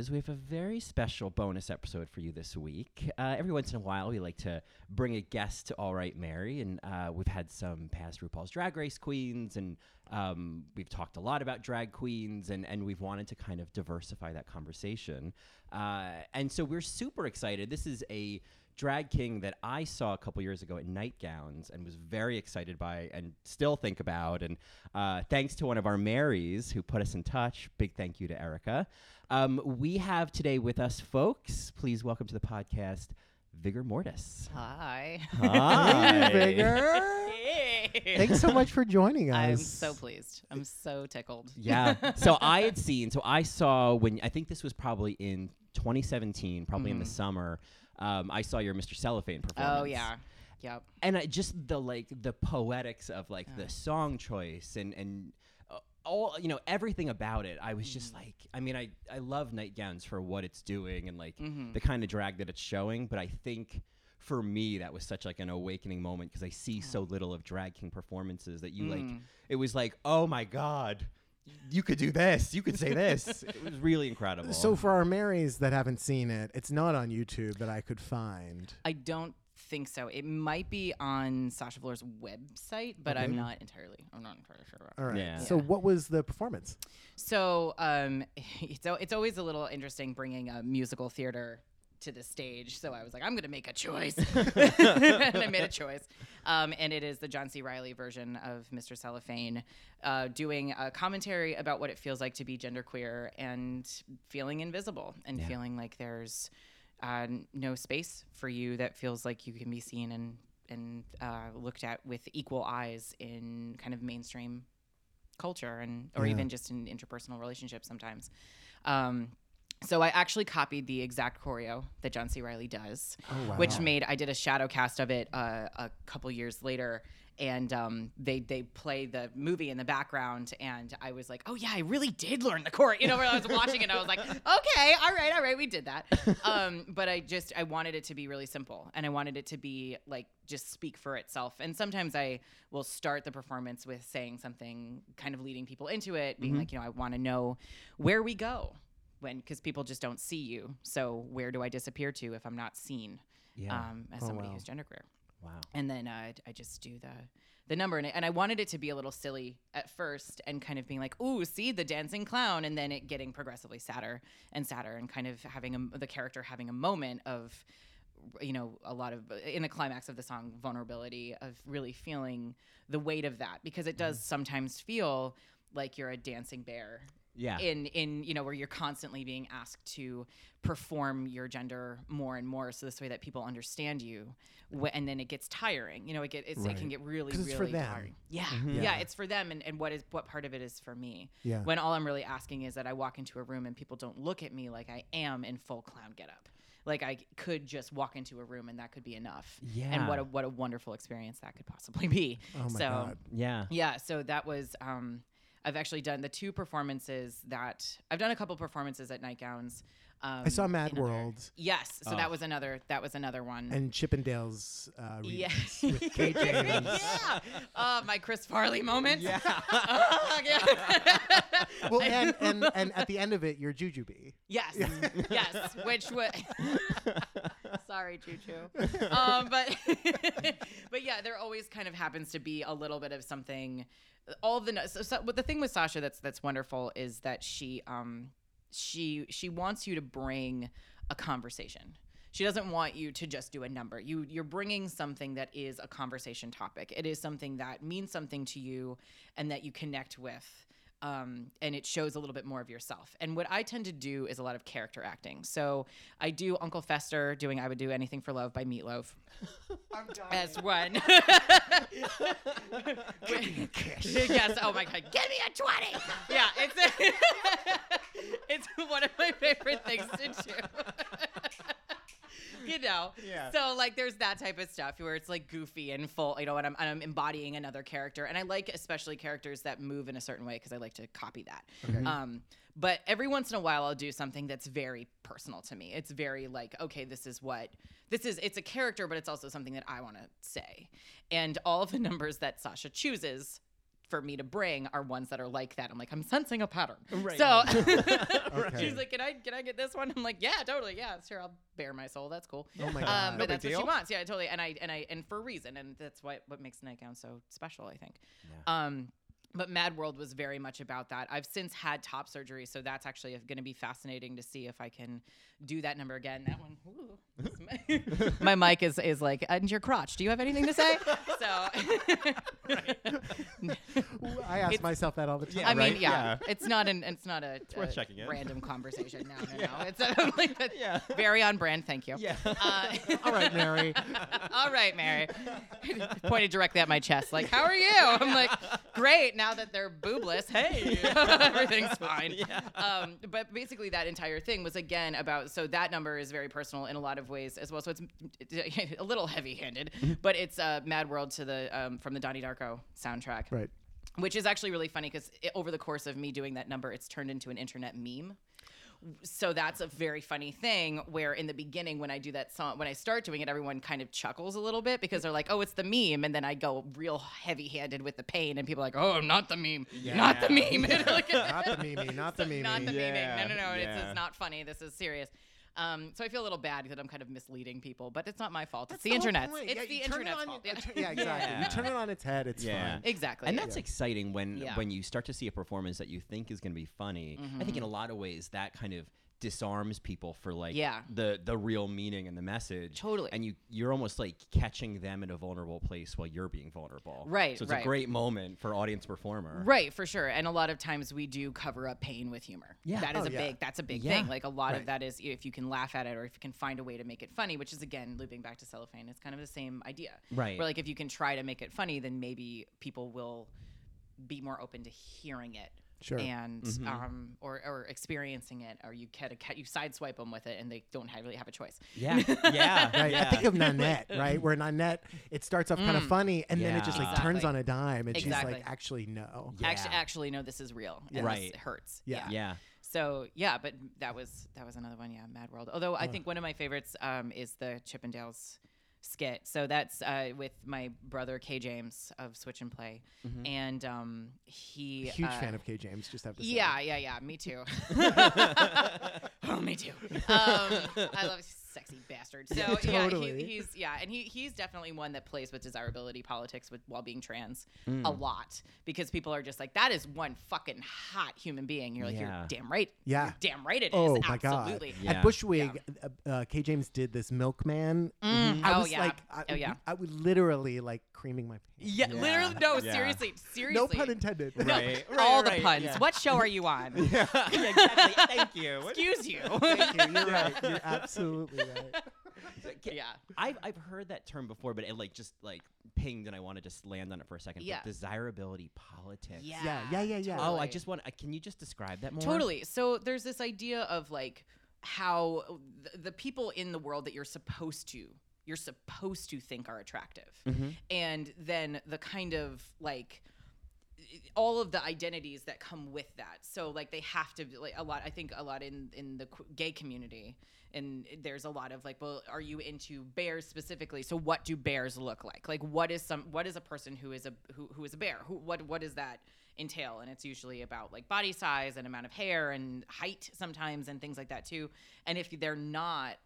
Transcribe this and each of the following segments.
Marys, we have a very special bonus episode for you this week. Uh, every once in a while, we like to bring a guest to All Right Mary, and uh, we've had some past RuPaul's Drag Race queens, and um, we've talked a lot about drag queens, and, and we've wanted to kind of diversify that conversation. Uh, and so we're super excited. This is a drag king that I saw a couple years ago at Nightgowns and was very excited by and still think about. And uh, thanks to one of our Marys who put us in touch. Big thank you to Erica. Um, we have today with us, folks. Please welcome to the podcast, Vigor Mortis. Hi. Hi. Vigor. Thanks so much for joining us. I'm so pleased. I'm so tickled. Yeah. so I had seen, so I saw when, I think this was probably in 2017, probably in the summer. Um, I saw your Mr. Cellophane performance. Oh yeah. Yep. and I, just the like the poetics of like the song choice and and all you know everything about it i was just mm. like i mean i i love nightgowns for what it's doing and like mm-hmm. the kind of drag that it's showing but i think for me that was such like an awakening moment because i see so little of drag king performances that you like mm. it was like oh my god you could do this you could say this. It was really incredible. So for our Marys that haven't seen it, it's not on YouTube that I could find. I don't think so. It might be on Sasha Velour's website, but I'm not entirely. I'm not entirely sure. About. All right. Yeah. So what was the performance? So um, it's al- it's always a little interesting bringing a musical theater to the stage. So I was like, I'm going to make a choice, and I made a choice. Um, and it is the John C. Reilly version of Mr. Cellophane, uh, doing a commentary about what it feels like to be genderqueer and feeling invisible and feeling like there's uh, no space for you that feels like you can be seen and and uh, looked at with equal eyes in kind of mainstream culture and or Yeah. even just in interpersonal relationships sometimes. Um, so I actually copied the exact choreo that John C. Reilly does, Oh, which made I did a shadow cast of it uh, a couple years later, and um, they they play the movie in the background, and I was like, oh yeah, I really did learn the choreo. You know, when I was watching it, I was like, okay, all right, all right, we did that. Um, but I just I wanted it to be really simple, and I wanted it to be like just speak for itself. And sometimes I will start the performance with saying something, kind of leading people into it, being like, you know, I want to know where we go when because people just don't see you. So where do I disappear to if I'm not seen Yeah. um, as Oh, somebody wow. who's genderqueer? Wow. And then uh, I just do the the number and, and I wanted it to be a little silly at first and kind of being like, ooh, see the dancing clown, and then it getting progressively sadder and sadder and kind of having a, the character having a moment of you know a lot of in the climax of the song vulnerability of really feeling the weight of that because it does sometimes feel like you're a dancing bear yeah in in you know where you're constantly being asked to perform your gender more and more so this way that people understand you Wh- and then it gets tiring you know it get it's, it can get really 'Cause really it's for them. tiring yeah, Yeah. yeah it's for them and, and what is what part of it is for me Yeah. when all i'm really asking is that i walk into a room and people don't look at me like i am in full clown getup like i could just walk into a room and that could be enough Yeah. and what Yeah. a what a wonderful experience that could possibly be Oh my so God. yeah yeah, so that was um I've actually done the two performances that I've done a couple performances at Nightgowns. Um, I saw Mad in other- World Yes, so Oh. that was another that was another one. and Chippendales uh, yeah, with James. yeah. Uh, my Chris Farley moment. Yeah. Oh, yeah. Well, and, and and at the end of it, you're Jujubee. Yes, yes. Which would. Sorry, Choo Choo. Um, but but yeah, there always kind of happens to be a little bit of something. All the so, so, but the thing with Sasha that's that's wonderful is that she um she she wants you to bring a conversation. She doesn't want you to just do a number. You you're bringing something that is a conversation topic. It is something that means something to you and that you connect with um, and it shows a little bit more of yourself. And what I tend to do is a lot of character acting. So I do Uncle Fester doing "I Would Do Anything for Love" by Meatloaf I'm dying. as one. yes. Oh my God. Give me a twenty. Yeah. It's it's one of my favorite things to do. you know. Yeah. So like, there's that type of stuff where it's like goofy and full, you know, and I'm, and I'm embodying another character, and I like especially characters that move in a certain way because I like to copy that. Um, but every once in a while, I'll do something that's very personal to me. It's very like, okay, this is what this is. It's a character, but it's also something that I want to say. And all of the numbers that Sasha chooses for me to bring are ones that are like that. I'm like, I'm sensing a pattern. Right. So Okay. she's like, Can I can I get this one? I'm like, Yeah, totally. Yeah, sure, I'll bare my soul. That's cool. Oh my Um, god. but big that's what she wants. Yeah, totally. And I and I and for a reason. And that's what what makes the nightgown so special, I think. Um but Mad World was very much about that. I've since had top surgery, so that's actually going to be fascinating to see if I can do that number again. That one, ooh, my, my mic is is like, and your crotch. Do you have anything to say? So, I ask it's- myself that all the time. Yeah, I mean, right? yeah, Yeah. it's not an it's not a, worth a checking it. random conversation. No, no, no. It's a, like a, Yeah. very on brand. Thank you. Yeah. Uh, all right, Mary. All right, Mary. Pointed directly at my chest, like, "How are you?" I'm like, "Great." Now that they're boobless, hey, everything's fine. Um, but basically, that entire thing was again about. So that number is very personal in a lot of ways as well. So it's, it's a little heavy-handed, but it's uh, Mad World to the um, from the Donnie Darko soundtrack, Right. which is actually really funny because over the course of me doing that number, it's turned into an internet meme so that's a very funny thing where in the beginning when i do that song when i start doing it everyone kind of chuckles a little bit because they're like oh it's the meme and then i go real heavy handed with the pain and people are like oh not the meme not the meme Like- Not the meme Not the Mimi. not the Yeah, memeing. No, no, no. It's, yeah. it's not funny. This is serious. Um, so I feel a little bad that I'm kind of misleading people, but it's not my fault. That's it's the, whole internet. It's Yeah, the you turn it fault. you Yeah. yeah, exactly. Yeah. You turn it on its head, it's Yeah. fine. exactly. And that's exciting when Yeah. when you start to see a performance that you think is going to be funny. I think in a lot of ways that kind of disarms people for like Yeah. the the real meaning and the message. Totally. And you you're almost like catching them in a vulnerable place while you're being vulnerable. Right, So it's right. a great moment for audience performer. Right, for sure. And a lot of times we do cover up pain with humor. Yeah. That is Oh, a yeah. big that's a big Yeah. thing. Like a lot Right. of that is if you can laugh at it or if you can find a way to make it funny, which is again looping back to cellophane, it's kind of the same idea. Right. Where like if you can try to make it funny, then maybe people will be more open to hearing it. Sure. And Mm-hmm. um or, or experiencing it, or you get a, you sideswipe them with it, and they don't have, really have a choice. Yeah. Yeah. Right. yeah. I think of Nanette, right? Where Nanette, it starts off kind of funny, and then it just like Yeah. turns Mm. On a dime, and she's like, "Actually, no." Yeah. Actually, actually, no, this is real. And Right. This hurts. Yeah. yeah. So yeah, but that was that was another one. Yeah, Mad World. Although I think one of my favorites um, is the Chippendales skit. So that's uh, with my brother K James of Switch and Play, and um, he Huge uh, fan of K. James. Just have to say. Yeah, yeah, yeah. Me too. oh, me too. Um, I love sexy bastard. So yeah, Totally. he, he's yeah, and he he's definitely one that plays with desirability politics with while being trans Mm. a lot because people are just like that is one fucking hot human being. You're like Yeah. you're damn right. Yeah. You're damn right it is. Oh my Absolutely. god! Yeah. At Bushwig, uh, uh, K. James did this Milkman. Mm. I Oh, was yeah. like, I, Oh, yeah. I was literally like creaming my pants. Yeah, literally. No, Yeah. seriously, seriously. No pun intended. No, Right, right, all right, the puns. yeah. What show are you on? yeah, exactly. Thank you. Excuse you. Thank you. You're right. You're absolutely right. yeah. I've I've heard that term before, but it like just like pinged, and I want to just land on it for a second. Yeah. But desirability politics. Yeah. Yeah, yeah, yeah, yeah. Oh, I totally. just want. Uh, can you just describe that more? Totally. So there's this idea of like how the, the people in the world that you're supposed to you're supposed to think are attractive, and then the kind of like all of the identities that come with that. So like they have to like a lot. I think a lot in in the qu- gay community, and there's a lot of like, well, are you into bears specifically? So what do bears look like? Like what is some what is a person who is a who, who is a bear? Who what what does that entail? And it's usually about like body size and amount of hair and height sometimes and things like that too. And if they're not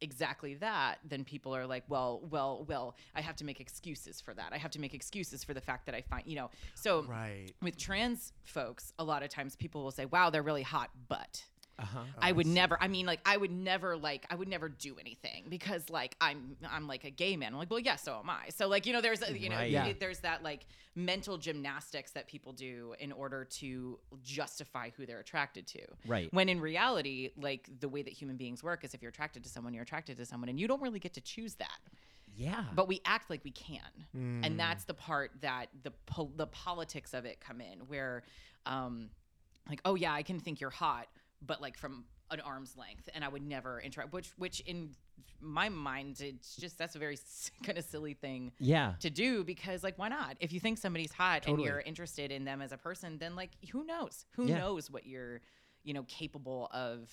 exactly that then people are like well well well i have to make excuses for that i have to make excuses for the fact that i find you know so Right. with trans folks a lot of times people will say wow they're really hot but Uh-huh. I would never. I mean, like, I would never, like, I would never do anything because, like, I'm, I'm like a gay man. I'm like, well, yeah, so am I. So, like, you know, there's, a, you know, Right. Yeah. there's that like mental gymnastics that people do in order to justify who they're attracted to. Right. When in reality, like, the way that human beings work is if you're attracted to someone, you're attracted to someone, and you don't really get to choose that Yeah. but we act like we can Mm. and that's the part that the pol- the politics of it come in where um like oh yeah i can think you're hot but like from an arm's length and i would never interact which which in my mind it's just that's a very kind of silly thing yeah. to do because like why not if you think somebody's hot Totally. and you're interested in them as a person then like who knows who Yeah. knows what you're you know, capable of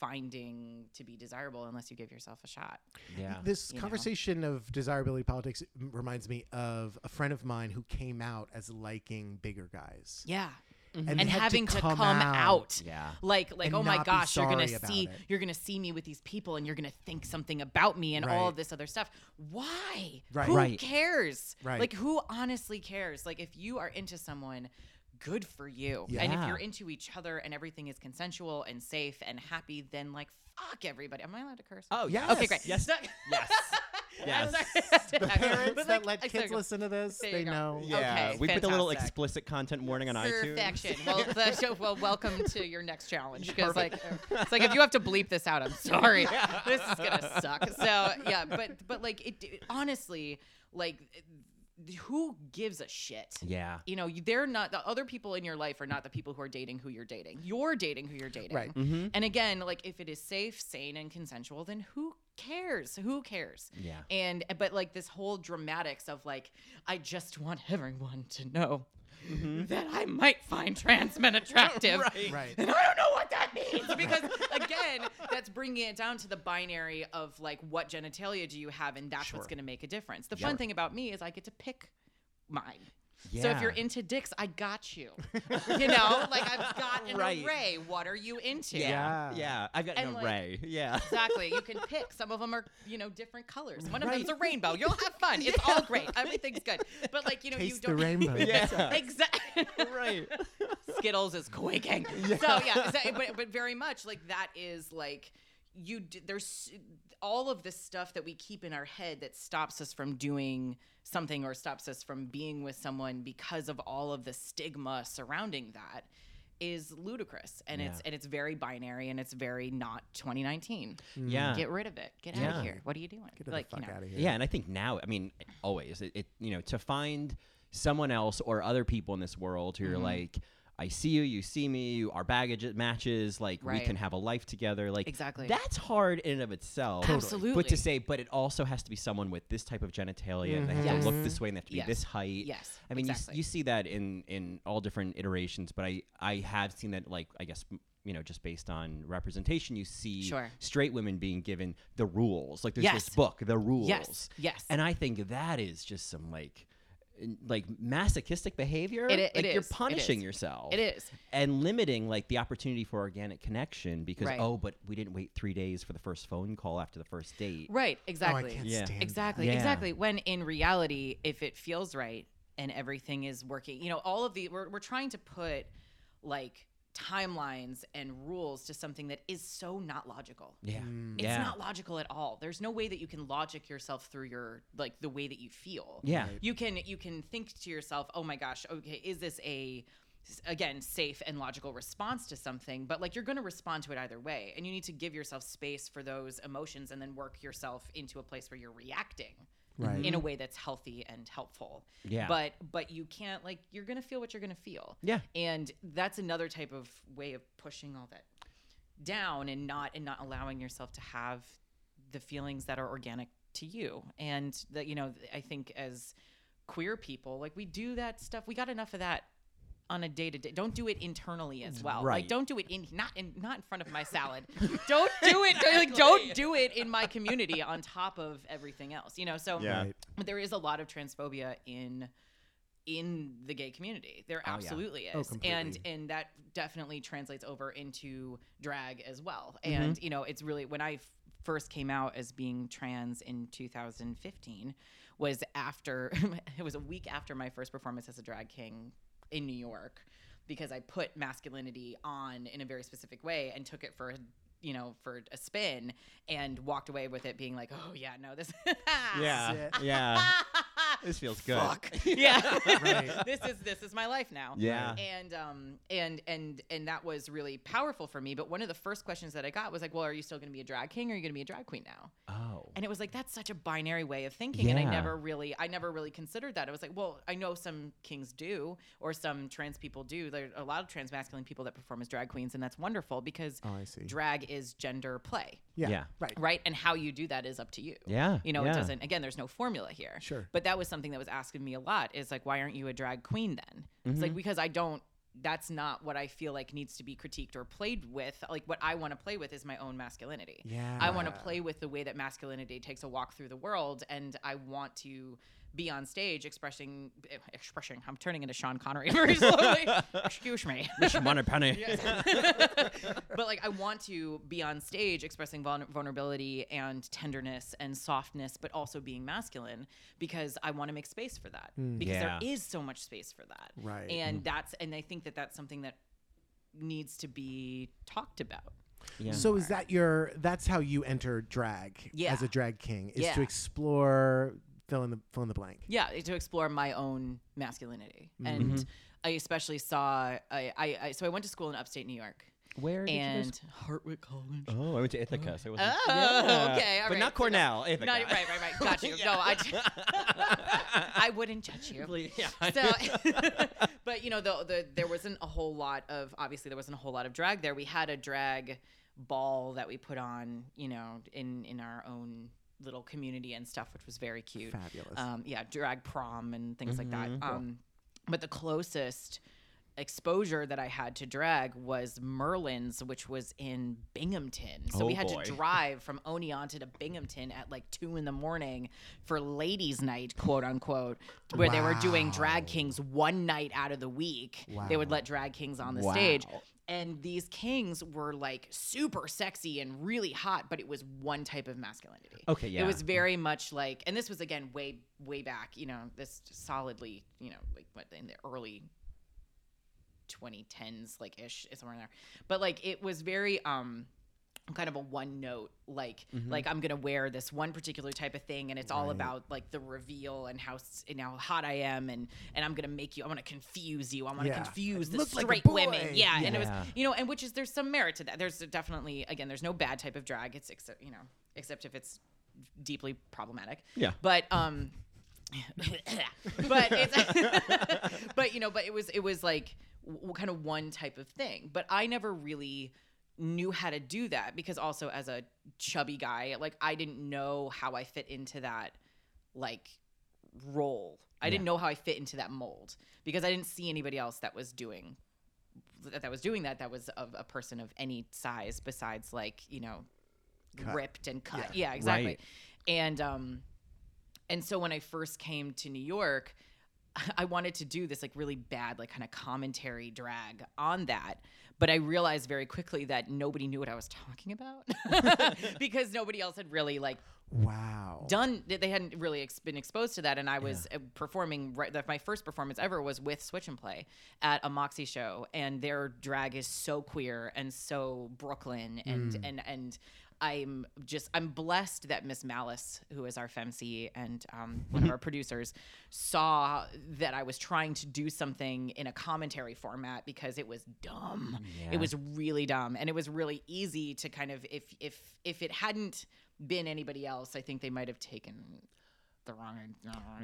finding to be desirable unless you give yourself a shot. Yeah. This you know. conversation of desirability politics reminds me of a friend of mine who came out as liking bigger guys. Yeah. Mm-hmm. And, And having to come, come out. Yeah. Like like And oh my gosh, you're gonna see it. you're gonna see me with these people and you're gonna think something about me and all of this other stuff. Why? Right. Who Right. cares? Right. Like who honestly cares? Like if you are into someone, good for you. And if you're into each other and everything is consensual and safe and happy, then like fuck everybody. Am I allowed to curse? Oh, yeah. Okay, great. Yes. Yes. I'm Yes. The parents But, that let I- kids sorry, listen to this, there they go. know. Yeah. Okay, we put the little explicit content warning on iTunes. Perfection. Well, the, well, welcome to your next challenge because, like, it's like if you have to bleep this out, I'm sorry. This is gonna suck. So yeah, but but like it, it- honestly, like, it- who gives a shit? Yeah. You know, they're not the other people in your life are not the people who are dating who you're dating. You're dating who you're dating. Right. Mm-hmm. And again, like if it is safe, sane, and consensual, then who cares? Who cares? Yeah. And but like this whole dramatics of like, I just want everyone to know mm-hmm. that I might find trans men attractive. Right. Right. And I don't know what that means because again, that's bringing it down to the binary of like what genitalia do you have, and that's what's going to make a difference. The Sure. fun thing about me is I get to pick mine. So if you're into dicks, I got you. you know, like I've got an Right. array. What are you into? Yeah. Yeah. Yeah. I've got And, an like- array. Yeah. Exactly. You can pick. Some of them are, you know, different colors. One of Right. them's a rainbow. You'll have fun. It's all great. Everything's good. But like, you know, you don't Taste the rainbow. Yeah. exactly. right. Skittles is quaking. So yeah, so- but but very much like that is like you. d- There's all of this stuff that we keep in our head that stops us from doing something or stops us from being with someone because of all of the stigma surrounding that is ludicrous and it's and it's very binary and it's very not 2019 Yeah. get rid of it get out of here what are you doing Get like the fuck you know out of here. Yeah, and I think now, I mean, always, it, it you know, to find someone else or other people in this world who are Mm-hmm. like, I see you, you see me, our baggage matches, like we can have a life together. Like Exactly. that's hard in and of itself. Totally. absolutely But to say, but it also has to be someone with this type of genitalia, and they have Yes. to look this way, and they have to Yes. be this height. yes I mean, exactly. you, you see that in in all different iterations, but I I have seen that like I guess you know just based on representation, you see Sure. straight women being given the rules. Like there's Yes. this book, the rules. yes yes And I think that is just some like like masochistic behavior. It i- like it you're is. Punishing is. yourself. it is And limiting like the opportunity for organic connection because Right. oh, but we didn't wait three days for the first phone call after the first date. right Oh, I exactly can't Yeah. stand that. Exactly, Yeah. exactly. When in reality, if it feels right and everything is working, you know, all of the we're we're trying to put like timelines and rules to something that is so not logical. Yeah. Mm. It's yeah. not logical at all. There's no way that you can logic yourself through your like the way that you feel. Yeah. Right. You can you can think to yourself, "Oh my gosh, okay, is this a again safe and logical response to something but like you're going to respond to it either way and you need to give yourself space for those emotions and then work yourself into a place where you're reacting Right. in a mm-hmm. way that's healthy and helpful. Yeah. But but you can't like you're gonna feel what you're gonna feel. Yeah. And that's another type of way of pushing all that down and not and not allowing yourself to have the feelings that are organic to you. And that you know, I think as queer people, like we do that stuff. We got enough of that on a day to day. Don't do it internally as well. Right. Like don't do it in not in not in front of my salad. don't do it like don't do it in my community on top of everything else. You know, so Yeah. Right. but there is a lot of transphobia in in the gay community. There Oh, yeah. absolutely Oh, is. and and that definitely translates over into drag as well. Mm-hmm. And you know, it's really when I f- first came out as being trans in 2015 was after it was a week after my first performance as a drag king in New York because I put masculinity on in a very specific way and took it for you know for a spin and walked away with it being like oh yeah no this Yeah. Yeah. This feels good. fuck yeah Right. this is this is my life now Yeah. and um and and and that was really powerful for me but one of the first questions that i got was like well are you still going to be a drag king or are you going to be a drag queen now Oh. and it was like that's such a binary way of thinking and i never really i never really considered that i was like well i know some kings do or some trans people do there are a lot of trans masculine people that perform as drag queens and that's wonderful because Oh, I see. drag is gender play Yeah. Yeah. Right. right and how you do that is up to you Yeah. you know yeah. it doesn't again there's no formula here Sure. but that was something that was asking me a lot is like why aren't you a drag queen then it's Mm-hmm. like because i don't that's not what I feel like needs to be critiqued or played with. Like what I want to play with is my own masculinity. Yeah. I want to play with the way that masculinity takes a walk through the world, and I want to be on stage expressing eh, expressing. I'm turning into Sean Connery very slowly. Excuse me. Moneypenny. but like I want to be on stage expressing vul- vulnerability and tenderness and softness, but also being masculine because I want to make space for that because Yeah. there is so much space for that. Right. And that's and I think that that's something that needs to be talked about. Yeah. So is that your? That's how you enter drag Yeah. as a drag king is Yeah. to explore fill in the fill in the blank. Yeah, to explore my own masculinity, Mm-hmm. and I especially saw I, I, I so I went to school in upstate New York Where did you and guys- Hartwick College. Oh, I went to Ithaca, so it wasn't. Oh, Yeah. okay, all but right, not so no- Cornell. Ithaca. No, right, right, right. Got you. No, I, I wouldn't judge you. Please. Yeah. So, but you know, the, the there wasn't a whole lot of obviously there wasn't a whole lot of drag there. We had a drag ball that we put on, you know, in in our own little community and stuff, which was very cute. Fabulous. Um, yeah, drag prom and things like that. Mm-hmm. Um, but the closest exposure that I had to drag was Merlin's, which was in Binghamton. So Oh, we had boy. to drive from Oneonta to Binghamton at like two in the morning for ladies' night, quote unquote, where they were doing drag kings one night out of the week. They would let drag kings on the stage. And these kings were like super sexy and really hot, but it was one type of masculinity. Okay, yeah. It was very much like, and this was again way, way back, you know, this solidly, you know, like what in the early 2010s, like ish, somewhere in there. But like it was very, um, kind of a one note like like i'm gonna wear this one particular type of thing and it's all about like the reveal and how and how hot i am and and i'm gonna make you i want to confuse you. I want to Yeah. confuse the Look like straight women. yeah. and it was you know and which is there's some merit to that. There's definitely again there's no bad type of drag. It's except you know except if it's deeply problematic. Yeah. but um but it's but you know but it was it was like w- kind of one type of thing. But i never really knew how to do that because also as a chubby guy like i didn't know how i fit into that like role i didn't know how i fit into that mold because i didn't see anybody else that was doing that was doing that that was of a person of any size besides like you know Cut. ripped and cut yeah, exactly Right. and um and so when I first came to New York, I wanted to do this like really bad, like kind of commentary drag on that. But I realized very quickly that nobody knew what I was talking about because nobody else had really like wow. done they hadn't really ex- been exposed to that and i was uh, performing right that my first performance ever was with switch and play at a moxie show and their drag is so queer and so brooklyn and and and i'm just i'm blessed that miss malice who is our femc and um, one of our producers saw that i was trying to do something in a commentary format because it was dumb Yeah. it was really dumb and it was really easy to kind of if if if it hadn't been anybody else i think they might have taken the wrong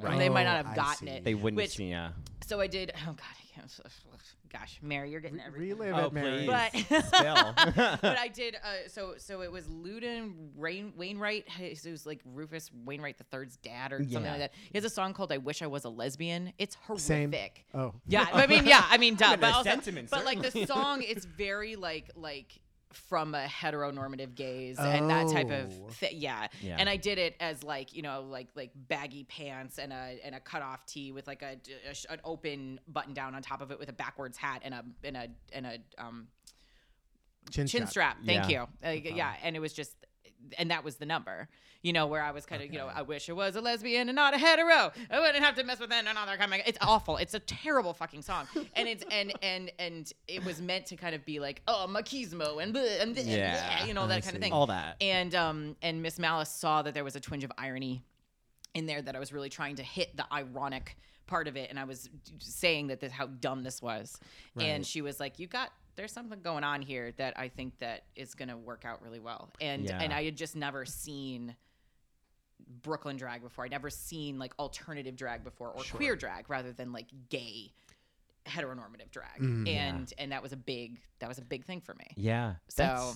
Right. they might not Oh, have gotten it They wouldn't which see. Yeah. so i did oh god I can't, gosh mary you're getting everything Relive Oh, it, Mary. please. but Spill. but I did. Uh, so so it was Loudon Rain, Wainwright. It was like Rufus Wainwright the Third's dad or something like that. He has a song called "I Wish I Was a Lesbian." It's horrific. Same. Oh. Yeah, I mean, yeah, I mean, duh, mean, but the also, sentiment, but like the song, it's very like like from a heteronormative gaze and that type of Oh. thi- yeah. Yeah. And I did it as like you know like like baggy pants and a and a cutoff tee with like a, a sh- an open button down on top of it with a backwards hat and a and a and a um Chin, chin strap. strap. Thank Yeah. you. Uh, yeah, and it was just, and that was the number. You know, where I was kind of, you know, I wish it was a lesbian and not a hetero. I wouldn't have to mess with another coming. It's awful. It's a terrible fucking song, and it's and and and it was meant to kind of be like, oh, machismo and bleh, and, bleh, Yeah, bleh, you know, that kind of thing. All that. And um and Miss Malice saw that there was a twinge of irony in there that I was really trying to hit the ironic part of it and I was saying that this how dumb this was. Right. And she was like, "You got there's something going on here that I think that is going to work out really well." And Yeah. and I had just never seen Brooklyn drag before. I'd never seen like alternative drag before or queer drag rather than like gay heteronormative drag. Mm, and and that was a big that was a big thing for me. Yeah. So-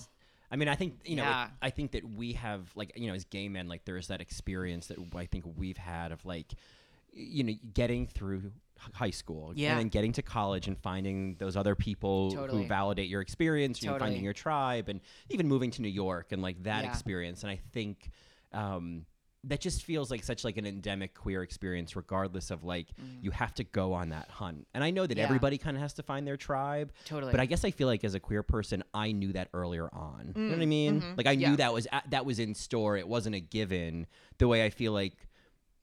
I mean, I think you know. it- I think that we have like you know, as gay men, like there's that experience that I think we've had of like you know getting through high school Yeah. and then getting to college and finding those other people Totally. who validate your experience you know, finding your tribe and even moving to new york and like that Yeah. experience and i think um, that just feels like such like an endemic queer experience regardless of like you have to go on that hunt and i know that Mm. Yeah. everybody kind of has to find their tribe Totally. but i guess i feel like as a queer person i knew that earlier on you know what i mean mhm. like i knew that was at, that was in store it wasn't a given the way i feel like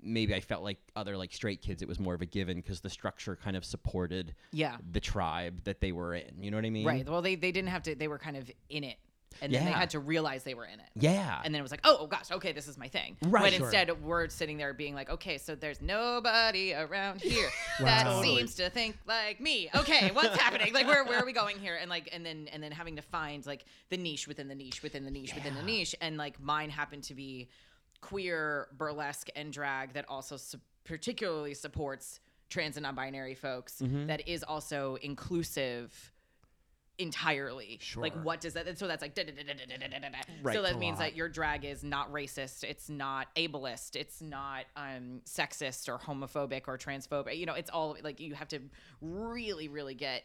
maybe i felt like other like straight kids it was more of a given because the structure kind of supported yeah. the tribe that they were in you know what i mean Right. Well, they they didn't have to. They were kind of in it, and then they had to realize they were in it. yeah And then it was like, oh, oh gosh, okay, this is my thing. Right. But Sure. instead, we're sitting there being like, okay, so there's nobody around here that Totally. seems to think like me. Okay, what's happening? Like, where, where are we going here? And like, and then and then having to find like the niche within the niche within the niche within the niche, and like mine happened to be queer burlesque and drag that also su- particularly supports trans and non-binary folks mm-hmm. that is also inclusive entirely sure. like what does that and so that's like right, so that means lot. that your drag is not racist it's not ableist it's not um, sexist or homophobic or transphobic you know it's all like you have to really really get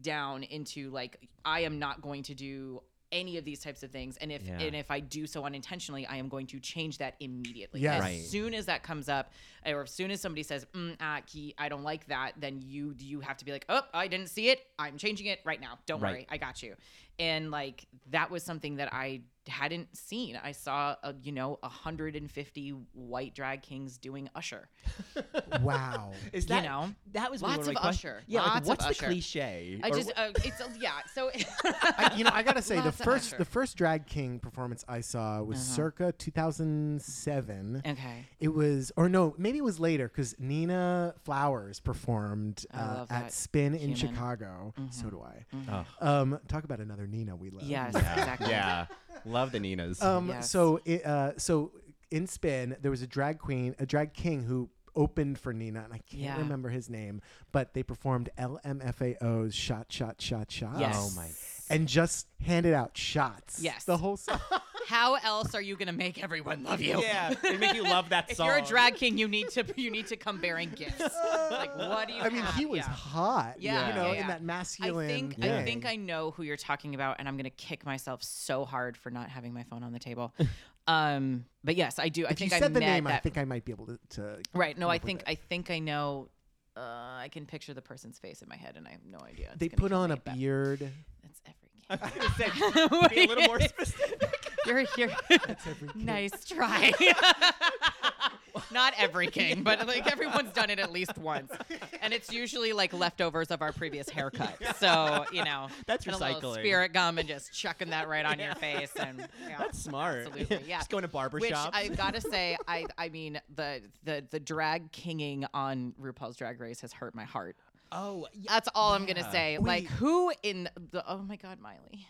down into like i am not going to do any of these types of things and if Yeah. and if I do so unintentionally I am going to change that immediately Yes. as Right. soon as that comes up or as soon as somebody says mm, ah, Key, I don't like that then you you have to be like oh I didn't see it I'm changing it right now don't Right. worry I got you and like that was something that I hadn't seen I saw a, you know 150 white drag kings doing Usher wow. is that you know, that was lots one of, my. Usher, yeah like, lots of what's the Usher. cliche I just wh- uh, it's a, yeah so I, you know, I gotta say, the Lots of first the first drag king performance I saw was Uh-huh. circa 2007. okay It was, or no, maybe it was later because Nina Flowers performed uh, at that Spin in human. Chicago. So do I. oh. Um, talk about another Nina we love. yes yeah, exactly yeah love the ninas Um, Yes. so it, uh, so in Spin there was a drag queen, a drag king who opened for Nina, and I can't Yeah. remember his name, but they performed LMFAO's "Shot, Shot, Shot, Shot." Yes. oh my and just handed out shots. Yes. the whole song. how else are you gonna make everyone love you yeah it make you love that song. if song you're a drag king, you need to you need to come bearing gifts. like what do you? I mean, have? he was Yeah. hot. Yeah, you know, yeah, in yeah. that I masculine. think Yeah. I think I know who you're talking about, and I'm gonna kick myself so hard for not having my phone on the table. um, but yes, I do. I If think you I said the met name, I think I might be able to. to right? No, I think. I think I know. Uh, I can picture the person's face in my head, and I have no idea. It's they put on a beard. That's every I king. was gonna say, be a little more specific You're here. nice try. Not every king, but like everyone's done it at least once, and it's usually like leftovers of our previous haircut. So you know, That's and a little recycling. spirit gum and just chucking that right on your face, and yeah, that's smart Absolutely, yeah. just going to barber Which shops I gotta say, I I mean the the the drag kinging on RuPaul's Drag Race has hurt my heart. oh yeah. That's all I'm gonna say. Like who in the oh my god, Miley.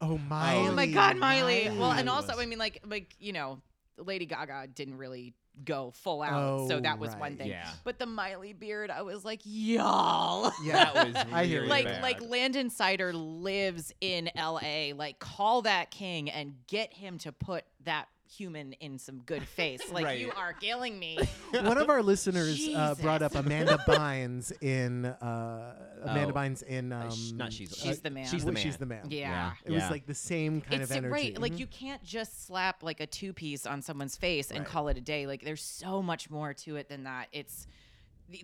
Oh, oh my! Oh my God, Miley. Well, and also, I mean, like, like you know, Lady Gaga didn't really go full out, so Oh, that was one right. thing. Yeah. But the Miley beard, I was like, y'all. Yeah, that was I hear really you. like, bad. like Landon Cider lives in L.A. Like, call that king and get him to put that human in some good face. Like, Right. you are killing me. One of our listeners uh, brought up Amanda Bynes in uh, Amanda Oh. Bynes in Uh, um, sh- not she's She's uh, the man. she's the man She's the man. yeah. It was like the same kind it's of energy. right. Like Mhm. you can't just slap like a two piece on someone's face and Right. call it a day. Like there's so much more to it than that. It's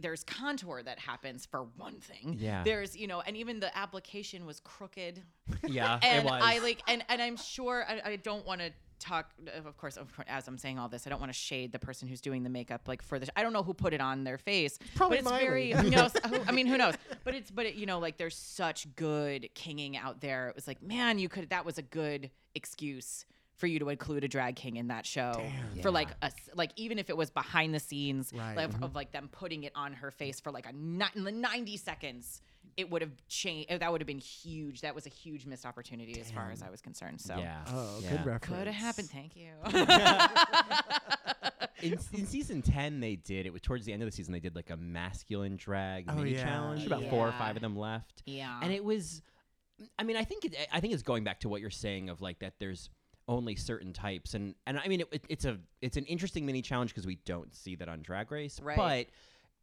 there's contour that happens for one thing. Yeah. There's you know, and even the application was crooked. yeah And it was I like and and I'm sure I, I don't want to talk of course as I'm saying all this I don't want to shade the person who's doing the makeup like for the I don't know who put it on their face Probably but it's Miley. very you know I mean who knows but it's but it, you know like there's such good kinging out there it was like man you could that was a good excuse for you to include a drag king in that show Damn. for like a like even if it was behind the scenes Right. like, Mhm. of like them putting it on her face for like a ni- 90 seconds it would have changed oh, that would have been huge that was a huge missed opportunity as far as i was concerned so yeah Oh, yeah. good reference. could have happened thank you in, in season 10 they did it was towards the end of the season they did like a masculine drag Oh, mini yeah. challenge about four or five of them left yeah and it was i mean i think it, i think it's going back to what you're saying of like that there's only certain types and and i mean it, it- it's a it's an interesting mini challenge because we don't see that on drag race Right. but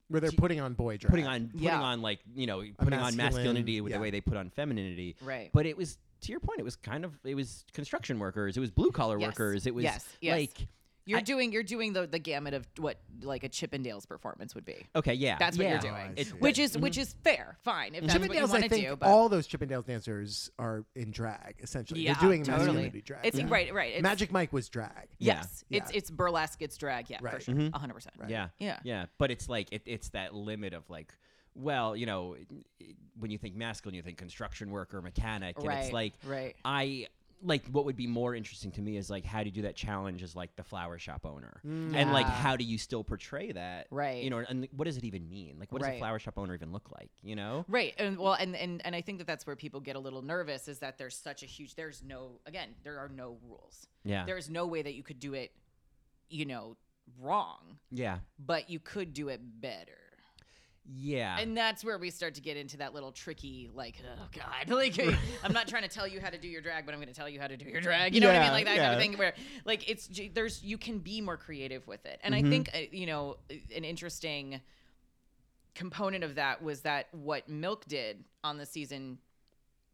Where they're putting on boy drag. putting on putting Yeah. on like you know putting on masculine- masculinity with yeah. the way they put on femininity. Right. But it was to your point. It was kind of it was construction workers. It was blue collar Yes. workers. It was Yes. Yes. like You're I- doing you're doing the the gamut of what like a Chippendales performance would be. okay, yeah, That's what yeah. you're Oh, doing. I It- see. Which is which is fair, fine. If that's what you Chippendales, want I to think do, but all those Chippendales dancers are in drag essentially. yeah, They're doing totally. masculinity drag. It's yeah. right, right. It's, Magic Mike was drag. Yes, Yeah. it's it's burlesque, it's drag, yeah, for Right. sure, Mhm. hundred percent. Right. Yeah, Yeah. yeah. But it's like it, it's that limit of like, well, you know, when you think masculine, you think construction worker, mechanic, and Right, it's like right. I like what would be more interesting to me is like how do you do that challenge as like the flower shop owner Mm. and like how do you still portray that Right. you know and what does it even mean like what does a flower shop owner even look like you know Right, and well, and, and and I think that that's where people get a little nervous is that there's such a huge. There's no again, there are no rules. yeah There is no way that you could do it, you know, wrong, yeah but you could do it better. Yeah And that's where we start to get into that little tricky, like, oh god, like I'm not trying to tell you how to do your drag, but I'm going to tell you how to do your drag. You know what I mean? Like that kind of thing. Where like it's there's you can be more creative with it, and Mhm. I think uh, you know an interesting component of that was that what Milk did on the season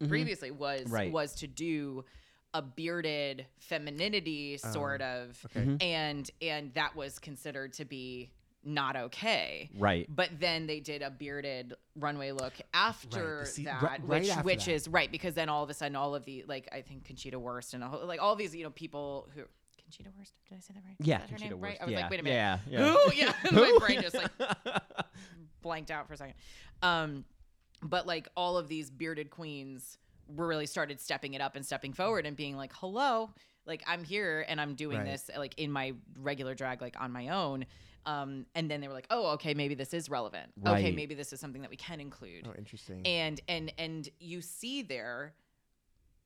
Mhm. previously was Right. was to do a bearded femininity sort of okay. Mhm. and and that was considered to be not okay right but then they did a bearded runway look after the se- that ri- right which after which that. is right because then all of a sudden all of the like i think conchita wurst and a whole, like all these you know people who conchita wurst did i say that right yeah that Conchita name? right i was yeah. like wait a minute yeah yeah who yeah my brain just like blanked out for a second. Um, but like all of these bearded queens were really started stepping it up and stepping forward and being like, "Hello, like I'm here and I'm doing Right. this like in my regular drag, like on my own." Um, and then they were like, "Oh, okay, maybe this is relevant. Okay, maybe this is something that we can include." Oh, interesting. and and and you see there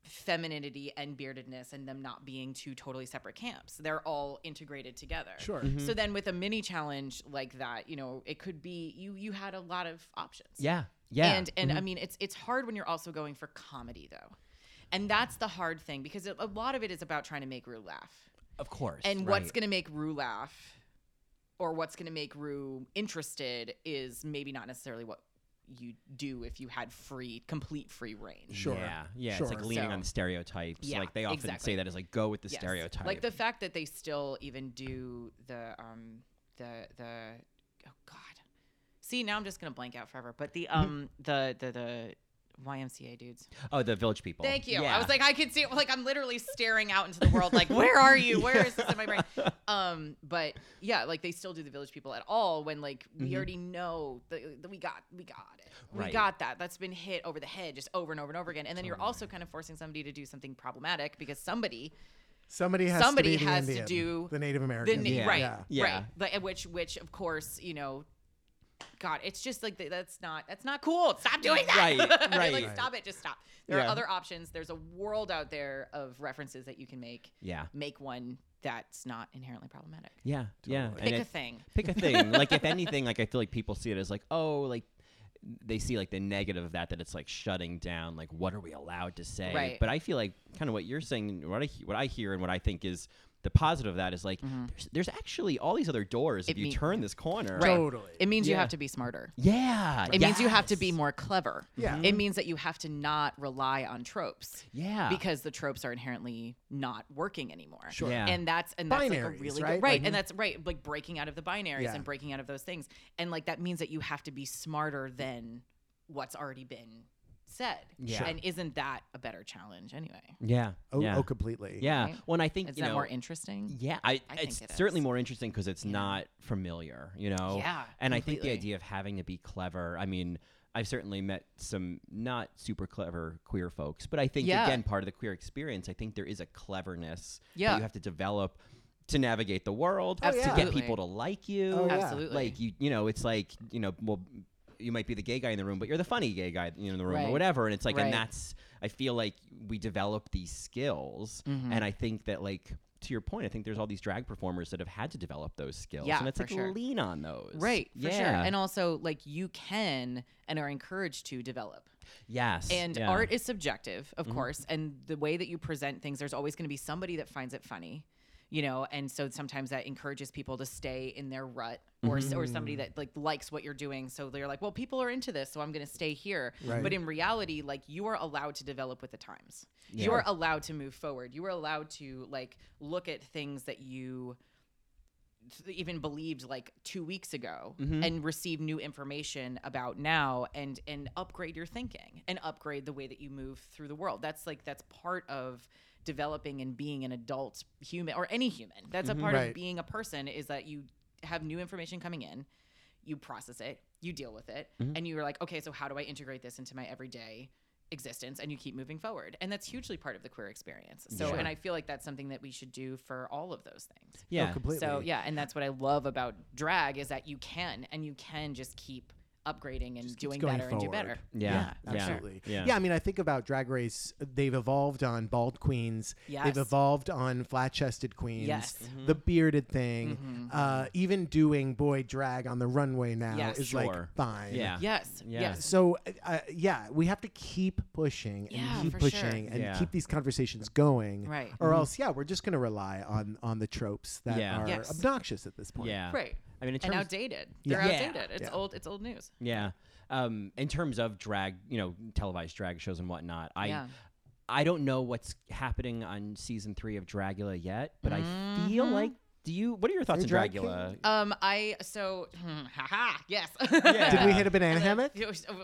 femininity and beardedness and them not being two totally separate camps they're all integrated together sure. Mm-hmm. so then with a mini challenge like that, you know, it could be you you had a lot of options. yeah yeah And and Mhm. I mean it's it's hard when you're also going for comedy though. And that's the hard thing because a a lot of it is about trying to make Rue laugh. of course And what's going to make Rue laugh or what's going to make Rue interested is maybe not necessarily what you do if you had free complete free reign. Sure. yeah yeah Sure. it's like leaning So- on stereotypes Yeah, like they often exactly. say that is like go with the Yes. stereotype Like the fact that they still even do the um the the oh god. See, now I'm just gonna blank out forever. But the um the the the YMCA dudes. oh the village people Thank you. yeah. I was like, I could see it. Like, I'm literally staring out into the world. Like, where are you? Where is this in my brain? Um, but yeah, like they still do the village people at all when like we Mhm. already know that, that we got we got it. We Right. got that. That's been hit over the head just over and over and over again. And then you're also kind of forcing somebody to do something problematic because somebody Somebody has somebody to be the has to do the Native the American. na- Yeah. right, Yeah. Yeah. right, but which which of course you know, God, it's just like that's not that's not cool. Stop doing that. Right, like right. stop it. Just stop. There Yeah. are other options. There's a world out there of references that you can make. yeah Make one that's not inherently problematic. yeah yeah Totally. And Pick a it- thing. pick a thing. like if anything, like I feel like people see it as like, oh, like they see like the negative of that that it's like shutting down. Like what are we allowed to say? Right. But I feel like kind of what you're saying, what I what I hear and what I think is the positive of that is like there's, there's actually all these other doors if Mm-hmm. You mean- turn this corner. Right. Totally. It means you have to be smarter. Yeah. It means you have to be more clever. Yeah. It means that you have to not rely on tropes Yeah. because the tropes are inherently not working anymore. Sure. Yeah. and that's and that's like a really right? good right Like- and that's right like breaking out of the binaries Yeah. and breaking out of those things and like that means that you have to be smarter than what's already been said Yeah. and isn't that a better challenge anyway yeah. Oh, yeah. oh, completely. yeah. Right? Well, I think is you that know, more interesting Yeah, I, I think it's it certainly more interesting because it's Yeah. not familiar, you know. Yeah, and I think the idea of having to be clever. I mean, I've certainly met some not super clever queer folks, but I think Yeah. again, part of the queer experience, I think there is a cleverness Yeah. that you have to develop to navigate the world, Oh, to yeah. get people to like you. Oh, yeah. Absolutely. Like you, you know, it's like you know, well. You might be the gay guy in the room, but you're the funny gay guy you know, in the room, Right. or whatever. And it's like, Right. and that's I feel like we develop these skills, Mhm. and I think that like to your point, I think there's all these drag performers that have had to develop those skills, Yeah, and it's like sure. lean on those, right for yeah. sure and also like you can and are encouraged to develop yes, And yeah. art is subjective, of Mhm. course, and the way that you present things, there's always going to be somebody that finds it funny. You know and so sometimes that encourages people to stay in their rut or s or somebody mm. that like likes what you're doing. So they're like well people are into this so i'm going to stay here. Right. but in reality like you are allowed to develop with the times. You are allowed to move forward. You are allowed to like look at things that you even believed like two weeks ago mm-hmm. and receive new information about now and and upgrade your thinking and upgrade the way that you move through the world. That's like that's part of developing and being an adult human or any human that's a part Right. of being a person is that you have new information coming in you process it you deal with it mm-hmm. and you're like okay so how do i integrate this into my everyday existence and you keep moving forward and that's hugely part of the queer experience so Sure. and i feel like that's something that we should do for all of those things Yeah. Oh, completely. so yeah, and that's what I love about drag is that you can and you can just keep upgrading and keeps doing going better and do better. Yeah. Yeah. Absolutely. Yeah. Yeah. I mean, I think about Drag Race. They've evolved on bald queens. Yes. They've evolved on flat chested queens. Yes. The bearded thing. Uh, even doing boy drag on the runway now Yes. is Sure. like fine. Yes. Yeah. Yes. So uh, yeah, we have to keep pushing and Yeah, keep for sure. pushing and Yeah. keep these conversations going. Right. Or else, yeah, we're just going to rely on on the tropes that Yeah. are Yes. obnoxious at this point. Yeah. Right. I mean, in And terms, outdated. Yeah. They're Yeah. outdated. It's Yeah. old it's old news. yeah. Um, in terms of drag, you know, televised drag shows and whatnot, I Yeah. I don't know what's happening on season three of Dragula yet, but I feel Mm-hmm. like. Do you? What are your thoughts on you drag Dragula? Um, I so haha yes. Did we hit a banana hammock?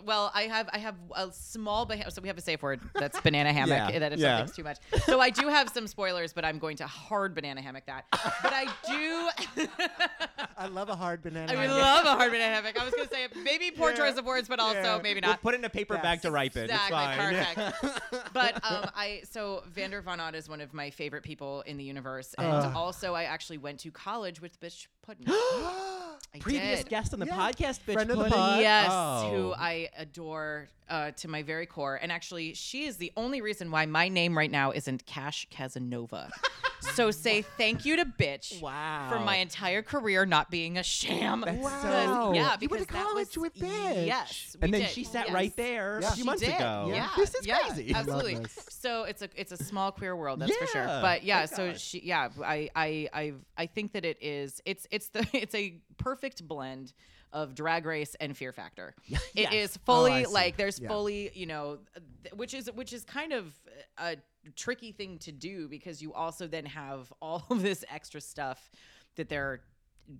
Well, I have I have a small bah- so we have a safe word that's banana hammock Yeah, that if yeah. something's too much. So I do have some spoilers, but I'm going to hard banana hammock that. But I do I love a hard banana. I would hammock. love a hard banana hammock. I was going to say maybe poor Yeah. choice of words, but also Yeah. maybe We'll not. put it in a paper Yes. bag to ripen. Exactly, it's fine. Yeah. perfect. but um, I so Vander Von Odd is one of my favorite people in the universe, and Ugh. also I actually went to college with Puddin. I Previous did. guest on the Yeah. podcast, bitch. Friend of the Pudding. pod. Yes, Oh. who I adore uh, to my very core. And actually, she is the only reason why my name right now isn't Cash Casanova. so say thank you to bitch Wow. for my entire career not being a sham. That's Because- Wow. Yeah, You went to that college was, with bitch. Yes, we and then did. she sat Yes. right there Yeah. a few She months did. ago. Yeah, This is yeah, crazy. Absolutely. Love this. So it's a it's a small queer world, that's for sure. Yeah. But yeah, My so God. she yeah, I I I I think that it is it's it's the it's a perfect blend of drag race and fear factor. It Yes. is Oh, fully see. like there's Yeah. fully, you know, th- which is which is kind of a tricky thing to do because you also then have all of this extra stuff that they're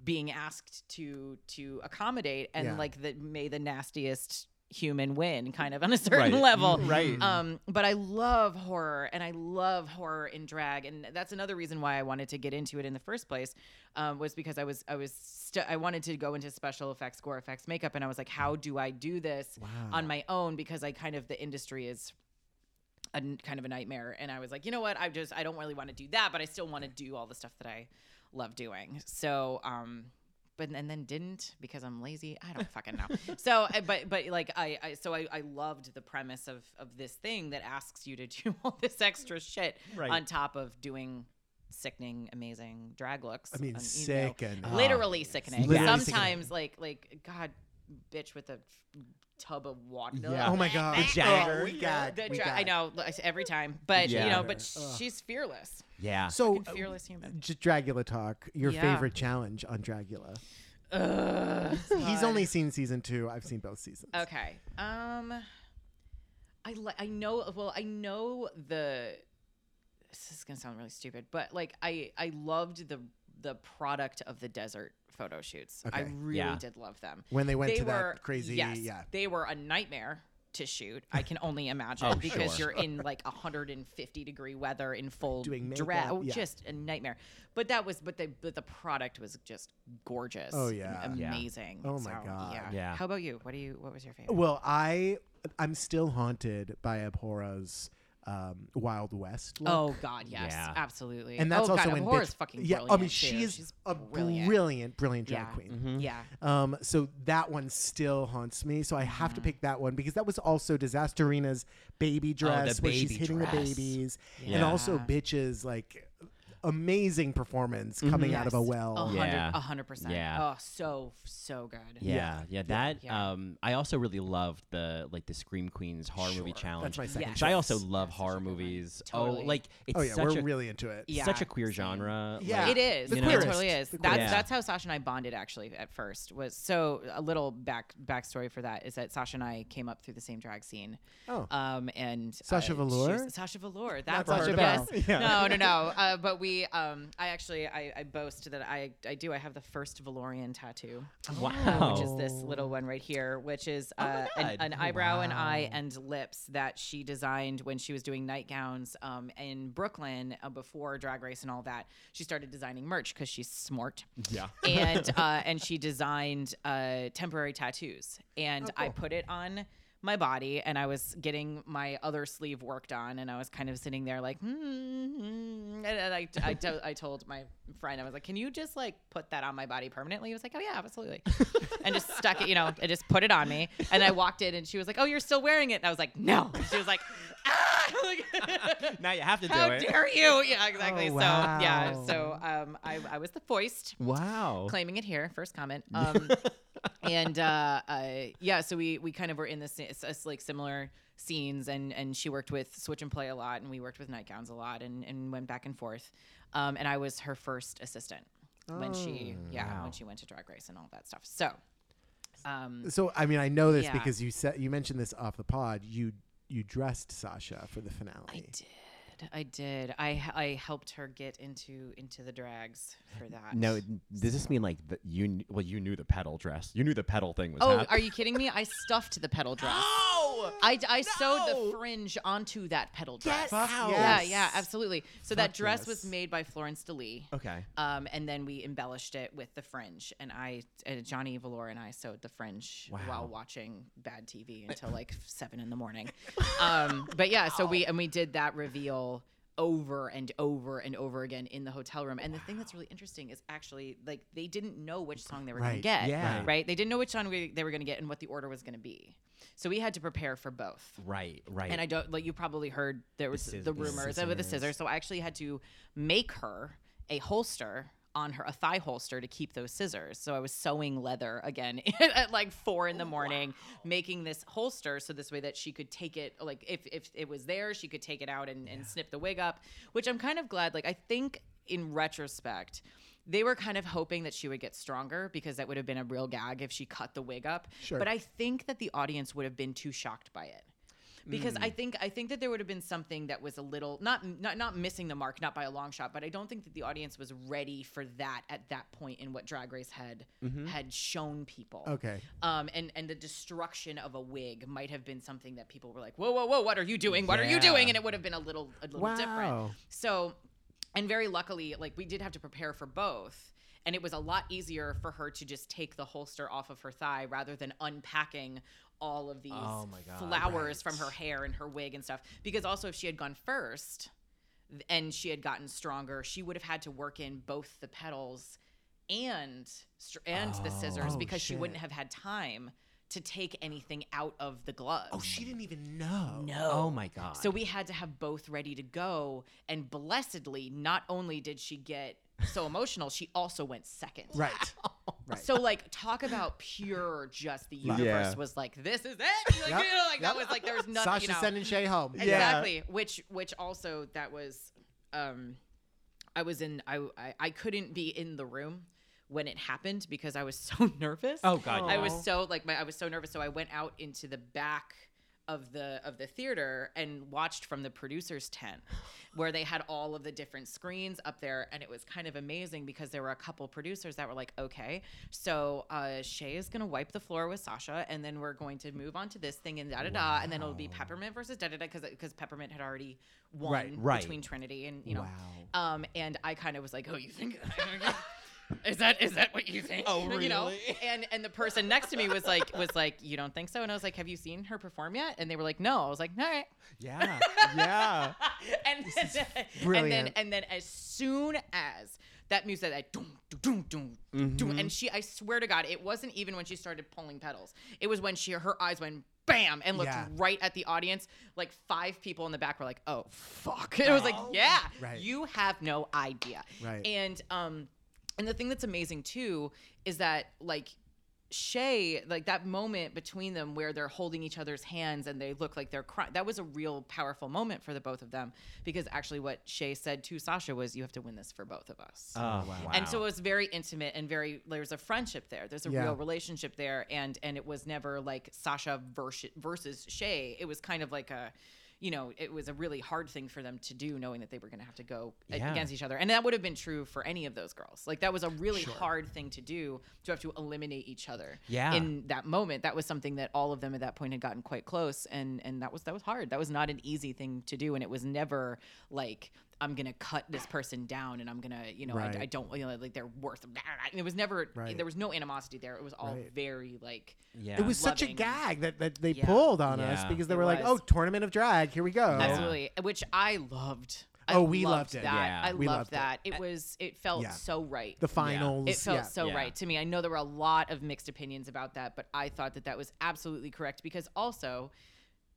being asked to to accommodate and Yeah. like the may the nastiest human win kind of on a certain Right. level Right. um but i love horror and i love horror in drag and that's another reason why i wanted to get into it in the first place um, was because i was i was st- i wanted to go into special effects gore effects makeup and i was like how do i do this Wow. on my own because i kind of the industry is a n- kind of a nightmare and i was like you know what i just i don't really want to do that but i still want to do all the stuff that i love doing so um but and then didn't because i'm lazy i don't fucking know. So but but like I, I so I, I loved the premise of of this thing that asks you to do all this extra shit Right. on top of doing sickening amazing drag looks I mean, you know, sick and oh, literally sickening. Literally sometimes like like god bitch with a tub of water Yeah. Oh my god. The Jagger. Oh, we got. the we dra- got. I know every time, but you know, but Ugh. she's fearless, Yeah. So, Fucking fearless human. just Dragula talk. Your Yeah. favorite challenge on Dragula? Ugh, He's God. only seen season two. I've seen both seasons. okay. Um, I li- I know. Well, I know the. This is gonna sound really stupid, but like I I loved the the product of the desert photo shoots. I really Yeah. did love them. When they went they to were that crazy, yes, yeah. they were a nightmare to shoot. I can only imagine Oh, because sure. you're in like 150 degree weather in full Doing drag. makeup, Oh, yeah. just a nightmare. But that was, but the but the product was just gorgeous. Oh, yeah. and Yeah. amazing. Oh, my So, God. Yeah. Yeah. How about you? What do you? What was your favorite? Well, I I'm still haunted by Abhora's um, Wild West. Look. Oh God, yes, Yeah. absolutely. and that's oh, also God, in Abhora's Bitch- fucking yeah. brilliant. I mean, too. she is She's a brilliant. brilliant, brilliant drag Yeah. queen. Mhm. Yeah. Um, so that one still haunts me. So I have to Mm-hmm. pick that one because that was also Disasterina's baby dress, where she's hitting dress. the babies, and also bitches like amazing performance coming out of a well. Hundred, Yeah. a hundred percent. Yeah. Oh, so so good. Yeah, yeah, that. Yeah. Um, I also really loved the like the Scream Queens horror movie challenge. That's my second Yes. Which I also love Yes, horror such a good one. movies. Totally. Oh, like it's Oh yeah, such we're a really into it. Yeah, such a queer same. genre. Yeah. like, It is. The it queerest. totally is. The That's queerest. that's how Sasha and I bonded actually at first. Was so a little back backstory for that is that Sasha and I came up through the same drag scene. Oh. Um and Sasha uh, Velour? Sasha Velour. That's Never Sasha heard Best. of her. No, no, no. Uh, but we um I actually I, I boast that I I do I have the first Valorian tattoo. Wow. uh, which is this little one right here, which is Oh uh, an, an eyebrow, an eye, and lips that she designed when she was doing nightgowns um, in Brooklyn uh, before Drag Race and all that. She started designing merch because she's smart. Yeah. and uh, and she designed uh, temporary tattoos, and I cool. put it on my body, and I was getting my other sleeve worked on, and I was kind of sitting there like, hmm, and, and I, I, to- I told my friend, I was like, can you just like put that on my body permanently? He was like, oh yeah, absolutely, and just stuck it, you know, I just put it on me, and I walked in, and she was like, oh, you're still wearing it, and I was like, no, And she was Like, now you have to do how it. How dare you? Yeah, exactly. Oh, So yeah, so um, I, I was the foist Wow. claiming it here. First comment. Um, and uh, uh, yeah, so we we kind of were in this s- s- like similar scenes, and and she worked with Switch and Play a lot, and we worked with Nightgowns a lot, and and went back and forth. Um, and I was her first assistant when she yeah wow. when she went to Drag Race and all that stuff. So. Um, So I mean, I know this Yeah. because you said you mentioned this off the pod. You you dressed Sasha for the finale. I did. I did. I I helped her get into into the drags for that. No, does this mean like the, you? Well, you knew the petal dress. You knew the petal thing was. Oh, hap- are you kidding me? I stuffed the petal dress. Oh, I, I sewed the fringe onto that petal dress. Out. Yeah, yes. yeah, absolutely. So that Fuck dress was made by Florence DeLee. Okay. Um, and then we embellished it with the fringe, and I, uh, Johnny Velour and I sewed the fringe Wow. while watching bad TV until like seven in the morning. Um, but yeah, so we and we did that reveal over and over and over again in the hotel room. And the thing that's really interesting is actually like they didn't know which song they were going to get. Yeah. Right. Right. They didn't know which song we, they were going to get and what the order was going to be. So we had to prepare for both. Right. Right. And I don't like you probably heard there was scis- the, the rumors of the scissors. scissors. So I actually had to make her a holster on her a thigh holster to keep those scissors. So I was sewing leather again at like four in the oh, morning, making this holster so this way that she could take it like if if it was there, she could take it out and, and snip the wig up. Which I'm kind of glad. Like I think in retrospect. They were kind of hoping that she would get stronger because that would have been a real gag if she cut the wig up. Sure. But I think that the audience would have been too shocked by it because I think I think that there would have been something that was a little not not not missing the mark, not by a long shot, but I don't think that the audience was ready for that at that point in what Drag Race had had shown people. Okay. Um, and and the destruction of a wig might have been something that people were like, whoa, whoa, whoa, what are you doing? What are you doing? And it would have been a little a little Wow. different. So, and very luckily, like we did have to prepare for both. And it was a lot easier for her to just take the holster off of her thigh rather than unpacking all of these Oh God. flowers Right. from her hair and her wig and stuff. Because also, if she had gone first and she had gotten stronger, she would have had to work in both the petals and and the scissors Oh, because she wouldn't have had time to take anything out of the gloves. Oh, she didn't even know. No. Oh my god. So we had to have both ready to go. And blessedly, not only did she get so emotional, she also went second. Right. right. So like talk about pure just the universe Yeah. was like, this is it. Like, Yep. you know, like that Yep. was like there was nothing. Sasha you know. sending Shea home. Yeah. Exactly. Which which also that was um I was in I, I I couldn't be in the room when it happened because I was so nervous. Oh god. I yeah. was so like my I was so nervous so I went out into the back of the of the theater and watched from the producer's tent where they had all of the different screens up there and it was kind of amazing because there were a couple producers that were like okay so uh Shea is gonna wipe the floor with Sasha and then we're going to move on to this thing and da da da and then it'll be Peppermint versus da da da because because Peppermint had already won Right, right. between Trinity and you know Wow. um and I kind of was like oh you think is that is that what you think? Oh, You know, really? and and the person next to me was like was like, you don't think so? And I was like, have you seen her perform yet? And they were like, no. I was like, all right. Yeah. Yeah. and then, and then and then as soon as that music that doom, doom, doom, doom, doom, Mhm. and she I swear to God, it wasn't even when she started pulling petals. It was when she her eyes went bam and looked Yeah. right at the audience. Like five people in the back were like, "Oh fuck!" It was like, "Yeah, Right. you have no idea." Right. And um, and the thing that's amazing too is that like Shea, like that moment between them where they're holding each other's hands and they look like they're crying. That was a real powerful moment for the both of them because actually what Shea said to Sasha was, "You have to win this for both of us." Oh, wow. And so it was very intimate and very there's a friendship there. There's a Yeah. real relationship there and and it was never like Sasha versus versus Shea. It was kind of like a you know, it was a really hard thing for them to do knowing that they were going to have to go Yeah. against each other. And that would have been true for any of those girls. Like that was a really Sure. hard thing to do to have to eliminate each other. Yeah. In that moment, that was something that all of them at that point had gotten quite close and and that was that was hard. That was not an easy thing to do and it was never like I'm gonna cut this person down, and I'm gonna, you know, Right. I, I don't, you know, like they're worth. It was never. Right. There was no animosity there. It was all Right. very like. yeah. It was such a gag that, that they Yeah. pulled on us because they It were like, "Oh, tournament of drag, here we go." Yeah. Absolutely, which I loved. I Oh, we loved it. That. Yeah. I We loved, loved that. It. was. It felt Yeah. so right. The finals. It felt yeah. so Yeah. right to me. I know there were a lot of mixed opinions about that, but I thought that that was absolutely correct because also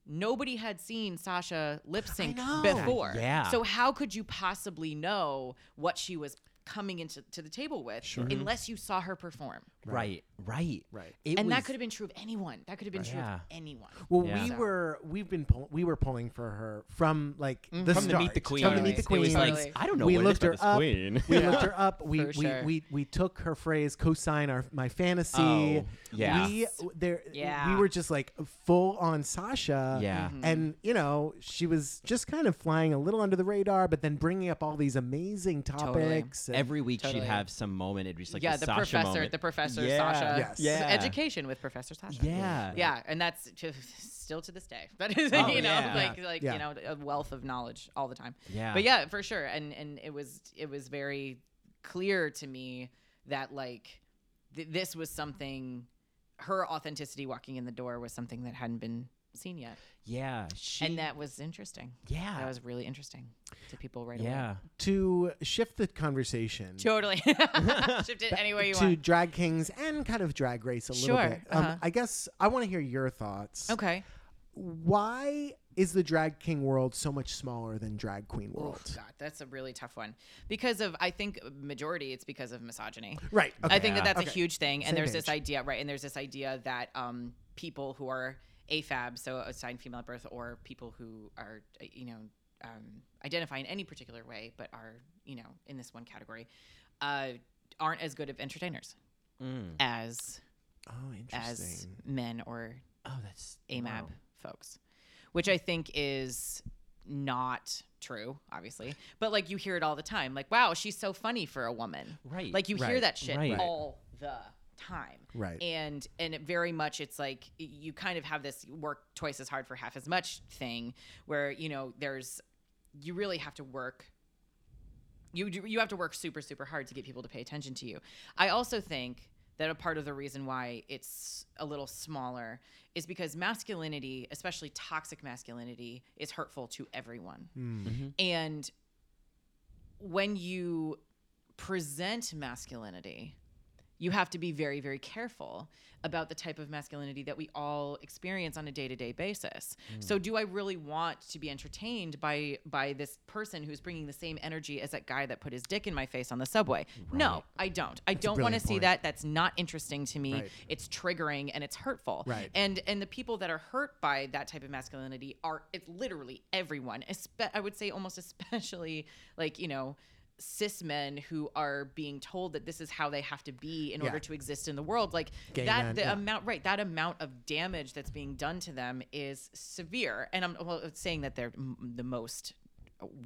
nobody had seen Sasha lip sync before. Yeah. So how could you possibly know what she was coming into to the table with unless you saw her perform? right, right, Right. It and that could have been true of anyone. That could have been true Yeah. of anyone. Well, Yeah. we So- were we've been pull, we were pulling for her from like the from the Meet the. Queen. From the Meet the It Queen. was like I don't know we looked her up. queen. We Yeah. looked her up. We we, sure. we we took her phrase co-sign our my fantasy. Oh, yeah. We there Yeah. we were just like full on Sasha. Yeah. Mhm. And you know, she was just kind of flying a little under the radar, but then bringing up all these amazing topics. and- Every week Totally. she'd have some moment. It'd be just like yeah, the, the Sasha professor, moment. the professor Yeah. Sasha, Yes. Yeah. education with Professor Sasha. Yeah. yeah, and that's just still to this day. That is, Oh, you know, yeah. like like Yeah. you know, a wealth of knowledge all the time. Yeah. But yeah, for sure, and and it was it was very clear to me that like th- this was something. Her authenticity walking in the door was something that hadn't been seen yet, Yeah. She, and that was interesting. yeah. That was really interesting to people right away. yeah. to shift the conversation Totally. Shift it any way you to want. To drag kings and kind of drag race a little bit. Um, uh-huh. I guess I want to hear your thoughts. Okay. Why is the drag king world so much smaller than drag queen world? Oof, God, that's a really tough one. Because of, I think, majority, it's because of misogyny. Right. I Okay. think that that's Okay. a huge thing. Same And there's this idea, right? And there's this idea that um, people who are AFAB, so assigned female at birth, or people who are, you know, um, identify in any particular way, but are, you know, in this one category, uh, aren't as good of entertainers Mm. as Oh, as men or Oh, that's AMAB wow. folks, which I think is not true, obviously. But like you hear it all the time, like, wow, she's so funny for a woman. Right. Like you hear that shit right. all the time. Right. And and it very much it's like you kind of have this work twice as hard for half as much thing where, you know, there's you really have to work you do- you have to work super super hard to get people to pay attention to you. I also think that a part of the reason why it's a little smaller is because masculinity, especially toxic masculinity, is hurtful to everyone. Mm. And when you present masculinity, you have to be very, very careful about the type of masculinity that we all experience on a day-to-day basis. So, do I really want to be entertained by by this person who's bringing the same energy as that guy that put his dick in my face on the subway? No, I don't. I don't want to see that. That's not interesting to me. Right. It's triggering and it's hurtful. Right. And and the people that are hurt by that type of masculinity are it's literally everyone. Espe- I would say almost especially like you know cis men who are being told that this is how they have to be in Yeah. order to exist in the world like Gay that the yeah. amount right that amount of damage that's being done to them is severe and i'm well, saying that they're m- the most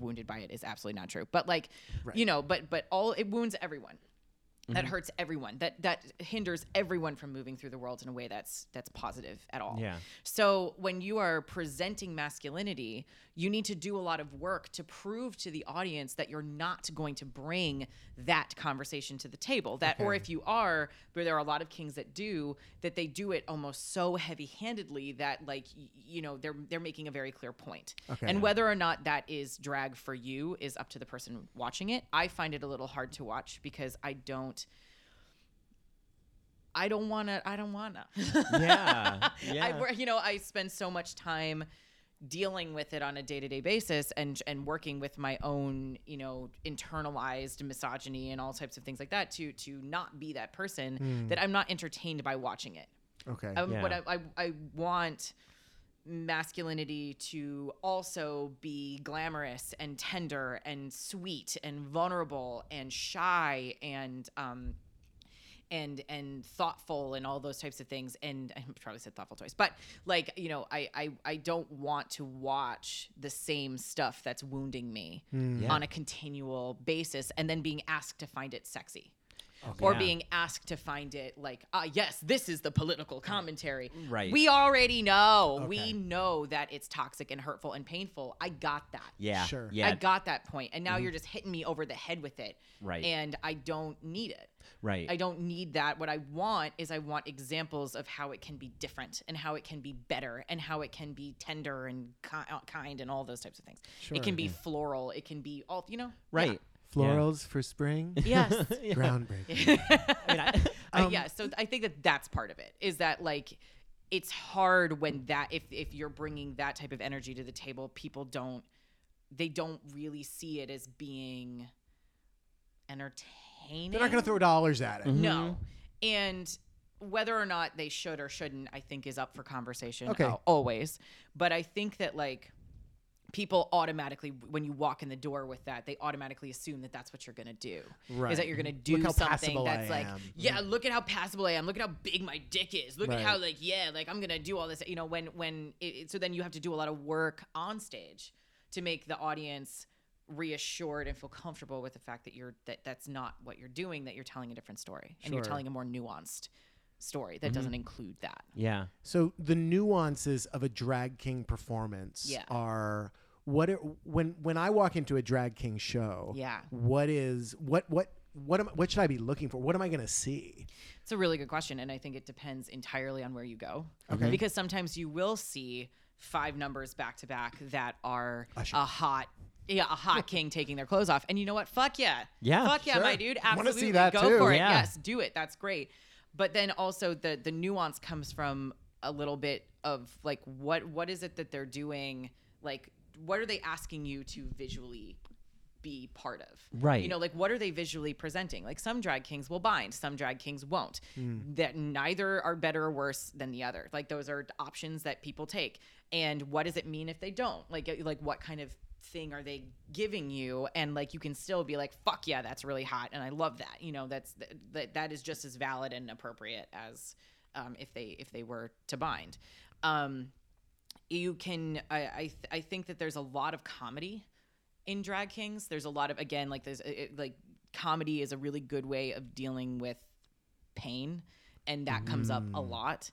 wounded by it is absolutely not true but like Right. you know but but all it wounds everyone that mm-hmm. hurts everyone that that hinders everyone from moving through the world in a way that's that's positive at all Yeah. so when you are presenting masculinity you need to do a lot of work to prove to the audience that you're not going to bring that conversation to the table that or if you are but there are a lot of kings that do that they do it almost so heavy-handedly that like you know they're they're making a very clear point Okay. and whether or not that is drag for you is up to the person watching it i find it a little hard to watch because i don't I don't want to. I don't want to. Yeah, yeah. I, you know, I spend so much time dealing with it on a day-to-day basis and and working with my own, you know, internalized misogyny and all types of things like that to to not be that person that I'm not entertained by watching it. Okay. I, What I, I, I want masculinity to also be glamorous and tender and sweet and vulnerable and shy and um and and thoughtful and all those types of things and I probably said thoughtful twice but like you know I I, I don't want to watch the same stuff that's wounding me Yeah. on a continual basis and then being asked to find it sexy or Yeah. being asked to find it like ah yes this is the political commentary Right. we already know Okay. we know that it's toxic and hurtful and painful i got that yeah. Sure. Yeah. i got that point and now you're just hitting me over the head with it Right. and i don't need it right. I don't need that. What I want is I want examples of how it can be different and how it can be better and how it can be tender and ki- uh, kind and all those types of things. Sure, It can be floral. It can be all, you know? right. Florals for spring. Yeah. Yes. Groundbreaking. I mean, I- Uh, Um, yeah. So I think that that's part of it is that like it's hard when that if if you're bringing that type of energy to the table, people don't they don't really see it as being entertaining. They're not going to throw dollars at it. No. Mm-hmm. And whether or not they should or shouldn't, I think is up for conversation Okay. al- always. But I think that like people automatically when you walk in the door with that, they automatically assume that that's what you're going to do. Right. Is that you're going to do Look how something passable I that's like, am. yeah, look at how passable I am. Look at how big my dick is. Look at how like, yeah, like I'm going to do all this, you know, when when it, it- so then you have to do a lot of work on stage to make the audience reassured and feel comfortable with the fact that you're that that's not what you're doing that you're telling a different story and you're Sure. telling a more nuanced story that mm-hmm. doesn't include that yeah. So the nuances of a drag king performance Yeah. are what it, when when I walk into a drag king show. Yeah. What is what what what am what should I be looking for? What am I going to see? it's a really good question and i think it depends entirely on where you go Okay. Mm-hmm. because sometimes you will see five numbers back to back that are Usher. a hot yeah, a hot king taking their clothes off. And you know what? Fuck yeah. Yeah, Fuck yeah, sure. my dude. Absolutely. see that Go too. for it. Yeah. Yes, do it. That's great. But then also the the nuance comes from a little bit of like what what is it that they're doing? Like what are they asking you to visually be part of. Right. You know, like what are they visually presenting? Like some drag kings will bind, some drag kings won't. Hmm. That neither are better or worse than the other. Like those are options that people take. And what does it mean if they don't? Like like what kind of thing are they giving you? And like you can still be like fuck yeah that's really hot and i love that you know that's that that is just as valid and appropriate as um, if they if they were to bind. Um, you can I I, th- I think that there's a lot of comedy in drag kings. There's a lot of again like there's it, like comedy is a really good way of dealing with pain and that comes up a lot.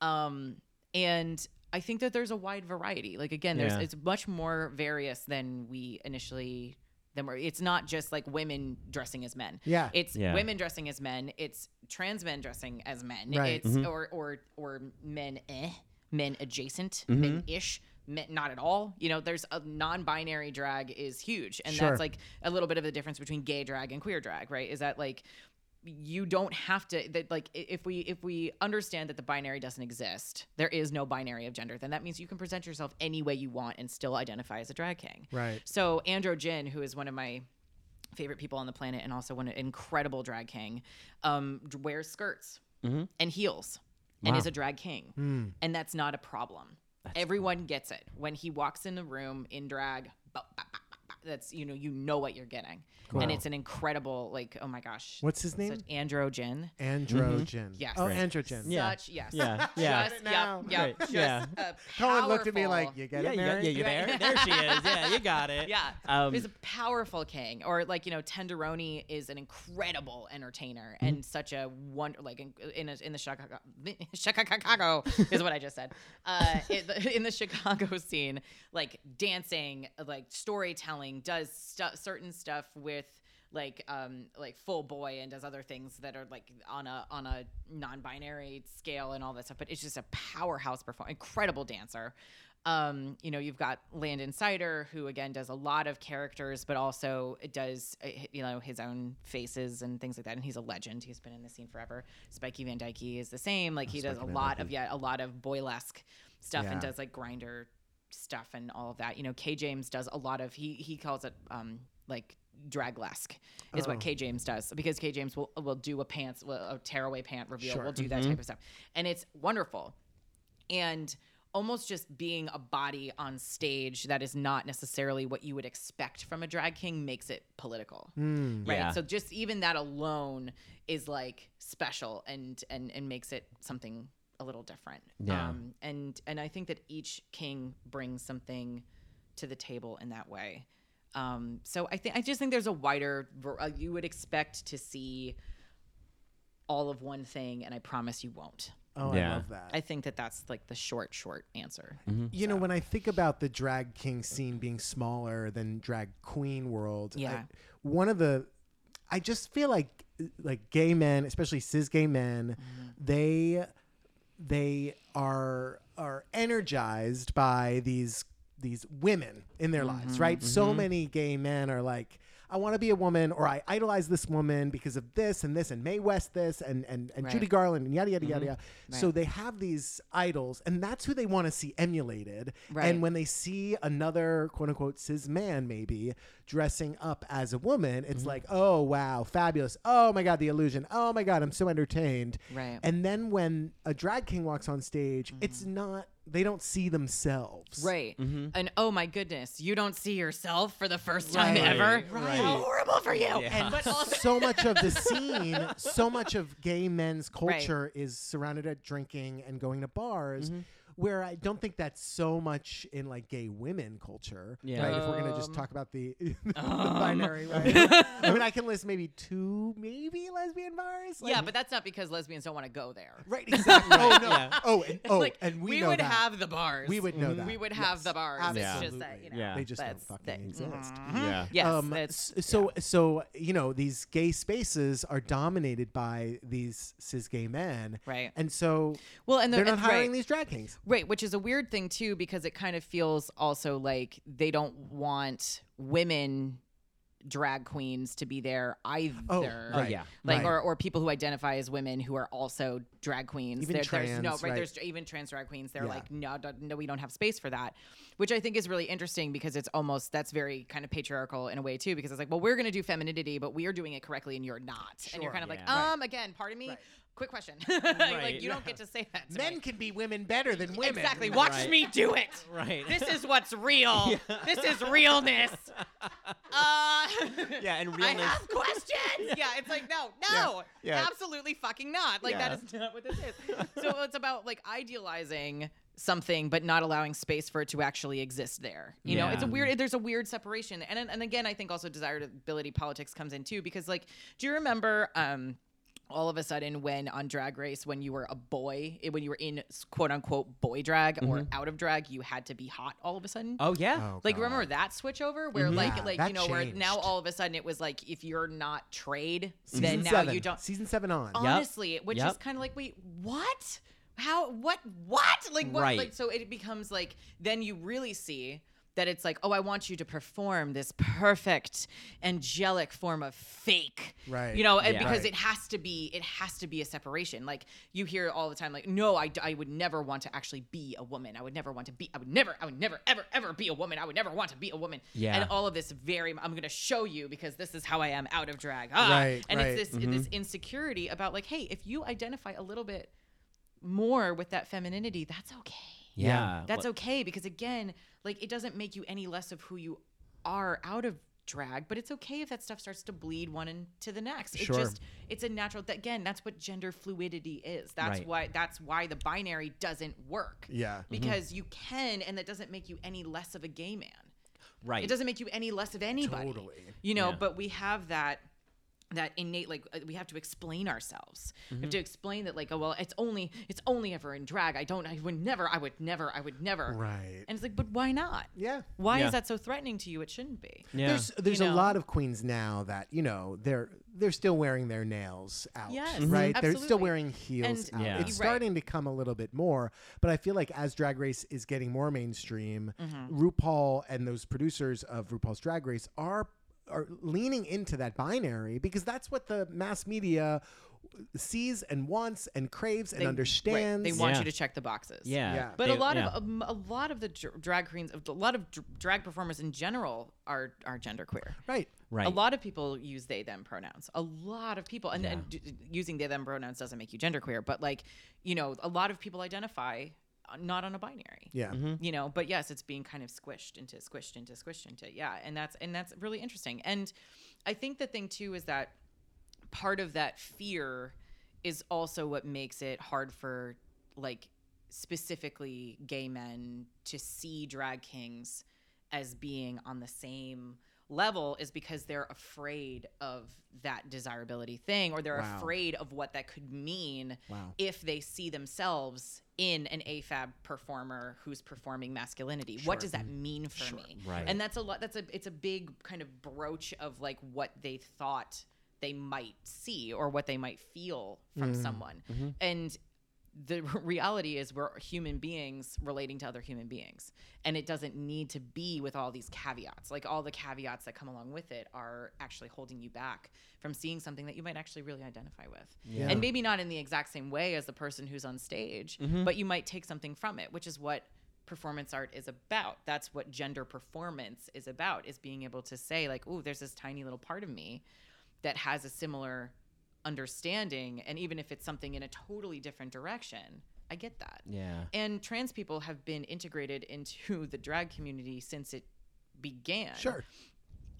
Um and i think that there's a wide variety like again there's Yeah. it's much more various than we initially than we're, it's not just like women dressing as men Yeah. it's Yeah. women dressing as men it's trans men dressing as men Right. it's or or or men eh men adjacent Mm-hmm. men ish men not at all you know there's a non-binary drag is huge and Sure. that's like a little bit of the difference between gay drag and queer drag right is that like you don't have to that like if we if we understand that the binary doesn't exist there is no binary of gender then that means you can present yourself any way you want and still identify as a drag king Right. so Andro Gin, who is one of my favorite people on the planet and also one incredible drag king, um, wears skirts Mhm. and heels and is a drag king, Mm. and that's not a problem. Everyone gets it when he walks in the room in drag. bow, bow, bow, bow, bow, that's you know you know what you're getting, Cool. and it's an incredible like oh my gosh, What's his name? such androgen. Androgen. Yes. Oh, Right. androgen. Yeah. Such yes, Yeah, yeah. Just, now. yep, yep, Right, just yeah. a Colin looked at me like, "You get yeah, it, yeah, yeah, you Right. there? There she is. Yeah, you got it. Yeah. Um, He's a powerful king. Or like, you know, Tenderoni is an incredible entertainer Mm-hmm. and such a one like in in, a, in the Chicago Chicago is what I just said. Uh, in, the, in the Chicago scene, like dancing, like storytelling, does stu- certain stuff with like um like full boy and does other things that are like on a on a non-binary scale and all that stuff but it's just a powerhouse performer incredible dancer. Um you know you've got Landon Cider who again does a lot of characters but also does uh, you know his own faces and things like that and he's a legend. He's been in the scene forever. Spiky van dyke is the same. Like he does a Spiky Van lot of yeah. a lot of boylesque stuff and does like grinder stuff and all of that you know k james does a lot of he he calls it um like draglesque is Oh. what K James does because K James will will do a pants will- a tearaway pant reveal Sure. will do that type of stuff and it's wonderful and almost just being a body on stage that is not necessarily what you would expect from a drag king makes it political Mm. right Yeah. so just even that alone is like special and and and makes it something a little different Yeah. um and and i think that each king brings something to the table in that way um so i think i just think there's a wider uh, you would expect to see all of one thing and i promise you won't Oh, Yeah. I love that. i think that that's like the short short answer you know, when I think about the drag king scene being smaller than drag queen world, I- Yeah. one of the, I just feel like, like gay men, especially cis gay men, they, they are are energized by these these women in their lives, mm-hmm, right? So mm-hmm. many gay men are like. I want to be a woman, or I idolize this woman because of this and this, and Mae West this, and and, and Right. Judy Garland, and yada yada mm-hmm. yada yada. So they have these idols, and that's who they want to see emulated. Right. And when they see another quote unquote cis man maybe dressing up as a woman, it's mm-hmm. like, oh wow, fabulous. Oh my god, the illusion. Oh my god, I'm so entertained. Right. And then when a drag king walks on stage, it's mm-hmm. not they don't see themselves. Right. Mm-hmm. And oh my goodness, you don't see yourself for the first time Right, ever. right. How horrible for you. Yeah. And so much of the scene, so much of gay men's culture is surrounded at drinking and going to bars. Mm-hmm. Where I don't think that's so much in like gay women culture, Yeah. right? If we're gonna just Um, talk about the, the binary, right? I mean, I can list maybe two, maybe lesbian bars. yeah, but that's not because lesbians don't want to go there. right, exactly. oh no, Yeah. oh, and, oh, like and we, we, know would that. have the bars. we would know that. We would have Yes, the bars. It's just that absolutely. you know. Yeah. They just don't that's fucking that- exist. Yeah. Yes. um, it's, s- so so you know these gay spaces are dominated by these cis gay men, Right. And so well, and the, they're not and- hiring right. these drag kings. Right, which is a weird thing too, because it kind of feels also like they don't want women drag queens to be there either. Oh, Oh, yeah. Like right. or, or people who identify as women who are also drag queens. Even There- there's no trans, right, right. There's even trans drag queens. They're Yeah. like no, no, we don't have space for that, which I think is really interesting because it's almost that's very kind of patriarchal in a way too. Because it's like, well, we're gonna do femininity, but we are doing it correctly, and you're not. And you're kind of like, Yeah. um, again, pardon me. Right. Quick question. Right. like you don't get to say that. To Men me. can be women better than women. Exactly. Watch Right. me do it. Right. This is what's real. This is realness. Uh, Yeah, and I realness. have questions. yeah, it's like no, no, Yeah. absolutely fucking not. Like that is not what this is. so it's about like idealizing something but not allowing space for it to actually exist there. You know, it's a Yeah. weird there's a weird separation. And and again, I think also desirability politics comes in too because like do you remember um all of a sudden when on drag race when you were a boy when you were in quote unquote boy drag or mm-hmm. out of drag you had to be hot all of a sudden Oh yeah. Oh, like God. remember that switch over where mm-hmm. Yeah, like like you know where now all of a sudden it was like if you're not trade Season then now seven. you don't Season seven on. honestly which is kind of like wait what how what what like what Right. like so it becomes like then you really see that it's like oh i want you to perform this perfect angelic form of fake Right. you know Yeah. because Right. it has to be it has to be a separation like you hear all the time like no I, I would never want to actually be a woman i would never want to be i would never i would never ever ever be a woman i would never want to be a woman Yeah. and all of this very i'm going to show you because this is how i am out of drag ah. Right, and right. it's this this insecurity about like hey if you identify a little bit more with that femininity that's okay Yeah. that's Well- okay because again like it doesn't make you any less of who you are out of drag, but it's okay if that stuff starts to bleed one into the next. It Sure. just it's a natural that, again, that's what gender fluidity is. That's Right. why that's why the binary doesn't work. Yeah. Mm-hmm. Because you can and that doesn't make you any less of a gay man. Right. It doesn't make you any less of anybody. Totally. You know, Yeah. but we have that that innate like uh, we have to explain ourselves. We Mm-hmm. have to explain that like oh well it's only it's only ever in drag. I don't I would never I would never I would never. Right. And it's like but why not? Yeah. Why Yeah. is that so threatening to you? It shouldn't be. yeah. There's there's You a lot of queens now that you know they're they're still wearing their nails out, Yes, right? absolutely. They're still wearing heels And- out. Yeah. It's Right. starting to come a little bit more, but I feel like as Drag Race is getting more mainstream, Mm-hmm. RuPaul and those producers of RuPaul's Drag Race are are leaning into that binary because that's what the mass media sees and wants and craves and They- right, understands. They want Yeah. you to check the boxes. yeah. Yeah. But They- a lot yeah. of um, a lot of the drag queens, a lot of drag performers in general are are genderqueer. right. right. A lot of people use they them pronouns. A lot of people, and, and d- using they them pronouns doesn't make you genderqueer, but like you know, a lot of people identify not on a binary. Yeah. Mm-hmm. You know, but yes, it's being kind of squished into squished into squished into yeah, and that's and that's really interesting. And I think the thing too is that part of that fear is also what makes it hard for like specifically gay men to see drag kings as being on the same level is because they're afraid of that desirability thing or they're Wow. afraid of what that could mean Wow. if they see themselves in an AFAB performer who's performing masculinity. What does that mm-hmm. mean for me? Right. And that's a lot that's a it's a big kind of broach of like what they thought they might see or what they might feel from mm-hmm. someone. Mm-hmm. And the reality is we're human beings relating to other human beings. And it doesn't need to be with all these caveats. Like all the caveats that come along with it are actually holding you back from seeing something that you might actually really identify with. Yeah. and maybe not in the exact same way as the person who's on stage mm-hmm. but you might take something from it which is what performance art is about. That's what gender performance is about is being able to say like oh there's this tiny little part of me that has a similar understanding and even if it's something in a totally different direction i get that yeah. and trans people have been integrated into the drag community since it began Sure.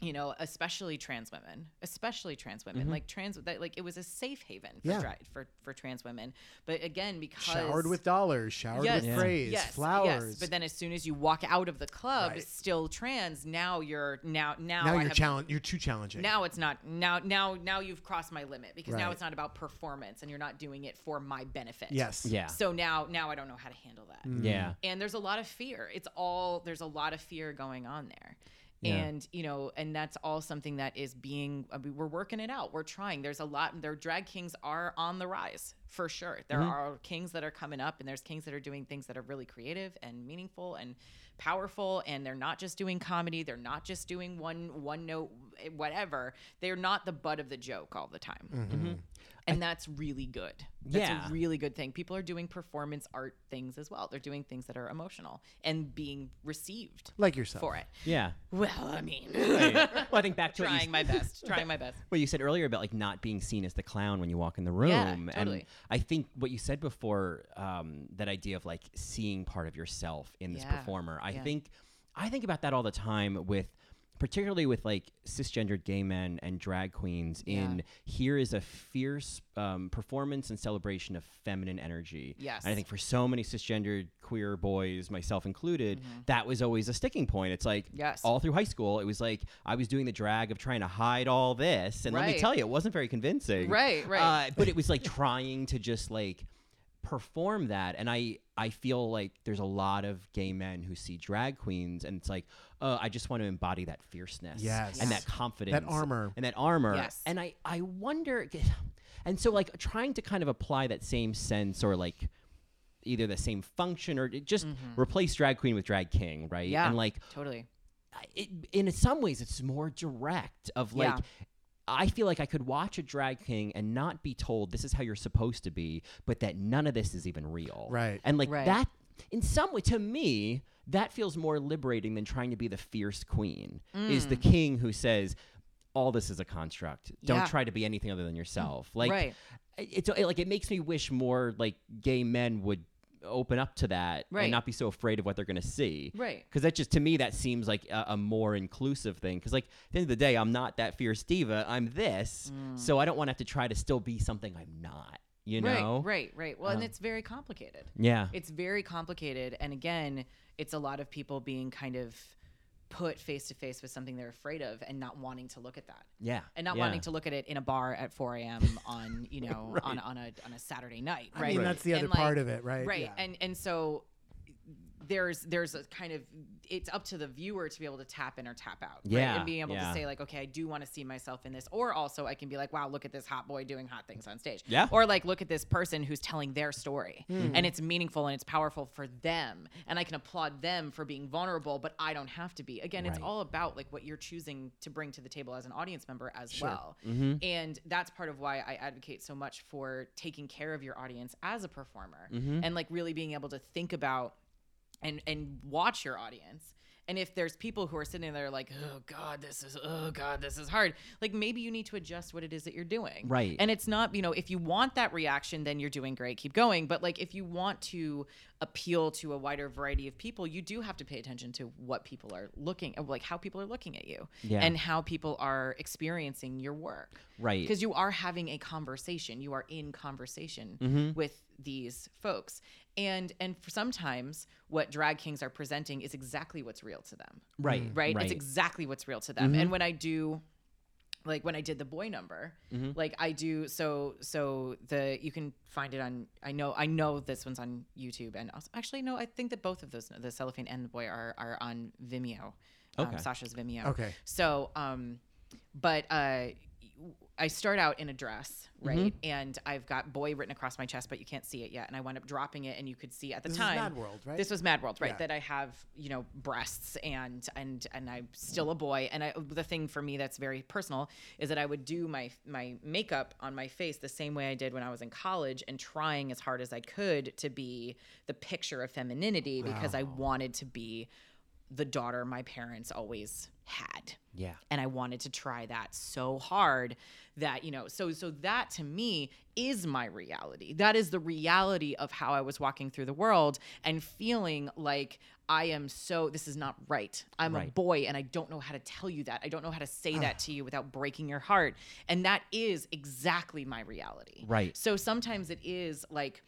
You know especially trans women especially trans women mm-hmm. like trans that like it was a safe haven for Yeah. drag for for trans women but again because Showered with dollars, showered Yes, with Yeah. praise, yes, flowers. Yes, but then as soon as you walk out of the club, Right. still trans. Now you're now now, now I you're have, challenge. You're too challenging. Now it's not now now now you've crossed my limit because now it's not about performance and you're not doing it for my benefit. yes. Yeah. So now now I don't know how to handle that. Mm. Yeah. And there's a lot of fear. It's all there's a lot of fear going on there. Yeah. And you know, and that's all something that is being. I mean, we're working it out. We're trying. There's a lot. Their drag kings are on the rise for sure. There mm-hmm. are kings that are coming up, and there's kings that are doing things that are really creative and meaningful and powerful. And they're not just doing comedy. They're not just doing one one note whatever. They're not the butt of the joke all the time. Mm-hmm. Mm-hmm. And that's really good. That's Yeah. a really good thing. People are doing performance art things as well. They're doing things that are emotional and being received Like yourself. for it. Yeah. Well, I mean, Well, I think back to you, trying my best. Trying my best. what you said earlier about like not being seen as the clown when you walk in the room. Yeah, And. I think what you said before, um, that idea of like seeing part of yourself in this Yeah, performer. I yeah. think I think about that all the time with particularly with like cisgendered gay men and drag queens in here is a fierce um, performance and celebration of feminine energy. Yes. And I think for so many cisgendered queer boys, myself included, that was always a sticking point. It's like Mm-hmm. Yes. all through high school, it was like I was doing the drag of trying to hide all this, and let me tell you, it wasn't very convincing. Right, right. Uh, but it was like trying to just like perform that, and I I feel like there's a lot of gay men who see drag queens, and it's like, oh, I just want to embody that fierceness, Yes. and Yes. that confidence, that armor. and that armor, Yes. and I I wonder, and so like trying to kind of apply that same sense or like either the same function or it just replace drag queen with drag king, right? Mm-hmm. Yeah. and like Totally. it, in some ways it's more direct of like Yeah. I feel like I could watch a drag king and not be told this is how you're supposed to be, but that none of this is even real. Right. And like Right. that in some way to me, that feels more liberating than trying to be the fierce queen. Is the king who says all this is a construct. Don't Mm. Yeah. try to be anything other than yourself. Like Right. it's it, like it makes me wish more like gay men would open up to that Right. and not be so afraid of what they're going to see. Right. Because that just to me that seems like a, a more inclusive thing. Because like at the end of the day, I'm not that fierce diva. I'm this, so I don't want to have to try to still be something I'm not. You know? Right, right, right. Well, and Um, it's very complicated. Yeah. It's very complicated. And again, it's a lot of people being kind of put face to face with something they're afraid of and not wanting to look at that. yeah. And not yeah. wanting to look at it in a bar at 4 a.m. on, you know, on, on, a, on a Saturday night, I right? mean, that's the And, other like, part of it, right? right Yeah. and and so there's there's a kind of it's up to the viewer to be able to tap in or tap out right? Yeah, and being able yeah. to say like okay i do want to see myself in this or also i can be like wow look at this hot boy doing hot things on stage Yeah. or like look at this person who's telling their story Mm-hmm. and it's meaningful and it's powerful for them and i can applaud them for being vulnerable but i don't have to be again it's all about like what you're choosing to bring to the table as an audience member as well Mm-hmm. and that's part of why I advocate so much for taking care of your audience as a performer Mm-hmm. and like really being able to think about and and watch your audience. And if there's people who are sitting there like, oh God, this is oh God, this is hard. Like maybe you need to adjust what it is that you're doing. Right. And it's not, you know, if you want that reaction, then you're doing great. Keep going. But like if you want to appeal to a wider variety of people, you do have to pay attention to what people are looking like how people are looking at you Yeah. and how people are experiencing your work Right. because you are having a conversation you are in conversation Mm-hmm. with these folks and and for sometimes what drag kings are presenting is exactly what's real to them Right. right, Right. Mm-hmm. it's exactly what's real to them and when i do like when i did the boy number Mm-hmm. like i do so so the you can find it on i know i know this one's on youtube and also, actually no i think that both of those the cellophane and the boy are are on vimeo um, Okay. sasha's vimeo Okay. so, um, but uh, I start out in a dress, right? Mm-hmm. And I've got boy written across my chest, but you can't see it yet. And I wind up dropping it, and you could see at the This is time. Mad World, right? This was Mad World, right? Yeah. That I have, you know, breasts and and and I'm still a boy. And I, the thing for me that's very personal is that I would do my my makeup on my face the same way I did when I was in college, and trying as hard as I could to be the picture of femininity because I wanted to be the daughter my parents always had. Yeah. and I wanted to try that so hard that you know so so that to me is my reality. That is the reality of how I was walking through the world and feeling like I am so this is not right. I'm a boy and I don't know how to tell you that. I don't know how to say that to you without breaking your heart. And that is exactly my reality. Right. so sometimes it is like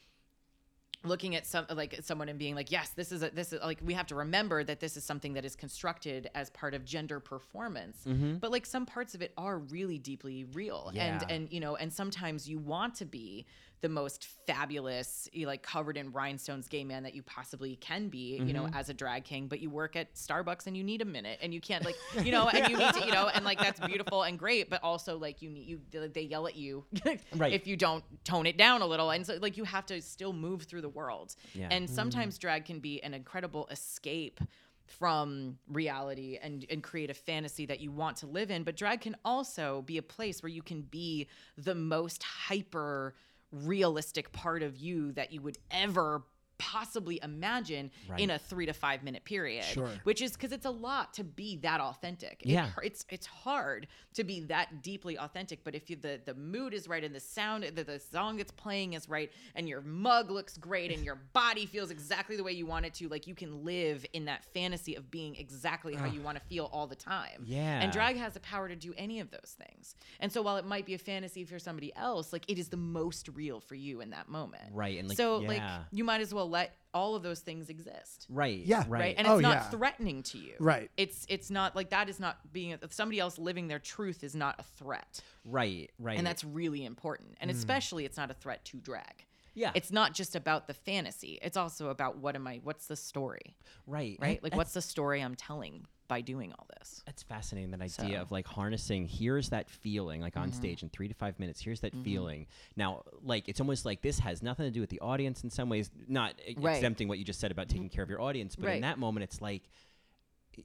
looking at some like someone and being like yes this is a this is like we have to remember that this is something that is constructed as part of gender performance. Mm-hmm. But like some parts of it are really deeply real. And and you know and sometimes you want to be the most fabulous like covered in rhinestones gay man that you possibly can be you know mm-hmm. as a drag king but you work at starbucks and you need a minute and you can't like you know and you need to you know and like that's beautiful and great but also like you need you they yell at you Right. if you don't tone it down a little and so like you have to still move through the world Yeah. and mm-hmm. sometimes drag can be an incredible escape from reality and and create a fantasy that you want to live in but drag can also be a place where you can be the most hyper realistic part of you that you would ever possibly imagine in a 3 to 5 minute period Sure. which is cuz it's a lot to be that authentic. It Yeah. it's it's hard to be that deeply authentic but if you the the mood is right and the sound the, the song that's playing is right and your mug looks great and your body feels exactly the way you want it to like you can live in that fantasy of being exactly how you want to feel all the time. Yeah. and drag has the power to do any of those things. And so while it might be a fantasy for somebody else like it is the most real for you in that moment. Right, and, like, so like you might as well let all of those things exist Right. Yeah. Right. right and Oh, it's not yeah. threatening to you Right. it's it's not like that is not being somebody else living their truth is not a threat right. Right. and that's really important and mm. especially it's not a threat to drag Yeah. it's not just about the fantasy it's also about what am i what's the story right. right like what's the story i'm telling by doing all this That's fascinating. That idea So- Mm-hmm. of like harnessing. Here's that feeling, like on stage in three to five minutes. Here's that feeling. Now, like it's almost like this has nothing to do with the audience in some ways. Not Right. exempting what you just said about taking care of your audience, but in that moment, it's like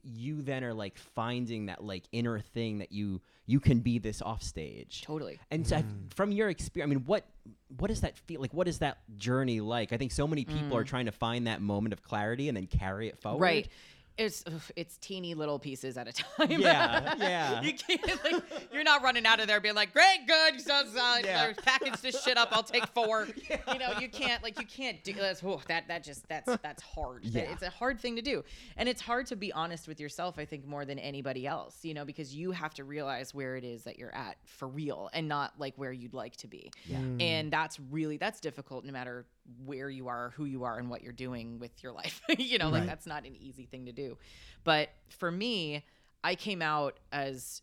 you then are like finding that like inner thing that you you can be this off stage. totally And so, from your experience, I mean, what what does that feel like? What is that journey like? I think so many people are trying to find that moment of clarity and then carry it forward. Mm. Right. It's it's teeny little pieces at a time. Yeah, yeah. you can't like you're not running out of there being like, great, good, so, so, Yeah. package this shit up. I'll take four. You know, you can't like you can't do that's oh, that that just that's that's hard. That- Yeah. It's a hard thing to do, and it's hard to be honest with yourself. I think more than anybody else. You know, because you have to realize where it is that you're at for real, and not like where you'd like to be. Yeah. And that's really that's difficult no matter where you are, who you are, and what you're doing with your life. you know, like that's not an easy thing to do. But for me, I came out as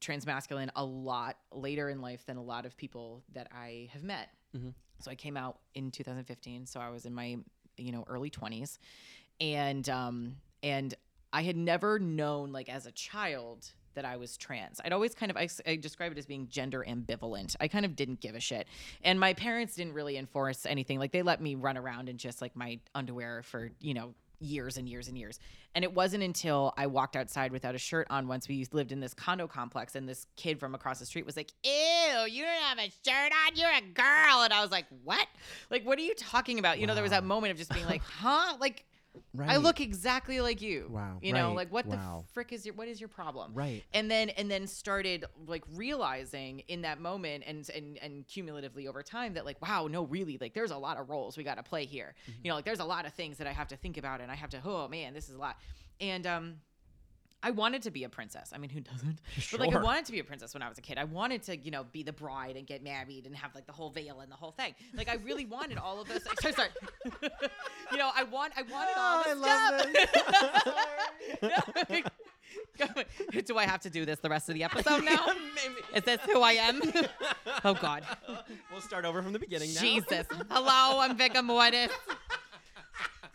transmasculine a lot later in life than a lot of people that I have met. Mhm. So I came out in 2015. So I was in my you know early 20s, and um and I had never known like as a child that I was trans. I'd always kind of I describe it as being gender ambivalent. I kind of didn't give a shit, and my parents didn't really enforce anything. Like they let me run around in just like my underwear for you know years and years and years. And it wasn't until I walked outside without a shirt on once we lived in this condo complex and this kid from across the street was like, Ew, you don't have a shirt on, you're a girl. And I was like, What? Like, what are you talking about? You know, there was that moment of just being like, huh? Like I look exactly like you. Wow. You know, Right. like what Wow. the frick is your what is your problem? Right. And then and then started like realizing in that moment and and and cumulatively over time that like wow no really like there's a lot of roles we got to play here. Mm-hmm. You know like there's a lot of things that I have to think about and I have to oh man this is a lot. And um I wanted to be a princess. I mean, who doesn't? But like, I wanted to be a princess when I was a kid. I wanted to, you know, be the bride and get married and have like the whole veil and the whole thing. Like, I really wanted all of those. Sorry, sorry. you know, I want, I wanted all this I stuff. No. Do I have to do this the rest of the episode now? Is this who I am? oh God, we'll start over from the beginning now. Jesus! Hello, I'm Vigor Mortis.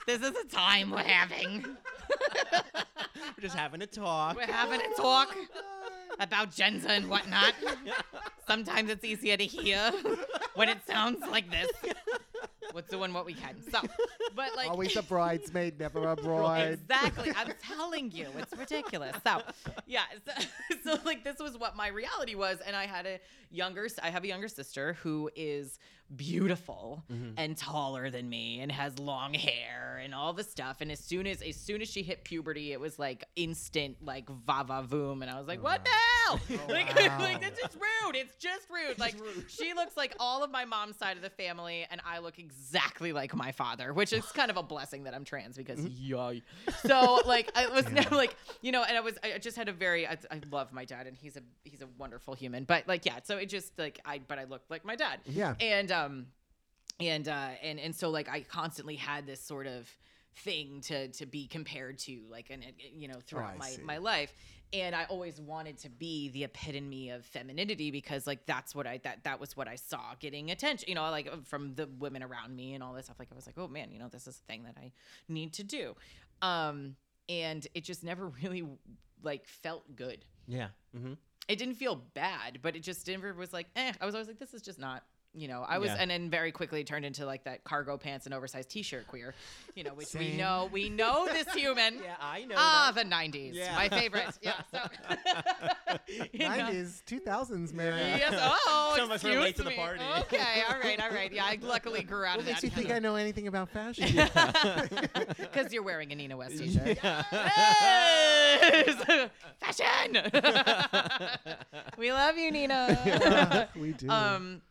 This is a time we're having. We're just having a talk. We're having a talk about gender and whatnot. Sometimes it's easier to hear when it sounds like this. We're doing what we can. So, but like Always a bridesmaid, never a bride. Exactly. I'm telling you, it's ridiculous. So, yeah. So, so, like, this was what my reality was, and I had a younger. I have a younger sister who is beautiful mm-hmm. and taller than me, and has long hair and all the stuff. And as soon as as soon as she hit puberty, it was like instant like va va voom, and I was like, what the hell? like, wow. like that's just rude. It's just rude. Like she looks like all of my mom's side of the family, and I look exactly like my father, which is kind of a blessing that I'm trans because yay. So like I was never like you know, and I was I just had a very I, I love my dad, and he's a he's a wonderful human, but like yeah, so it just like I but I looked like my dad, Yeah. and um and uh and and so like I constantly had this sort of thing to to be compared to like and you know throughout I my see. my life and I always wanted to be the epitome of femininity because like that's what I that that was what I saw getting attention you know like from the women around me and all this stuff like I was like oh man you know this is a thing that I need to do um and it just never really like felt good Yeah. Mm-hmm. it didn't feel bad, but it just never was like, eh. I was always like, this is just not, you know. I was, Yeah. and then very quickly turned into like that cargo pants and oversized T-shirt queer, you know, which we know, we know this human. Yeah, I know. Ah, that. the '90s, Yeah. my favorite. Yeah, so you know. 90s, 2000s, man Yes. Oh, Some of us were excuse late to the me. party. Okay. All right. All right. Yeah. I luckily grew out What of makes that. you think I know anything about fashion? Because you're wearing a Nina West T-shirt. Yeah. Yes! Fashion. we love you, Nina. we do. um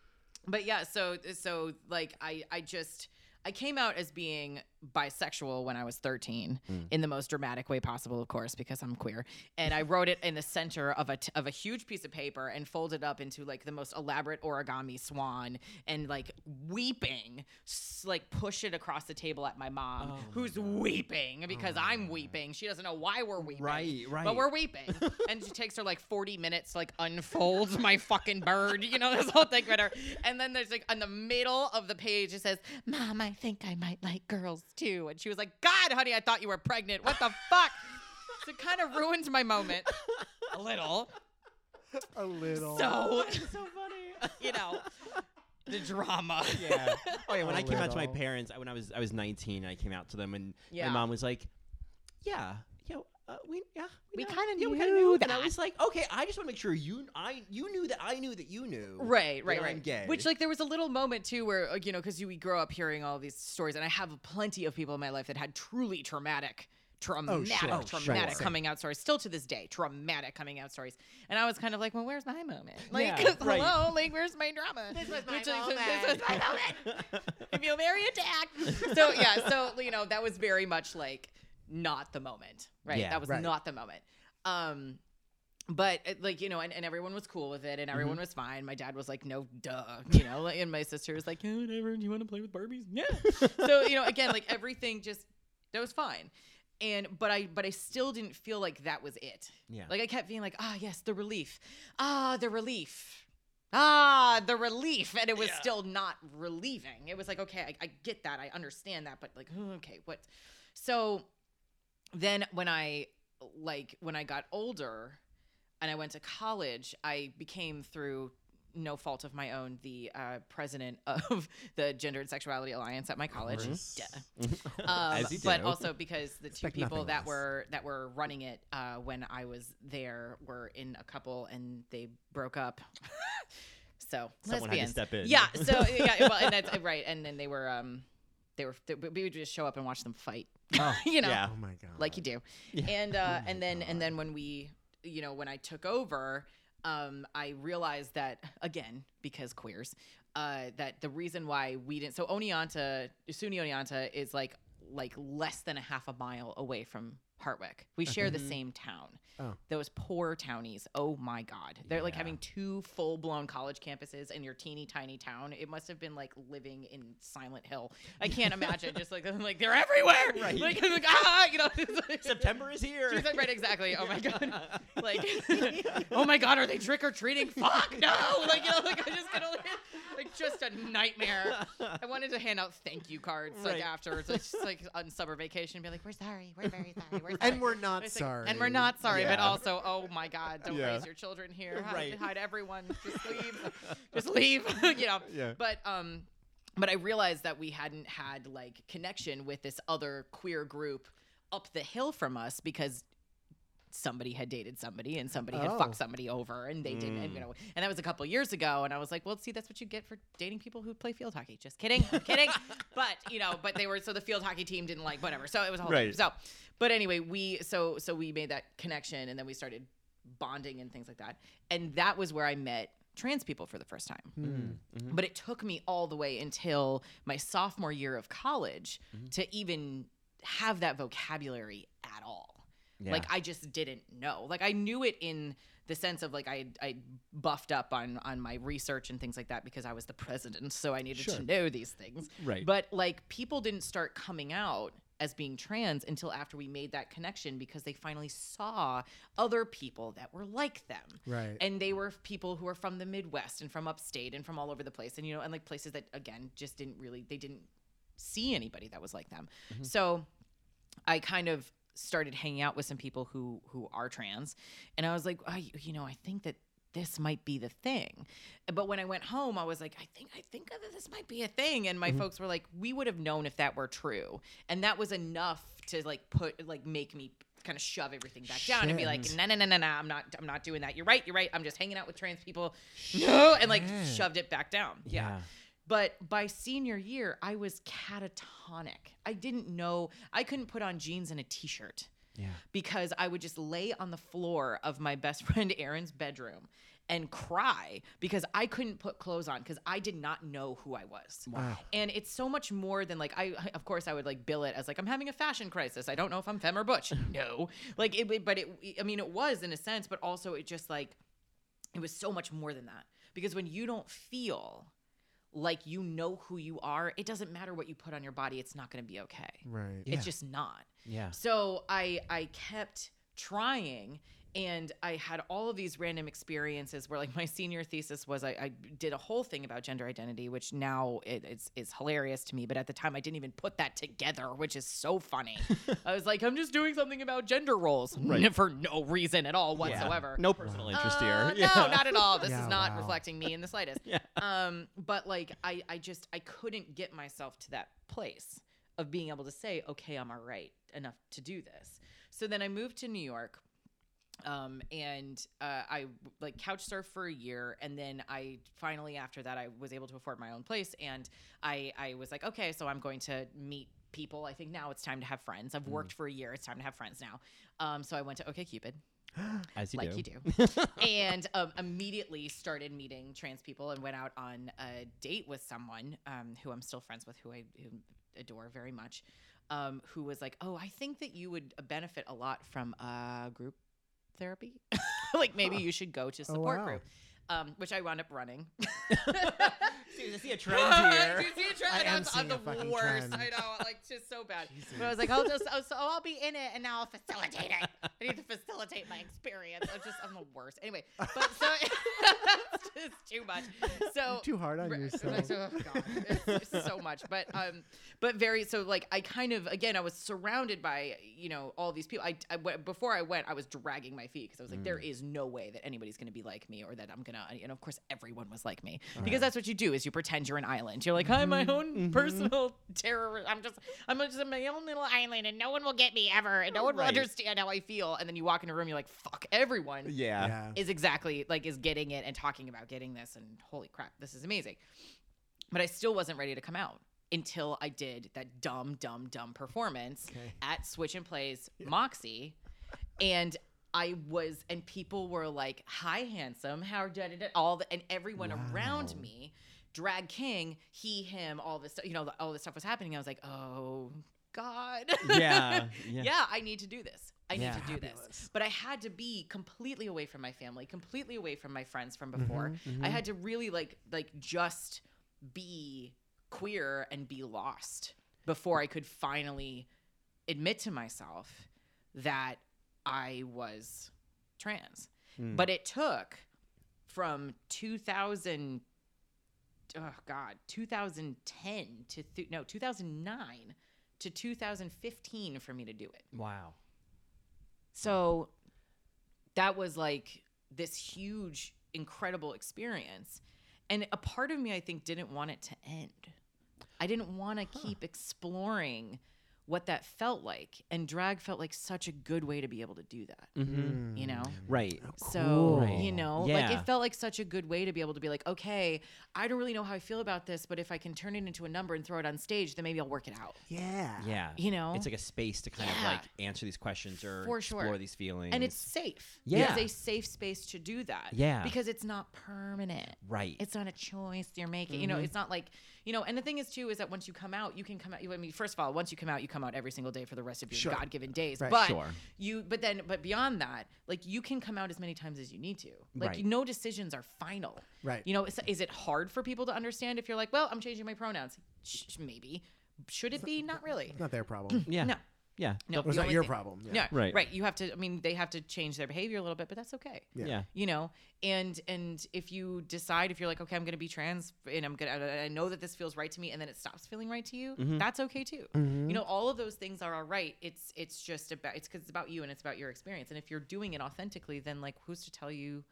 but yeah so so like i i just i came out as being bisexual when i was 13 in the most dramatic way possible of course because i'm queer. And i wrote it in the center of a t- of a huge piece of paper and folded up into like the most elaborate origami swan and like weeping s- like push it across the table at my mom who's weeping because i'm weeping. She doesn't know why we're weeping Right, right. but we're weeping. And she takes her like 40 minutes to like unfold my fucking bird you know this whole thing with her. And then there's like in the middle of the page it says mom i think i might like girls too and she was like god honey i thought you were pregnant what the fuck so it kind of ruins my moment a little a little. so so funny. you know the drama yeah. Oh yeah. When A I came out to my little. parents, I- when I was I was 19, I came out to them, and Yeah. my mom was like, "Yeah, yeah, uh, we yeah We know- kinda yeah, we kinda knew And I was like, "Okay, I just want to make sure you I you knew that I knew that you knew." Right, right, that right. I'm gay. Which, like, there was a little moment too where, uh, you know, because you we grow up hearing all these stories, and I have plenty of people in my life that had truly traumatic traumatic, sure, traumatic sure. coming out stories. Still to this day, traumatic coming out stories. And I was kind of like, well, where's my moment? Like, Yeah, right. hello, like, where's my drama? This was my This was my moment. I feel very attacked. So yeah, so you know, that was very much like not the moment, right? Yeah, that was right. not the moment. Um, but like you know, and, and everyone was cool with it, and everyone was fine. My dad was like, "No, duh," you know, and my sister was like, "Yeah, whatever. Do you want to play with Barbies?" Yeah. so you know, again, like everything just that was fine. And but I but I still didn't feel like that was it. Yeah. Like I kept feeling like, ah, yes, the relief. Ah, the relief. Ah, the relief. And it was still not relieving. It was like, okay, I, I get that. I understand that. But like, oh, okay, what? So then when I like when I got older and I went to college, I became through no fault of my own the uh, president of the Gender and Sexuality Alliance at my college. Um, but also because the two Expect people that less. were that were running it uh, when I was there were in a couple and they broke up. so Someone lesbians. step in. Yeah. So yeah. Well, and that's right. And then they were um, they were they, we would just show up and watch them fight. Oh, you know, Yeah. oh my god. like you do. Yeah. And Oh uh, and then and then when we, you know, when I took over, um, I realized that again because queers, uh, that the reason why we didn't. So Oneonta, SUNY Oneonta is like like less than a half a mile away from Hartwick. We share the same town. Oh. Those poor townies. Oh my God. They're like having two full blown college campuses in your teeny tiny town. It must have been like living in Silent Hill. I can't imagine. Just like, like they're everywhere. Right. Like, I'm like ah, you know. like- September is here. She's like, right, exactly. Oh my god. Like, oh my god, are they trick or treating? Fuck no! Like, you know, like I just get all like just a nightmare. I wanted to hand out thank you cards like Right. afterwards, like, just like on summer vacation, be like, we're sorry, we're very sorry, we're sorry. and we're not like, sorry. and we're not sorry, but also, oh my God, don't Yeah. raise your children here. Hide, Right. hide everyone. Just leave. Just leave. you know. Yeah. But um, but I realized that we hadn't had like connection with this other queer group up the hill from us because somebody had dated somebody and somebody had Oh. fucked somebody over and they didn't and, you know and that was a couple years ago and I was like well see that's what you get for dating people who play field hockey just kidding I'm kidding but you know but they were so the field hockey team didn't like whatever so it was a whole Right. so but anyway we so so we made that connection and then we started bonding and things like that and that was where I met trans people for the first time Hmm. Mm-hmm. Mm-hmm. but it took me all the way until my sophomore year of college mm-hmm. to even have that vocabulary at all Yeah. like I just didn't know. Like I knew it in the sense of like I I buffed up on on my research and things like that because I was the president, so I needed Sure. to know these things. Right. But like people didn't start coming out as being trans until after we made that connection because they finally saw other people that were like them. Right. And they were people who were from the Midwest and from upstate and from all over the place and you know and like places that again just didn't really they didn't see anybody that was like them. Mm-hmm. So I kind of started hanging out with some people who who are trans, and I was like, I, you know, I think that this might be the thing. But when I went home, I was like, I think I think that this might be a thing, and my mm-hmm. folks were like, we would have known if that were true, and that was enough to like put like make me kind of shove everything back down and be like Shit. no no no no no i'm not i'm not doing that. You're right you're right. I'm just hanging out with trans people. No and like shoved it back down. Yeah. Yeah. but by senior year, I was catatonic. I didn't know, I couldn't put on jeans and a t shirt Yeah. because I would just lay on the floor of my best friend Aaron's bedroom and cry because I couldn't put clothes on because I did not know who I was. Wow. And it's so much more than like I of course I would like bill it as like I'm having a fashion crisis. I don't know if I'm femme or butch. no. Like it but it I mean it was in a sense, but also it just like it was so much more than that. Because when you don't feel like you know who you are, it doesn't matter what you put on your body, it's not going to be okay. Right. Yeah. It's just not. Yeah. So I I kept trying and I had all of these random experiences where like my senior thesis was I, I did a whole thing about gender identity, which now it, it's it's hilarious to me. But at the time I didn't even put that together, which is so funny. I was like, I'm just doing something about gender roles Right. for no reason at all Yeah. whatsoever. No personal interest Uh, here. No, not at all. This Yeah, is not wow. reflecting me in the slightest. Yeah. Um, but like I, I just I couldn't get myself to that place of being able to say, okay, I'm all right enough to do this. So then I moved to New York. Um, and uh, I like couch surfed for a year, and then I finally after that I was able to afford my own place, and I I was like, okay, so I'm going to meet people. I think now it's time to have friends. I've worked for a year. It's time to have friends now. Um, so I went to OkCupid As you like do. you do, and um, immediately started meeting trans people and went out on a date with someone um, who I'm still friends with, who I who adore very much, um, who was like, "Oh, I think that you would benefit a lot from uh, group therapy. like maybe you should go to support wow. group." Um, which I wound up running. See, I see a trend here. you see a trend? I am I'm the worst. trend. I know, like just so bad. But I was like, I'll just, oh, so I'll be in it, and now I'll facilitate it. I need to facilitate my experience. I'm just, I'm the worst. Anyway, but so it's just too much. So Too hard on Right, yourself. oh, God, it's, so much. But um but very so like i kind of again i was surrounded by you know all these people. I, I went- before i went i was dragging my feet because i was like there mm. is no way that anybody's going to be like me or that i'm gonna and of course everyone was like me. Because that's what you do is you pretend you're an island. You're like i'm my mm-hmm. own mm-hmm. personal terror i'm just i'm just my own little island and no one will get me ever and no one will understand how i feel and then you walk in a room you're like fuck everyone Yeah. yeah. is exactly like is getting it and talking about getting this and holy crap this is amazing but i still wasn't ready to come out until i did that dumb dumb dumb performance Okay. at switch and plays moxie and i was and people were like hi handsome how da, da, da, all the and everyone around me drag king he him all this stuff you know all this stuff was happening i was like oh god Yeah. Yeah. yeah, I need to do this. I Yeah. need to do this. But I had to be completely away from my family, completely away from my friends from before. Mm-hmm, I had to really like like just be queer and be lost before I could finally admit to myself that I was trans. Mm. But it took from 2000 oh god 2010 to th- no 2009 to 2015 for me to do it Wow. So that was like this huge incredible experience. And a part of me i think didn't want it to end. I didn't want to keep exploring what that felt like and drag felt like such a good way to be able to do that Mm-hmm. you know Right. so Cool. you know, like it felt like such a good way to be able to be like, okay, I don't really know how I feel about this, but if I can turn it into a number and throw it on stage, then maybe I'll work it out. Yeah. Yeah. You know? It's like a space to kind of like answer these questions or For explore these feelings. And it's safe. Yeah. It's a safe space to do that. Yeah. Because it's not permanent. right. It's not a choice you're making. You know, it's not like, you know, and the thing is too is that once you come out, you can come out. You, I mean, first of all, once you come out, you come out every single day for the rest of your Sure. God given days. Right. But Sure. you, but then, but beyond that, like you can come out as many times as you need to. Like Right. no decisions are final. Right. You know, is, is it hard for people to understand if you're like, well, I'm changing my pronouns? Sh- maybe. Should it be? Not really. It's not their problem. yeah. No. Yeah. No, Or it's not your thing- problem. Yeah, Right. right. You have to. I mean, they have to change their behavior a little bit, but that's okay. Yeah. Yeah. You know, and and if you decide if you're like, okay, I'm going to be trans, and I'm gonna, I I know that this feels right to me, and then it stops feeling right to you, Mm-hmm. that's okay too. You know, all of those things are all right. It's it's just about it's because it's about you and it's about your experience. And if you're doing it authentically, then like, who's to tell you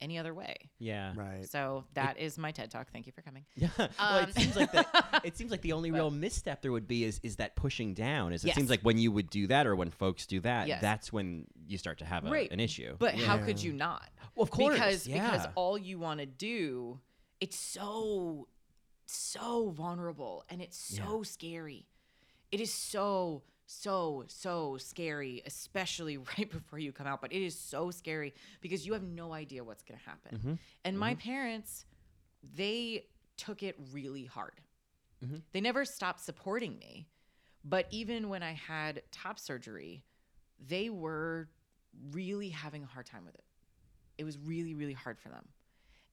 any other way? Yeah. Right. So that is my TED talk. Thank you for coming. Yeah. well, Um, it seems like that. It seems like the only real misstep there would be is is that pushing down. Is it Yes. seems like when you would do that or when folks do that, Yes. that's when you start to have a, Right. an issue. But how could you not? Well, of course, because because all you want to do, it's so so vulnerable and it's so scary. It is so so so scary, especially right before you come out. But it is so scary because you have no idea what's going to happen. Mm-hmm. And my parents, they took it really hard. Mm-hmm. They never stopped supporting me. But even when I had top surgery, they were really having a hard time with it. It was really, really hard for them.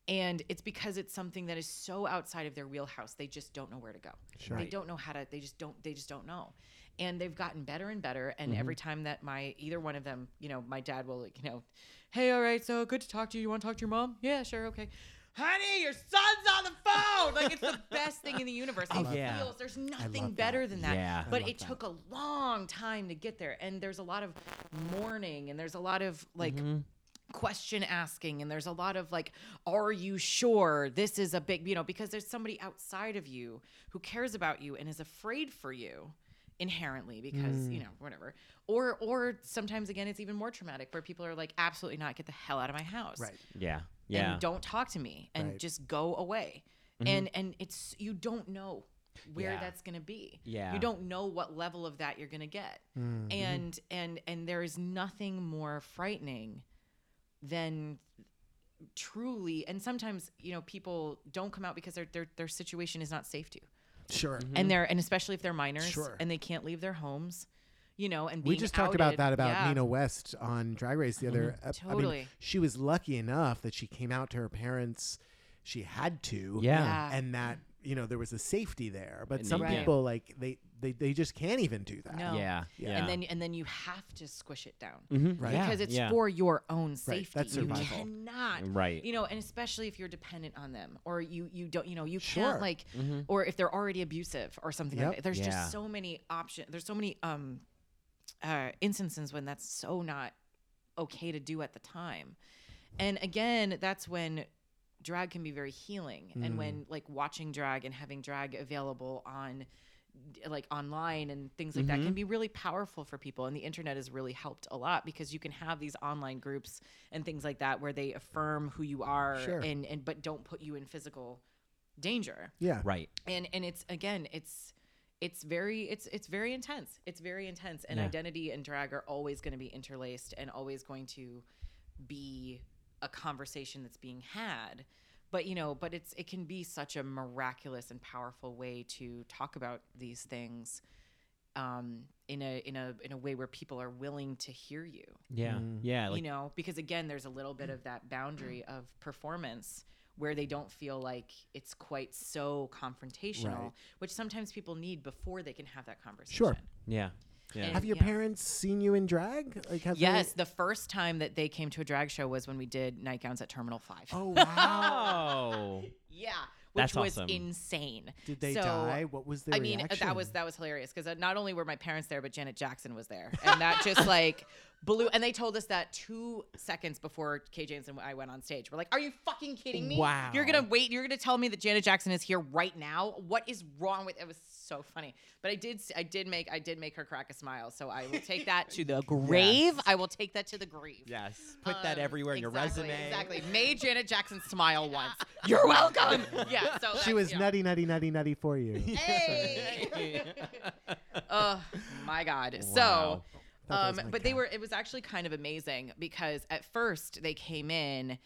And it's because it's something that is so outside of their wheelhouse. They just don't know where to go. Sure. They don't know how to, they just don't, they just don't know. And they've gotten better and better. And Mm-hmm. every time that my, either one of them, you know, my dad will, like, you know, hey, all right, so good to talk to you. You want to talk to your mom? Yeah, sure. Okay. Honey, your son's on the phone. Like it's the best thing in the universe. It yeah. feels there's nothing love better that. than that. Yeah. But it that. took a long time to get there. And there's a lot of mourning and there's a lot of like Mm-hmm. question asking and there's a lot of like are you sure this is a big you know because there's somebody outside of you who cares about you and is afraid for you inherently because Mm. you know whatever or or sometimes again it's even more traumatic where people are like absolutely not get the hell out of my house Right. yeah. Yeah. and don't talk to me and Right. just go away Mm-hmm. and and it's you don't know where Yeah. that's going to be. Yeah. You don't know what level of that you're going to get. Mm-hmm. And and and there is nothing more frightening than truly and sometimes, you know, people don't come out because their their their situation is not safe to. Sure. And mm-hmm. they're and especially if they're minors Sure. and they can't leave their homes, you know, and We being just talked about that about Yeah. Nina West on Drag Race the other. ep- I mean, Totally. she was lucky enough that she came out to her parents. She had to. Yeah. Yeah. And that you know there was a safety there, but And some they did. people like they, they they just can't even do that. No. Yeah. Yeah. And then and then you have to squish it down. Mhm. Right. Yeah, because it's yeah. for your own safety. that's you survival. cannot, Right. You know, and especially if you're dependent on them, or you you don't, you know, you Sure. can't like, or if they're already abusive or something Yep. like that. There's Yeah. just so many options. There's so many um, uh, instances when that's so not okay to do at the time, and again, that's when drag can be very healing, and when like watching drag and having drag available on like online and things like that Mm-hmm. can be really powerful for people and the internet has really helped a lot because you can have these online groups and things like that where they affirm who you are Sure. and and but don't put you in physical danger Yeah. Right. and and it's again it's it's very it's it's very intense it's very intense and Yeah. identity and drag are always going to be interlaced and always going to be a conversation that's being had but you know but it's it can be such a miraculous and powerful way to talk about these things um in a in a in a way where people are willing to hear you Yeah. Yeah. Like you know because again there's a little bit of that boundary of performance where they don't feel like it's quite so confrontational Right. which sometimes people need before they can have that conversation Sure. yeah. Yeah. Have your Yeah. parents seen you in drag? Like have yes They... the first time that they came to a drag show was when we did nightgowns at terminal 5 Oh wow. Yeah which That's was awesome. insane Did they So, die? What was their I mean, reaction? that was that was hilarious because uh, not only were my parents there, but Janet Jackson was there, and that just like blew. And they told us that two seconds before Kay James and I went on stage. We're like, "Are you fucking kidding me? Wow. You're gonna wait? You're gonna tell me that Janet Jackson is here right now? What is wrong with?" It was so funny, but I did, I did make, I did make her crack a smile. So I will take that to the grave. I will take that to the grave. Yes. Put that Um, everywhere in your resume. Exactly. Made Janet Jackson smile once. You're welcome. Yeah. So She was you know. nutty, nutty, nutty, nutty for you. Hey. oh my God. Wow. So, That um, but they were. It was actually kind of amazing because at first they came in.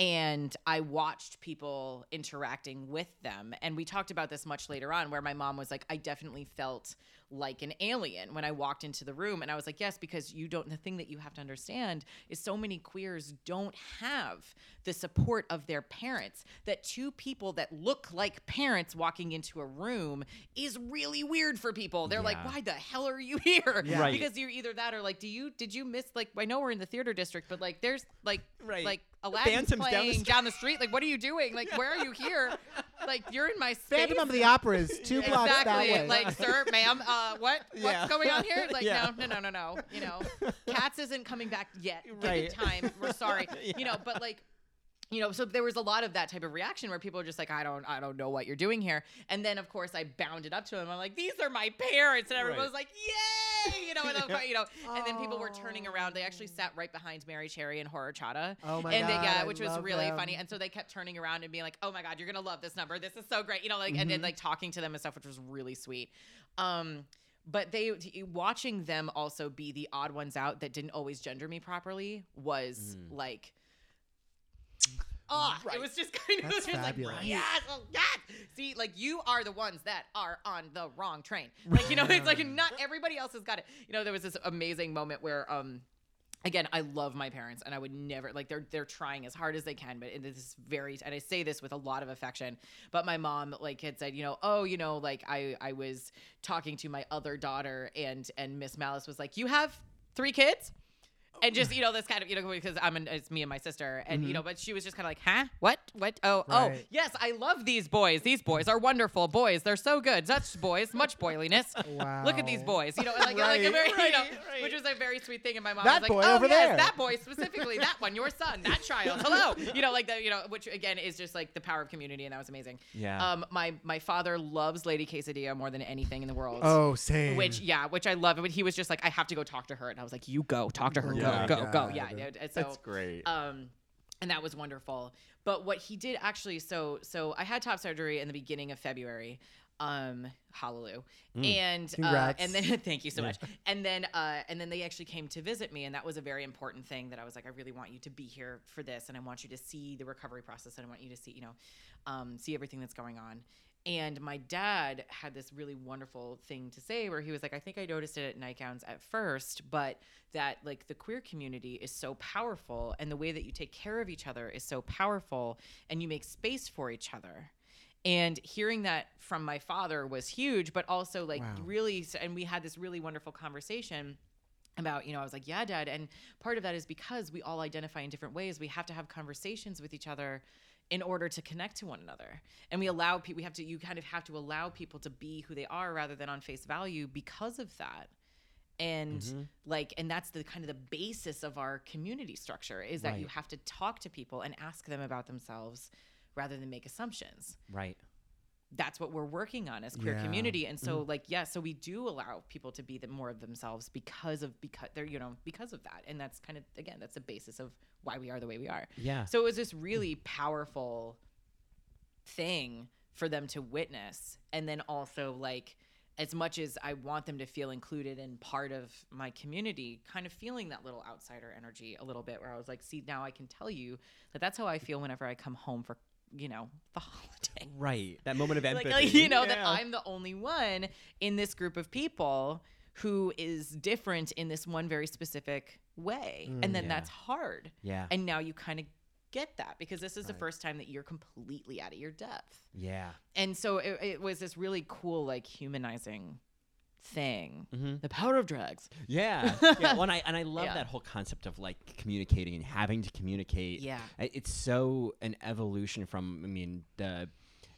And I watched people interacting with them. And we talked about this much later on, where my mom was like, I definitely felt like an alien when I walked into the room. And I was like, yes, because you don't, the thing that you have to understand is so many queers don't have the support of their parents. That two people that look like parents walking into a room is really weird for people. They're like, why the hell are you here? Yeah. Right. Because you're either that or like, do you, did you miss, like, I know we're in the theater district, but like, there's like, Right. like, Aladdin's Phantom's down the playing street. down the street. Like, what are you doing? Like, where are you here? Like, you're in my space. Phantom of the Opera is two blocks that Exactly. way. Like, sir, ma'am, uh, what? Yeah. What's going on here? Like, Yeah. no, no, no, no, no. You know, Cats isn't coming back yet. Give Right. it time. We're sorry. You know, but like, you know, so there was a lot of that type of reaction where people are just like, I don't, I don't know what you're doing here. And then of course I bounded up to them. I'm like, these are my parents, and everyone Right. was like, yay, you know, and I'm, you know, and then people were turning around. They actually sat right behind Merrie Cherry and Horrorchata. Oh my and they, God, yeah, I which was really them. funny. And so they kept turning around and being like, oh my god, you're gonna love this number. This is so great, you know, like and then like talking to them and stuff, which was really sweet. Um, but they watching them also be the odd ones out that didn't always gender me properly was like Ah, it was just kind of That's just fabulous. like yes, oh, yes. See, like you are the ones that are on the wrong train. Like you know, it's like not everybody else has got it. You know, there was this amazing moment where um again, I love my parents and I would never like they're they're trying as hard as they can, but it is very and I say this with a lot of affection. But my mom like had said, you know, oh, you know, like I I was talking to my other daughter and and Miss Malice was like, You have three kids? And just you know this kind of you know because I'm an, it's me and my sister and you know but she was just kind of like huh? What? What? Oh oh yes I love these boys. These boys are wonderful boys. They're so good. Such boys. Much boiliness. Look at these boys you know and like, like a very you know right, right. which was a very sweet thing and my mom That was like boy oh over yes there." that boy specifically that one your son that child hello. You know like the you know which again is just like the power of community and that was amazing. Yeah. um my my father loves Lady Quesadilla more than anything in the world. Oh, same. which yeah, which I love. But he was just like, I have to go talk to her, and I was like, you go talk to her, Yeah. Go, go, go, yeah. so, That's great. um, and that was wonderful. But what he did actually, so so I had top surgery in the beginning of February. Um, hallelujah. Mm. And uh, and then thank you so much. And then uh, and then they actually came to visit me, and that was a very important thing that I was like, I really want you to be here for this, and I want you to see the recovery process, and I want you to see, you know, um, see everything that's going on. And my dad had this really wonderful thing to say where he was like, I think I noticed it at nightgowns at first, but that like the queer community is so powerful and the way that you take care of each other is so powerful and you make space for each other. And hearing that from my father was huge, but also like Wow. really, and we had this really wonderful conversation about you know i was like yeah dad and part of that is because we all identify in different ways we have to have conversations with each other in order to connect to one another and we allow people we have to you kind of have to allow people to be who they are rather than on face value because of that and Mm-hmm. like and that's the kind of the basis of our community structure is that you have to talk to people and ask them about themselves rather than make assumptions Right. That's what we're working on as queer Yeah. community. And so mm-hmm. like yeah so we do allow people to be the more of themselves because of because they're you know because of that. And that's kind of again that's the basis of why we are the way we are. Yeah. so it was this really mm. powerful thing for them to witness. And then also like as much as I want them to feel included and part of my community, kind of feeling that little outsider energy a little bit, where I was like, see, now I can tell you that that's how I feel whenever I come home for, you know, the holiday Right. That moment of empathy. like, you know that I'm the only one in this group of people who is different in this one very specific way, mm, and then Yeah. that's hard. Yeah. And now you kind of get that because this is the first time that you're completely out of your depth, yeah. and so it, it was this really cool, like humanizing thing. Mm-hmm. The power of drugs. Yeah, yeah. Well, and I and I love Yeah. that whole concept of like communicating and having to communicate. Yeah. It's so an evolution from I mean the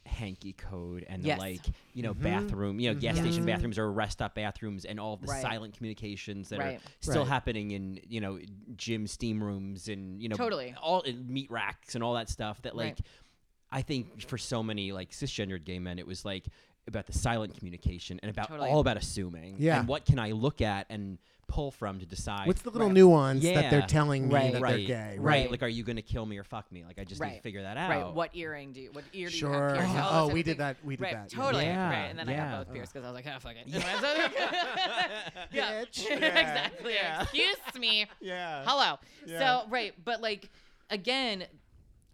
hanky code and the like you know Mhm. bathroom you know gas station bathrooms or rest stop bathrooms and all the Right. silent communications that Right. are still Right. happening in you know gym steam rooms and you know Totally. all in meat racks and all that stuff that like Right. I think for so many like cisgendered gay men it was like about the silent communication and about Totally. all about assuming Yeah. and what can I look at and pull from to decide What's the little Right. nuance that they're Yeah. telling me Right. that right, they're gay? right, Right. Like, are you going to kill me or fuck me? Like, I just need to figure that out. Right. What earring do you? What ear do you Sure. have? pierced? Oh, all Oh, this we type did of that. We did right, that. yeah. totally. Yeah, Right, and then I yeah. got both pierced because I was like, oh fuck it. yeah, Bitch. yeah, Yeah. exactly. Yeah. Excuse me. Yeah. Hello. Yeah. So right, but like again,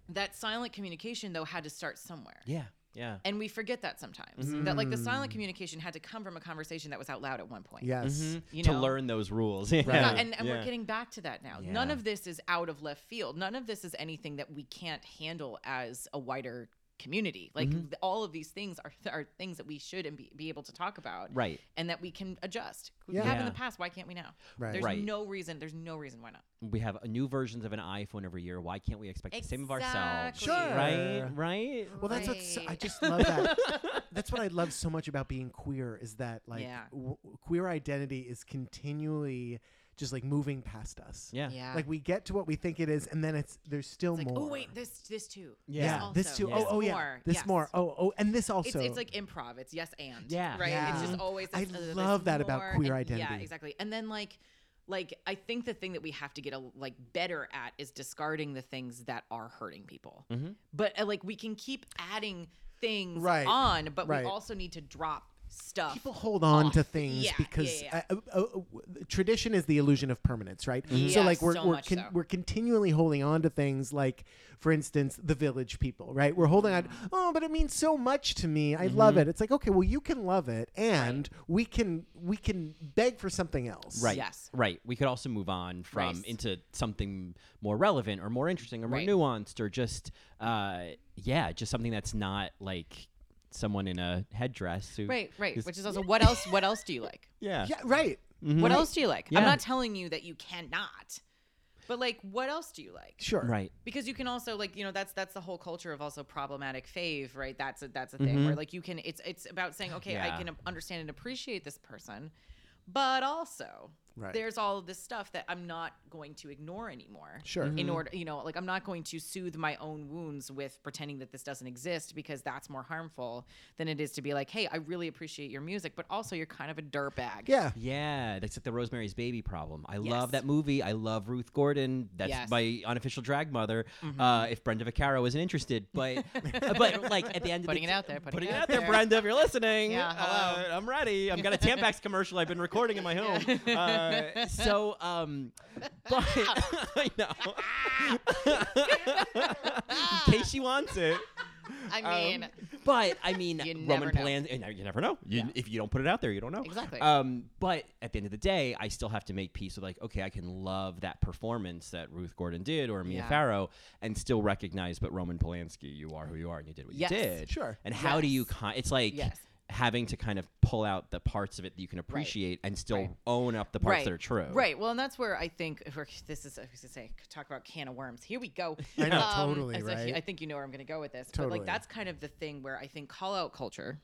that silent communication though had to start somewhere. Yeah. Yeah. And we forget that sometimes. That like the silent communication had to come from a conversation that was out loud at one point. Yes. Mhm. You to learn those rules. Right. Yeah, Yeah. and, and Yeah. we're getting back to that now. None of this is out of left field. None of this is anything that we can't handle as a wider community. Like Mhm. all of these things are are things that we should and be, be able to talk about Right. and that we can adjust. We Yeah. have in the past. Why can't we now? Right. There's Right. no reason. There's no reason why not. We have new versions of an iPhone every year. Why can't we expect the same of ourselves? Exactly. Sure. Right. Right. Well, that's what's I just love that. that's what I love so much about being queer is that like Yeah. w- queer identity is continually just like moving past us. Yeah. Yeah. Like we get to what we think it is, and then it's there's still it's like, more. oh wait, this this too. Yeah. this also. too. Yeah. Oh, oh yeah, more. this Yes. more. Oh, oh, and this also. it's like improv. It's yes and. Yeah. Right. Yeah. It's just always. I uh, love that about queer and- Yeah, identity. exactly. And then like, like I think the thing that we have to get a, like better at is discarding the things that are hurting people. Mhm. But uh, like we can keep adding things Right. on, but Right. we also need to drop stuff. People hold on to things Yeah, because yeah, Uh, uh, uh, uh, tradition is the illusion of permanence, right? So Yeah, like we're so we're con- so. we're continually holding on to things like, for instance, the village people, right? We're holding on. Mm. Oh, but it means so much to me. I love it. It's like okay, well, you can love it, and we can we can beg for something else, Right. Yes. Right. We could also move on from Right. into something more relevant or more interesting or more Right. nuanced or just uh yeah, just something that's not like someone in a headdress who Right. Right. is- Which is also what else? What else do you like? Yeah. Yeah, right. Mhm. What else do you like? Yeah. I'm not telling you that you cannot, but like, what else do you like? Sure. Right. because you can also like you know that's that's the whole culture of also problematic fave right that's a that's a thing where like you can it's it's about saying okay Yeah. i can understand and appreciate this person but also Right. there's all of this stuff that I'm not going to ignore anymore. Sure. In order, you know, like I'm not going to soothe my own wounds with pretending that this doesn't exist because that's more harmful than it is to be like, hey, I really appreciate your music, but also you're kind of a dirtbag. Yeah. Yeah, that's like the Rosemary's Baby problem. I Yes. love that movie. I love Ruth Gordon. That's Yes. my unofficial drag mother. Mm-hmm. Uh, if Brenda Vaccaro isn't interested, but but like at the end Putting of putting it out there, putting putting it it out out there, there. Brenda, if you're listening, Yeah, hello. uh, I'm ready. I've got a Tampax commercial I've been recording in my home. Uh, so um, but I know. in case she wants it. I Um, mean, but I mean, Roman. Polanski. You, you never know. You, Yeah. If you don't put it out there, you don't know. Exactly. Um, but at the end of the day, I still have to make peace with like, okay, I can love that performance that Ruth Gordon did or Mia Yeah. Farrow, and still recognize, but Roman Polanski, you are who you are, and you did what Yes. you did. Sure. And how do you? Con- it's like. Yes. Having to kind of pull out the parts of it that you can appreciate and still Right. own up the parts right. that are true. Right. Well, and that's where I think we're, this is, I was gonna say, talk about can of worms. Here we go. I know, um, totally, as if you- right? I think you know where I'm going to go with this. But Totally. like, that's kind of the thing where I think call out culture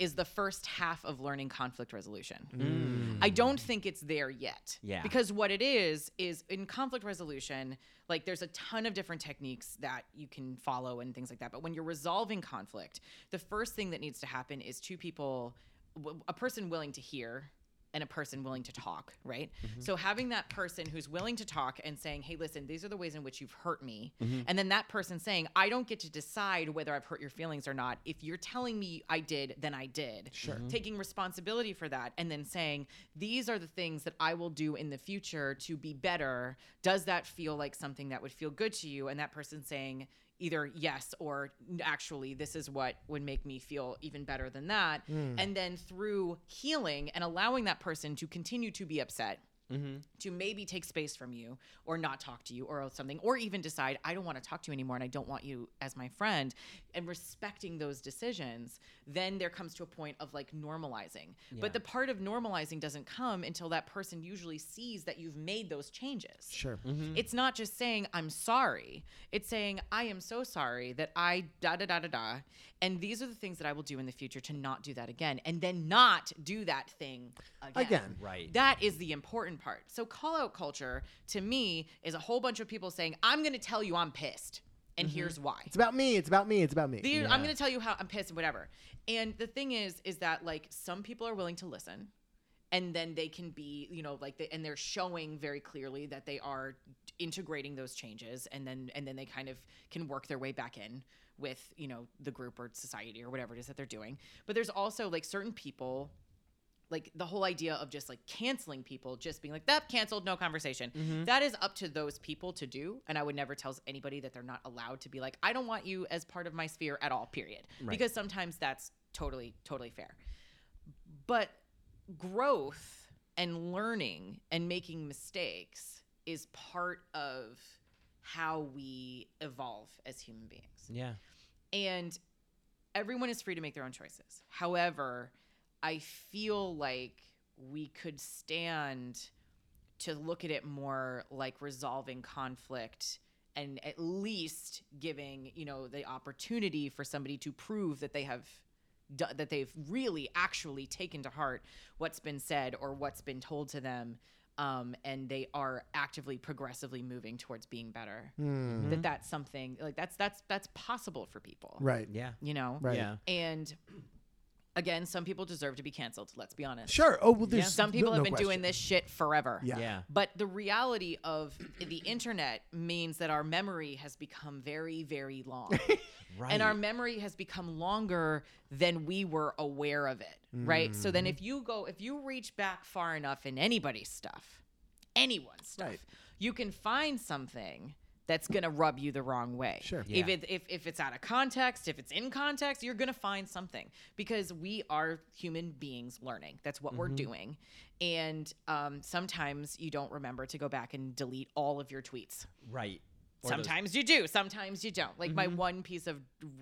is the first half of learning conflict resolution. Mm. I don't think it's there yet. Yeah. Because what it is, is in conflict resolution, like there's a ton of different techniques that you can follow and things like that. But when you're resolving conflict, the first thing that needs to happen is two people, a person willing to hear and a person willing to talk, right? Mm-hmm. So having that person who's willing to talk and saying, "Hey, listen, these are the ways in which you've hurt me." Mm-hmm. And then that person saying, "I don't get to decide whether I've hurt your feelings or not. If you're telling me I did, then I did." Sure. Mm-hmm. Taking responsibility for that and then saying, "These are the things that I will do in the future to be better." Does that feel like something that would feel good to you? And that person saying, either yes or actually this is what would make me feel even better than that. Hmm. And then through healing and allowing that person to continue to be upset mm-hmm. to maybe take space from you or not talk to you or something or even decide i don't want to talk to you anymore and i don't want you as my friend and respecting those decisions then there comes to a point of like normalizing but the part of normalizing doesn't come until that person usually sees that you've made those changes Sure. Mm-hmm. it's not just saying I'm sorry. It's saying I am so sorry that I da da da da da, and these are the things that I will do in the future to not do that again, and then not do that thing again. Again. Right. That is the important part. So call out culture to me is a whole bunch of people saying I'm going to tell you I'm pissed, and mm-hmm. here's why. It's about me. It's about me. It's about me. The- Yeah. I'm going to tell you how I'm pissed and whatever. And the thing is, is that like some people are willing to listen and then they can be, you know, like, they, and they're showing very clearly that they are integrating those changes and then, and then they kind of can work their way back in with, you know, the group or society or whatever it is that they're doing. But there's also like certain people like the whole idea of just like canceling people, just being like that canceled, no conversation. Mm-hmm. That is up to those people to do, and I would never tell anybody that they're not allowed to be like, I don't want you as part of my sphere at all. Period. Right. Because sometimes that's totally, totally fair. But growth and learning and making mistakes is part of how we evolve as human beings Yeah. and everyone is free to make their own choices. However, I feel like we could stand to look at it more like resolving conflict and at least giving, you know, the opportunity for somebody to prove that they have do- that they've really actually taken to heart what's been said or what's been told to them um, and they are actively progressively moving towards being better that that's something like that's that's that's possible for people Right. Yeah. you know Right. Yeah. and again some people deserve to be canceled let's be honest Sure. Oh, well, there's some people no- have no been doing this shit forever Yeah. Yeah. but the reality of the internet means that our memory has become very very long Right. and our memory has become longer than we were aware of it right so Mm-hmm. then if you go if you reach back far enough in anybody's stuff anyone's stuff Right. you can find something that's going to rub you the wrong way Sure. if it if, if it's out of context if it's in context you're going to find something because we are human beings learning that's what we're Mm-hmm. doing and um, sometimes you don't remember to go back and delete all of your tweets right. Or those- Sometimes you do, sometimes you don't. Like my Mm-hmm. one piece of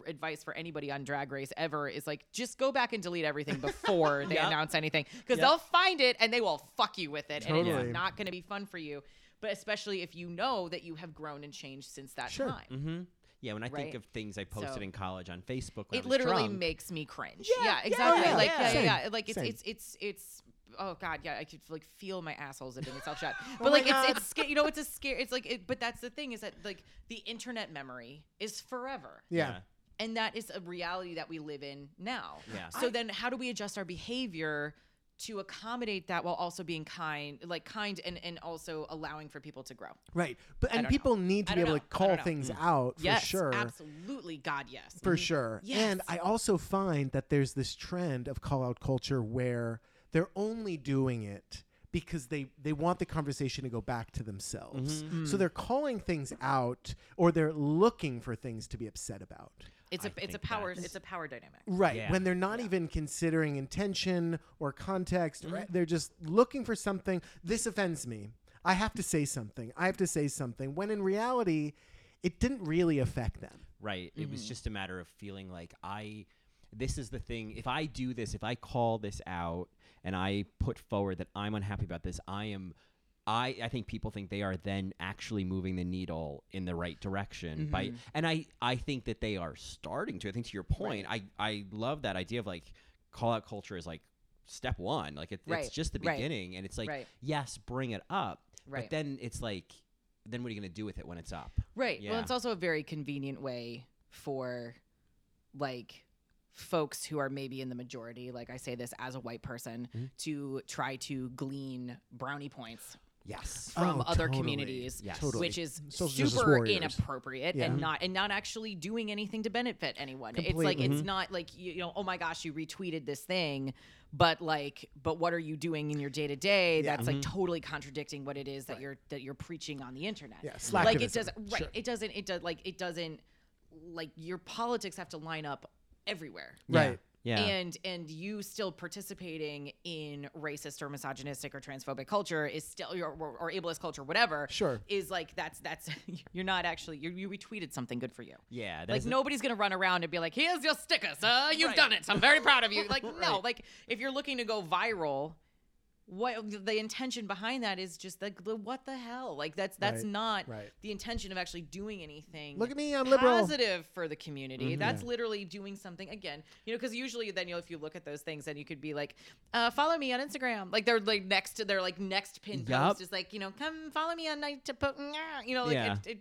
advice for anybody on Drag Race ever is like just go back and delete everything before they Yep. announce anything because Yep. they'll find it and they will fuck you with it, and it's not going to be fun for you. But especially if you know that you have grown and changed since that Sure. time. Mm-hmm. Yeah, when I Right? think of things I posted So- in college on Facebook, when I It was literally drunk, makes me cringe. Yeah, Yeah, yeah, exactly. yeah, like yeah. yeah, yeah, yeah. Like it's same. it's it's it's oh god, yeah, I could like feel my asshole zipping itself shut. Oh But my like it's it's sca- you know it's a scare. It's like it, but that's the thing is that like the internet memory is forever. yeah. And that is a reality that we live in now. Yeah. So then how do we adjust our behavior to accommodate that while also being kind, like kind and, and also allowing for people to grow? Right. But and people know. need to be able know. to call don't know. things out for yes, sure. absolutely. God, yes. For Mhm. sure. Yes. And I also find that there's this trend of call out culture where they're only doing it because they they want the conversation to go back to themselves. Mm-hmm. So they're calling things out or they're looking for things to be upset about. It's I a it's a power that's- it's a power dynamic. Right. Yeah. When they're not even considering intention or context, Mm-hmm. right? they're just looking for something. This offends me. I have to say something. I have to say something. When in reality, it didn't really affect them. Right. It Mm-hmm. was just a matter of feeling like I this is the thing. If I do this, if I call this out and I put forward that I'm unhappy about this, I am I, I think people think they are then actually moving the needle in the right direction Mm-hmm. by and I, I think that they are starting to. I think to your point, I, I love that idea of like call out culture is like step one. Like it, Right, it's just the right, beginning and it's like right. yes, bring it up. Right. But then it's like then what are you gonna do with it when it's up? Right. Well, it's also a very convenient way for like folks who are maybe in the majority, like I say this as a white person, Mm-hmm. to try to glean brownie points Yes. from Oh, other totally. communities, Yes. Totally. which is Social super inappropriate Yeah. and not and not actually doing anything to benefit anyone. It's like Completely. it's not like you, you know, oh my gosh, you retweeted this thing, but like, but what are you doing in your day to day? Yeah. That's like mm-hmm. totally contradicting what it is that you're that you're preaching on the internet. Yeah, like it doesn't right. Sure. It doesn't. It does like it doesn't like your politics have to line up everywhere Right. Yeah. and and you still participating in racist or misogynistic or transphobic culture is still or, or, ableist culture whatever Sure. is like that's that's you're not actually you you retweeted something good for you yeah. like nobody's gonna run around and be like here's your sticker sir you've Right. done it i'm very proud of you like no like if you're looking to go viral what the intention behind that is just like the what the hell like that's that's Right, not right. the intention of actually doing anything Look at me, I'm liberal. positive for the community Mm-hmm. that's literally doing something again you know because usually then you know if you look at those things then you could be like uh, follow me on instagram like they're like next to their like next pin Yup. post is like you know come follow me on night to put you know like Yeah. it, it,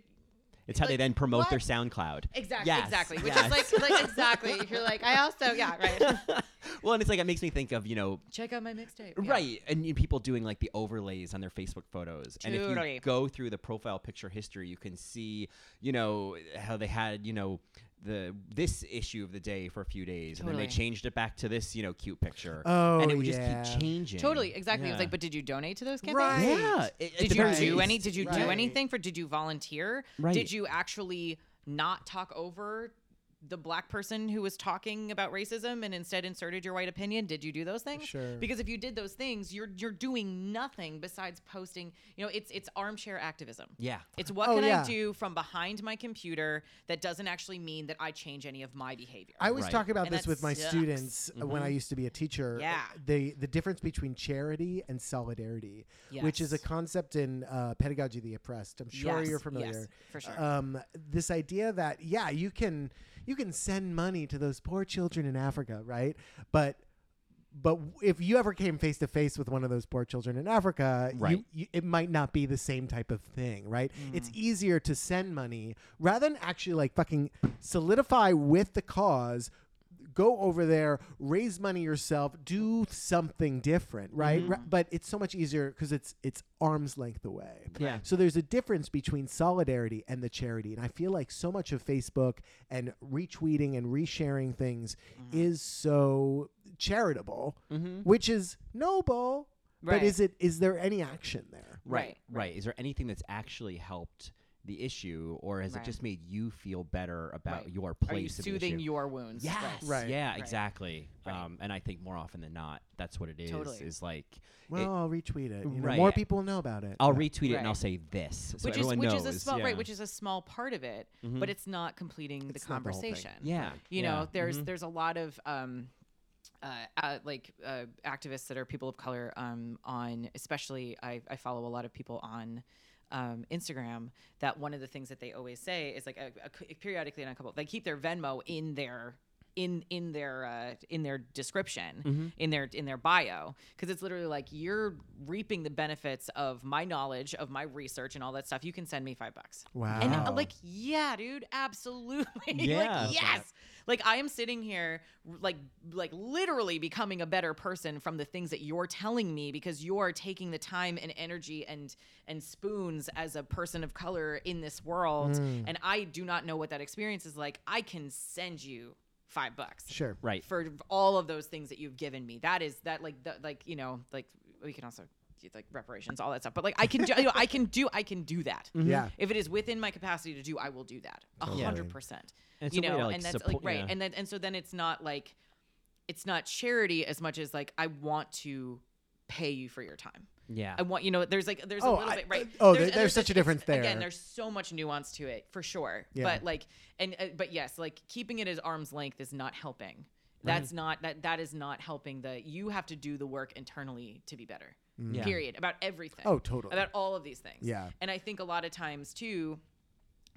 It's how they then promote their? SoundCloud. Exactly, Yes, exactly. Which yes. is like, like exactly. You're like, I also, yeah, right. well, and it's like it makes me think of you know Check out my mixtape. Yeah. Right, and people doing like the overlays on their Facebook photos, and if Totally. you go through the profile picture history, you can see, you know, how they had, you know, the this issue of the day for a few days, and then they Totally. changed it back to this, you know, cute picture. Oh, and it would yeah. just keep changing. Totally, exactly. It was Yeah. like, but did you donate to those campaigns? Right. yeah. it- at Did the you very do least. any? Did you do Right. anything for? Did you volunteer? Right. Did you actually not talk over the black person who was talking about racism and instead inserted your white opinion? Did you do those things? Sure. Because if you did those things, you're you're doing nothing besides posting. You know, it's it's armchair activism. Yeah. It's what Oh, can yeah. I do from behind my computer that doesn't actually mean that I change any of my behavior. I always Right. talk about And this that with my sucks. students uh, when I used to be a teacher. Yeah. The the difference between charity and solidarity, which is a concept in uh, pedagogy of the oppressed. I'm sure Yes, you're familiar yes, familiar. for sure. Um, this idea that yeah, you can you can send money to those poor children in Africa, right? But but if you ever came face to face with one of those poor children in Africa, you, Right. you, it might not be the same type of thing, right? Mm. It's easier to send money rather than actually like fucking solidify with the cause. Go over there, raise money yourself, do something different, right? Mm-hmm. But it's so much easier because it's it's arm's length away. Yeah. So there's a difference between solidarity and the charity. And I feel like so much of Facebook and retweeting and resharing things Mm-hmm. is so charitable, Mm-hmm. which is noble. But is it is there any action there? Right, Right, right. Is there anything that's actually helped the issue, or has Right. it just made you feel better about Right. your Are place? you soothing issue? your wounds? Yes. Right. Yeah. Right. Exactly. Right. Um, and I think more often than not, that's what it is. Totally. Is like, Well, it- I'll retweet it. You know, Right. More people know about it. I'll Yeah. retweet it and I'll say this, so which is everyone which knows. is a small yeah. right, which is a small part of it, Mhm. but it's not completing It's the not the whole thing. conversation. yeah. you yeah. know there's Mhm. there's a lot of um uh, uh like uh, activists that are people of color um on especially I, I follow a lot of people on um, Instagram that one of the things that they always say is like a, a, periodically on a couple they keep their Venmo in their in in their uh, in their description Mm-hmm. in their in their bio because it's literally like you're reaping the benefits of my knowledge of my research and all that stuff you can send me five bucks Wow. and I'm like yeah dude absolutely Yeah. like yes like i am sitting here like like literally becoming a better person from the things that you're telling me because you're taking the time and energy and and spoons as a person of color in this world Mm. and i do not know what that experience is like i can send you five bucks Sure. Right. for all of those things that you've given me that is that like the, like you know like we can also do, like reparations all that stuff but like i can do you know, i can do i can do that mm-hmm. Yeah. if it is within my capacity to do i will do that a hundred percent you know to, like, and that's support- like right yeah. and then and so then it's not like it's not charity as much as like i want to pay you for your time Yeah. I want you know. There's like there's a Oh, little I- bit right. oh, There's- there- and there's such a difference it's- there. Again, there's so much nuance to it for sure. Yeah. But like and uh, but yes, like keeping it at arm's length is not helping. That's not that that is not helping. The you have to do the work internally to be better. Yeah. Period. About everything. Oh, totally. About all of these things. Yeah. And I think a lot of times too,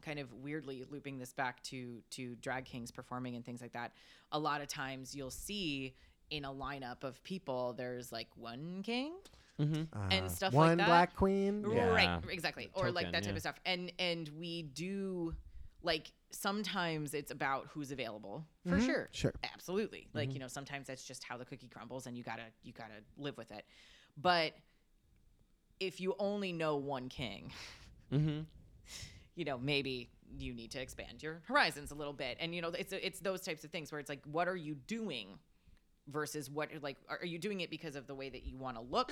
kind of weirdly looping this back to to drag kings performing and things like that. A lot of times you'll see in a lineup of people, there's like one king mm-hmm. and Uh, stuff like that. one black queen. Yeah. Right, exactly. Or like that type yeah. of stuff. And and we do like sometimes it's about who's available for Mhm. sure. Sure. Absolutely. Like, you know, sometimes that's just how the cookie crumbles and you got to you got to live with it. But if you only know one king, Mm-hmm. you know, maybe you need to expand your horizons a little bit. And you know, it's it's those types of things where it's like what are you doing versus what like are are you doing it because of the way that you want to look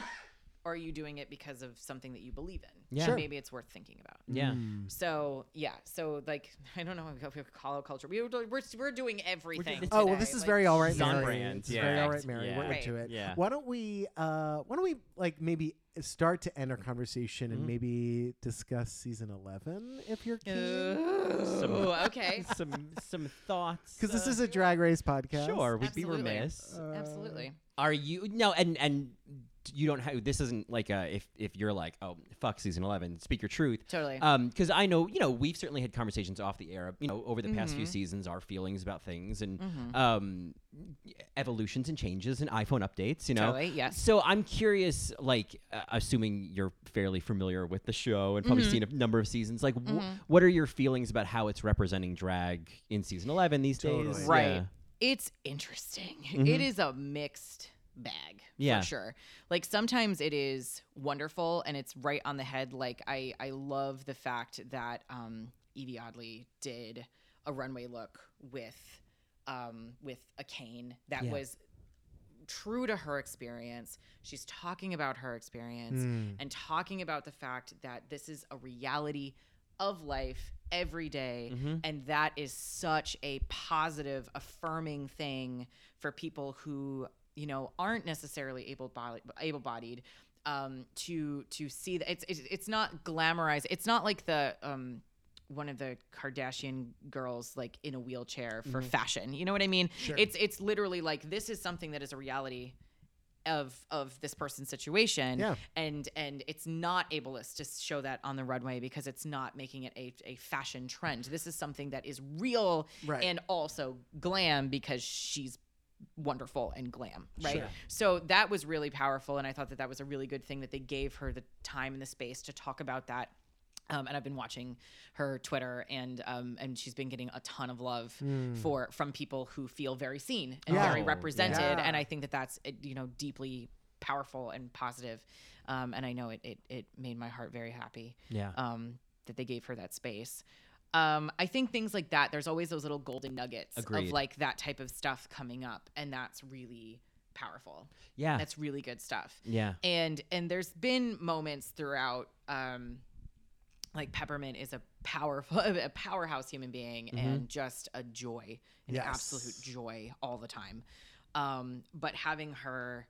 or are you doing it because of something that you believe in? Yeah. Sure. Maybe it's worth thinking about. Yeah. Mm. So yeah, so like I don't know if we call it culture. We we're, we're we're doing everything. this- Oh well, this is like- very all right, It's on Mary. brand, This is yeah. very all right, Correct. Mary. Yeah. We're Right. into it. Yeah. Why don't we? Uh, why don't we like maybe start to end our conversation and Mhm. maybe discuss season eleven if you're keen? Ooh, okay. some some thoughts. Because this uh, is a drag race podcast. Sure, we'd be remiss. Uh, Absolutely. Are you no? And and you don't have. This isn't like a if if you're like oh fuck season eleven. Speak your truth. Totally. Um, because I know you know we've certainly had conversations off the air. You know over the past few Mhm. seasons, our feelings about things and Mhm. um evolutions and changes and iPhone updates. You know. Totally, yes. So I'm curious, like, uh, assuming you're fairly familiar with the show and probably Mhm. seen a number of seasons, like, wh- Mhm. what are your feelings about how it's representing drag in season 11 these Totally. days? Right. Yeah. it's interesting. Mhm. It is a mixed bag Yeah. for sure. Like sometimes it is wonderful and it's right on the head. Like I I love the fact that um Yvie Oddly did a runway look with um with a cane that Yeah. was true to her experience. She's talking about her experience Mm. and talking about the fact that this is a reality of life every day, Mhm. and that is such a positive affirming thing for people who you know aren't necessarily able able bodied um to to see that it's, it's it's not glamorized it's not like the um one of the Kardashian girls like in a wheelchair for fashion. You know what I mean? Sure. It's it's literally like this is something that is a reality of of this person's situation Yeah. and and it's not ableist to show that on the runway because it's not making it a, a fashion trend this is something that is real Right. and also glam because she's wonderful and glam right Sure. so that was really powerful and i thought that that was a really good thing that they gave her the time and the space to talk about that um, and I've been watching her Twitter, and um, and she's been getting a ton of love for from people who feel very seen and very Oh, represented. yeah. And I think that that's you know deeply powerful and positive. Um, and I know it, it it made my heart very happy Yeah. um, that they gave her that space. Um, I think things like that. There's always those little golden nuggets Agreed. of like that type of stuff coming up, and that's really powerful. yeah. That's really good stuff yeah. and and there's been moments throughout um like peppermint is a powerful a powerhouse human being and just a joy an Yes. absolute joy all the time um but having her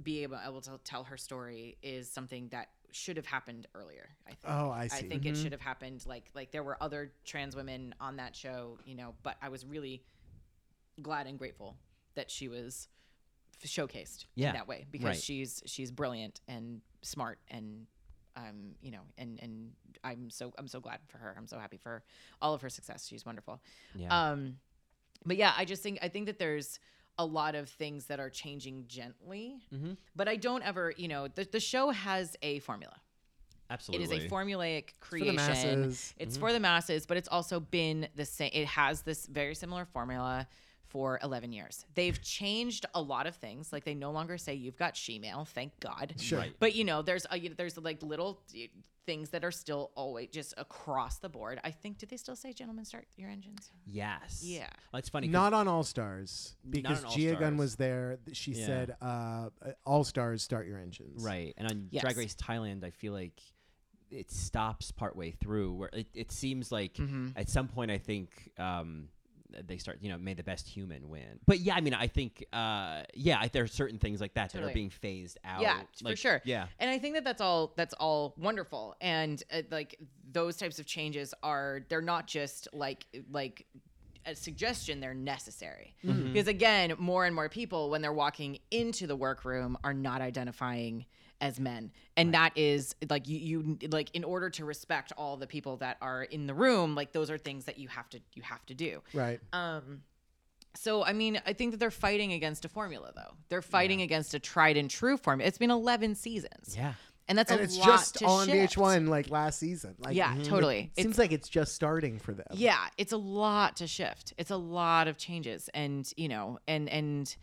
be able, able to tell her story is something that should have happened earlier i think Oh, I see. I think it should have happened like like there were other trans women on that show, you know, but I was really glad and grateful that she was f- showcased Yeah, in that way because right. she's she's brilliant and smart and um you know and and I'm so I'm so glad for her. I'm so happy for all of her success. She's wonderful. Yeah. Um but yeah, I just think I think that there's a lot of things that are changing gently, Mm-hmm. but I don't ever, you know, the, the show has a formula. Absolutely. It is a formulaic for the creation. masses. It's Mm-hmm. for the masses, but it's also been the same. It has this very similar formula for 11 years. They've changed a lot of things. Like they no longer say you've got shemale, thank God. Sure. Right. But you know, there's a, there's like little things that are still always just across the board. I think. do they still say, "Gentlemen, start your engines"? Yes. Yeah. Well, it's funny. 'cause- Not on All Stars because on All Gia Gunn was there. She Yeah. said, uh, "All Stars, start your engines." Right. And on Yes. Drag Race Thailand, I feel like it stops partway through where it, it seems like Mm-hmm. at some point, I think. Um, they start, you know, may the best human win. But yeah, I mean, I think, uh, yeah, I, there are certain things like that that are being phased out. Yeah, for sure. Yeah. And I think that that's all that's all wonderful. And uh, like those types of changes are they're not just like like a suggestion, they're necessary. Mm-hmm. Because again, more and more people when they're walking into the workroom are not identifying as men. And that is like you you like in order to respect all the people that are in the room, like those are things that you have to you have to do. Right. Um, so I mean, I think that they're fighting against a formula, though. They're fighting against a tried and true formula. It's been 11 seasons, Yeah. and that's and a it's lot just on shift. VH1 like last season. Like, Yeah, it totally. seems It's- like it's just starting for them. Yeah, it's a lot to shift. It's a lot of changes, and you know, and and.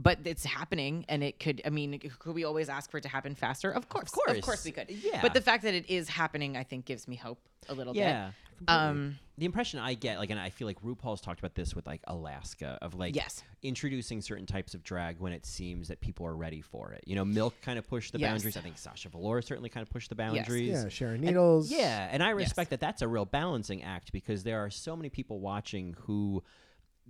But it's happening, and it could. I mean, could we always ask for it to happen faster? Of course, of course. of course, we could. Yeah. But the fact that it is happening, I think, gives me hope a little Yeah. bit. Um, the impression I get, like, and I feel like RuPaul's talked about this with like Alaska, of like Yes. introducing certain types of drag when it seems that people are ready for it. You know, Milk kind of pushed the Yes. boundaries. I think Sasha Velour certainly kind of pushed the boundaries. Yeah, Sharon Needles. Yeah, and I respect that. That's a real balancing act because there are so many people watching who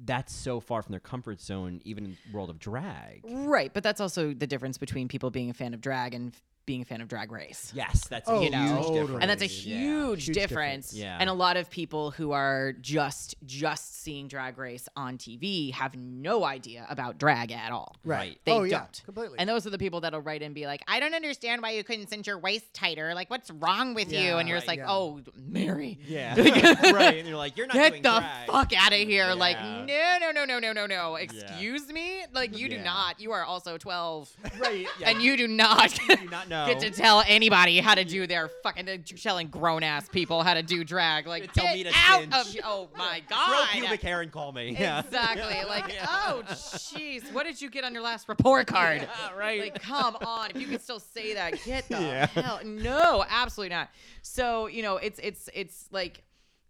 that's so far from their comfort zone, even in the world of drag. right, but that's also the difference between people being a fan of drag and being a fan of drag race. Yes, that's Oh, a you know, huge totally. difference. and that's a Yeah. huge, Huge difference. difference. Yeah. And a lot of people who are just just seeing Drag Race on TV have no idea about drag at all. Right. They oh don't. completely. And those are the people that'll write in and be like, "I don't understand why you couldn't cinch your waist tighter. Like, what's wrong with you?" And you're just like, yeah. "Oh, Mary, Yeah, right. And you're like, you're not get doing the drag. fuck out of here!" Like, no, no, no, no, no, no, no. Excuse me. Like, you do Yeah. not. You are also 12, Right. Yeah. and you do not. do not know. Get to tell anybody how to do their fucking uh, telling grown ass people how to do drag. Like, Tell get me to out cinch. of oh my god! Grow god. pubic hair and call me. Yeah. Exactly. Like, oh, jeez, what did you get on your last report card? Yeah, right. Like, come on. If you can still say that, get the Yeah. hell. No, absolutely not. So, you know, it's it's it's like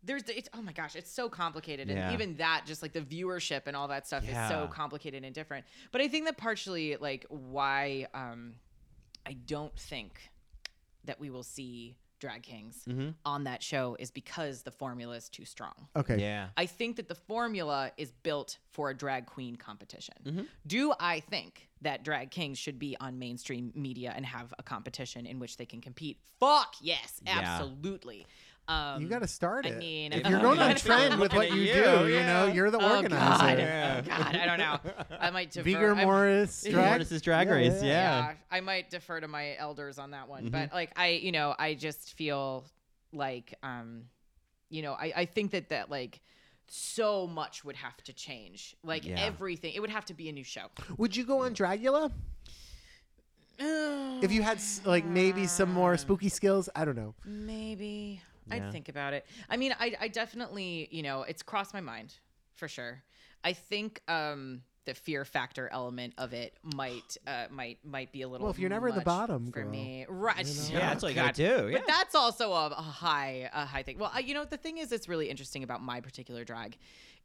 there's it's oh my gosh, it's so complicated. And Yeah. even that, just like the viewership and all that stuff is so Yeah. complicated and different. But I think that partially like why um I don't think that we will see drag kings Mm-hmm. on that show is because the formula is too strong. okay. Yeah. I think that the formula is built for a drag queen competition. Mm-hmm. Do I think that drag kings should be on mainstream media and have a competition in which they can compete? Fuck yes, Yeah. absolutely. Um, You got to start I it. mean, if you're going on trend with what Looking you do, you, you know, you're the oh organizer. God, Yeah. oh God, I don't know. I might defer. Vigor Mortis, drag. Mortis's Drag Race, yeah. yeah, I might defer to my elders on that one. Mm-hmm. But like I, you know, I just feel like um, you know, I, I think that that like so much would have to change. Like Yeah. everything. It would have to be a new show. Would you go on Dragula if you had like maybe some more spooky skills? I don't know. Maybe. Yeah. I'd think about it. I mean, I, I definitely, you know, it's crossed my mind for sure. I think um, the fear factor element of it might uh, might might be a little. Well, if you're never at the bottom, for girl, me, right? know? Yeah, that's all you gotta do. Yeah. But that's also a, a high a high thing. Well, I, you know, the thing is, it's really interesting about my particular drag,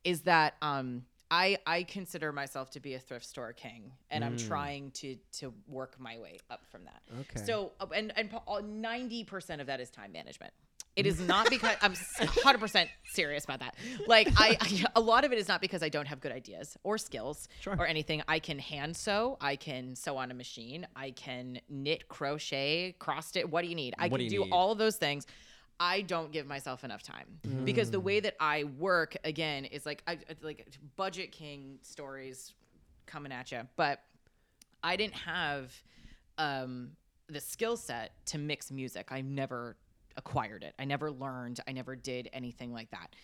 is that um. I, I consider myself to be a thrift store king, and I'm trying to to work my way up from that. Okay. So uh, and and ninety percent of that is time management. It is not because I'm 100 percent serious about that. Like I, I, a lot of it is not because I don't have good ideas or skills Sure. or anything. I can hand sew. I can sew on a machine. I can knit, crochet, cross stitch. What do you need? I What can do do, all of those things. I don't give myself enough time because the way that I work again is like I like budget king stories coming at you, but I didn't have um, the skill set to mix music. I've never acquired it. I never learned. I never did anything like that.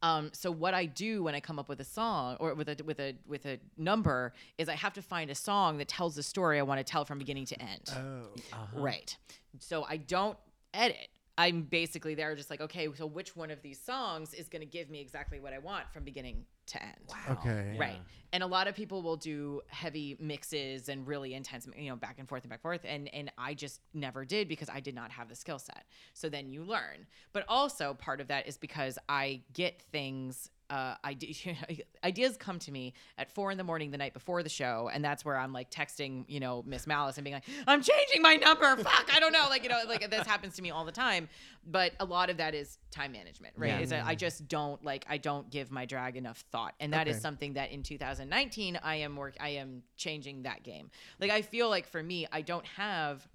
Um, so what I do when I come up with a song or with a with a with a number is I have to find a song that tells the story I want to tell from beginning to end. Oh. Right. So I don't edit. I'm basically there just like, okay, so which one of these songs is going to give me exactly what I want from beginning to end? Wow. Okay. Right. And a lot of people will do heavy mixes and really intense, you know, back and forth and back and forth. And and I just never did because I did not have the skill set. So then you learn. But also part of that is because I get things uh, ide- ideas come to me at four in the morning the night before the show, and that's where I'm like texting, you know, Miss Malice and being like, "I'm changing my number. Fuck, I don't know." Like, you know, like this happens to me all the time. But a lot of that is time management, right? Yeah. Is that I just don't like I don't give my drag enough thought, and that is Okay. something that in 2019 I am work I am changing that game. Like I feel like for me, I don't have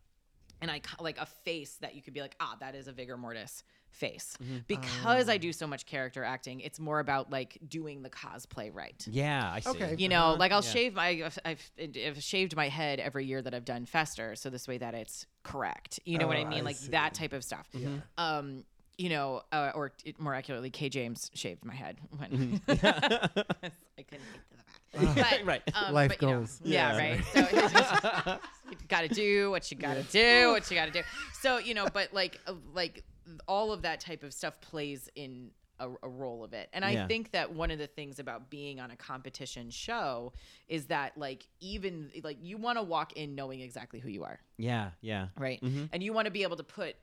and I like a face that you could be like, ah, that is a vigor mortis face. Because I do so much character acting, it's more about like doing the cosplay right. Yeah, I see. Okay. You know, Uh-huh. like I'll Yeah. shave my, I've, I've, I've shaved my head every year that I've done Fester, so this way that it's correct. You know what Oh, I mean? I like see. that type of stuff. Yeah. Um, you know, uh, or t- more accurately, K. James shaved my head when Mm-hmm. I couldn't get to the back. But, Right. um, Life but, you know, goals. yeah, Yeah. right. So just, you gotta do what you gotta do, what you gotta do. So you know, but like, uh, like all of that type of stuff plays in a, a role of it. And I Yeah. think that one of the things about being on a competition show is that like even like you want to walk in knowing exactly who you are, Yeah, yeah. right? Mhm. And you want to be able to put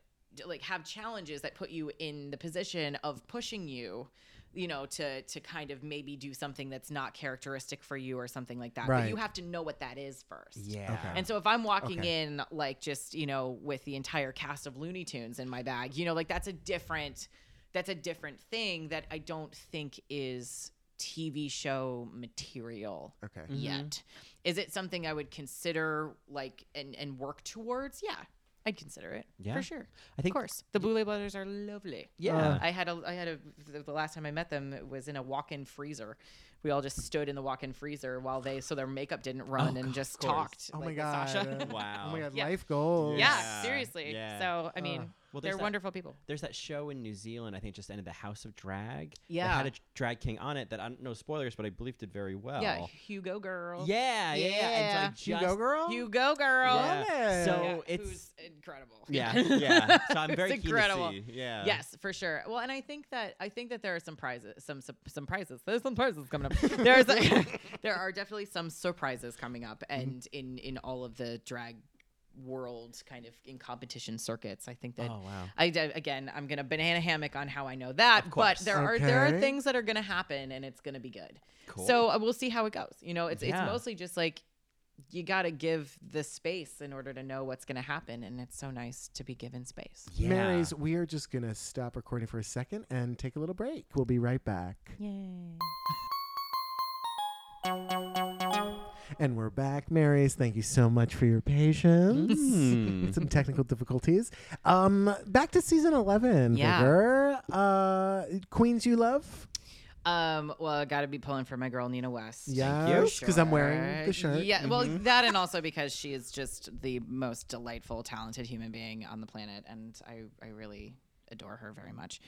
like have challenges that put you in the position of pushing you you know to to kind of maybe do something that's not characteristic for you or something like that right. but you have to know what that is first Yeah. Okay. and so if I'm walking Okay. in like just, you know, with the entire cast of Looney Tunes in my bag, you know, like that's a different that's a different thing that I don't think is TV show material Okay. yet. Mm-hmm. Is it something I would consider like and and work towards? Yeah. I'd consider it Yeah. for sure. I think of course, the Boulet brothers are lovely. Yeah. Uh, I had a, I had a, the- the last time I met them it was in a walk-in freezer. We all just stood in the walk-in freezer while they, so their makeup didn't run and just talked. Oh my like, with god. Sasha. Wow. Oh my god. Yeah. Life goals. Yeah, Yeah, seriously. yeah. So I mean, Ugh. Well, they're that- wonderful people. There's that show in New Zealand, I think just ended, the House of Drag. That Yeah. had a drag king on it that I don't know spoilers, but I believe did very well. Yeah, Hugo Grrrl. Yeah, yeah. Yeah. And so I Hugo just- girl. Hugo Grrrl. Yeah. Yeah. So Yeah, it's who's incredible. yeah, yeah. So I'm It's very incredible. keen to see. Yeah. Yes, for sure. Well, and I think that I think that there are some prizes, some some, some prizes. There's some prizes coming up. There's there are definitely some surprises coming up, Mm-hmm. and in in all of the drag world, kind of in competition circuits. I think that Oh wow. I d- again, I'm gonna banana hammock on how I know that, but course. there are there are things that are gonna happen, and it's gonna be good. Cool. So uh, we'll see how it goes. You know, it's Yeah. it's mostly just like you got to give the space in order to know what's gonna happen, and it's so nice to be given space. yeah. Marys, we are just gonna stop recording for a second and take a little break. We'll be right back. Yay! And we're back, Marys. Thank you so much for your patience. Mm. Some technical difficulties. Um, back to season eleven. Yeah. Vigor. Uh, queens you love. Um, well, I got to be pulling for my girl Nina West. Yeah, because I'm wearing the shirt. Yeah, well, that and also because she is just the most delightful, talented human being on the planet, and I, I really adore her very much.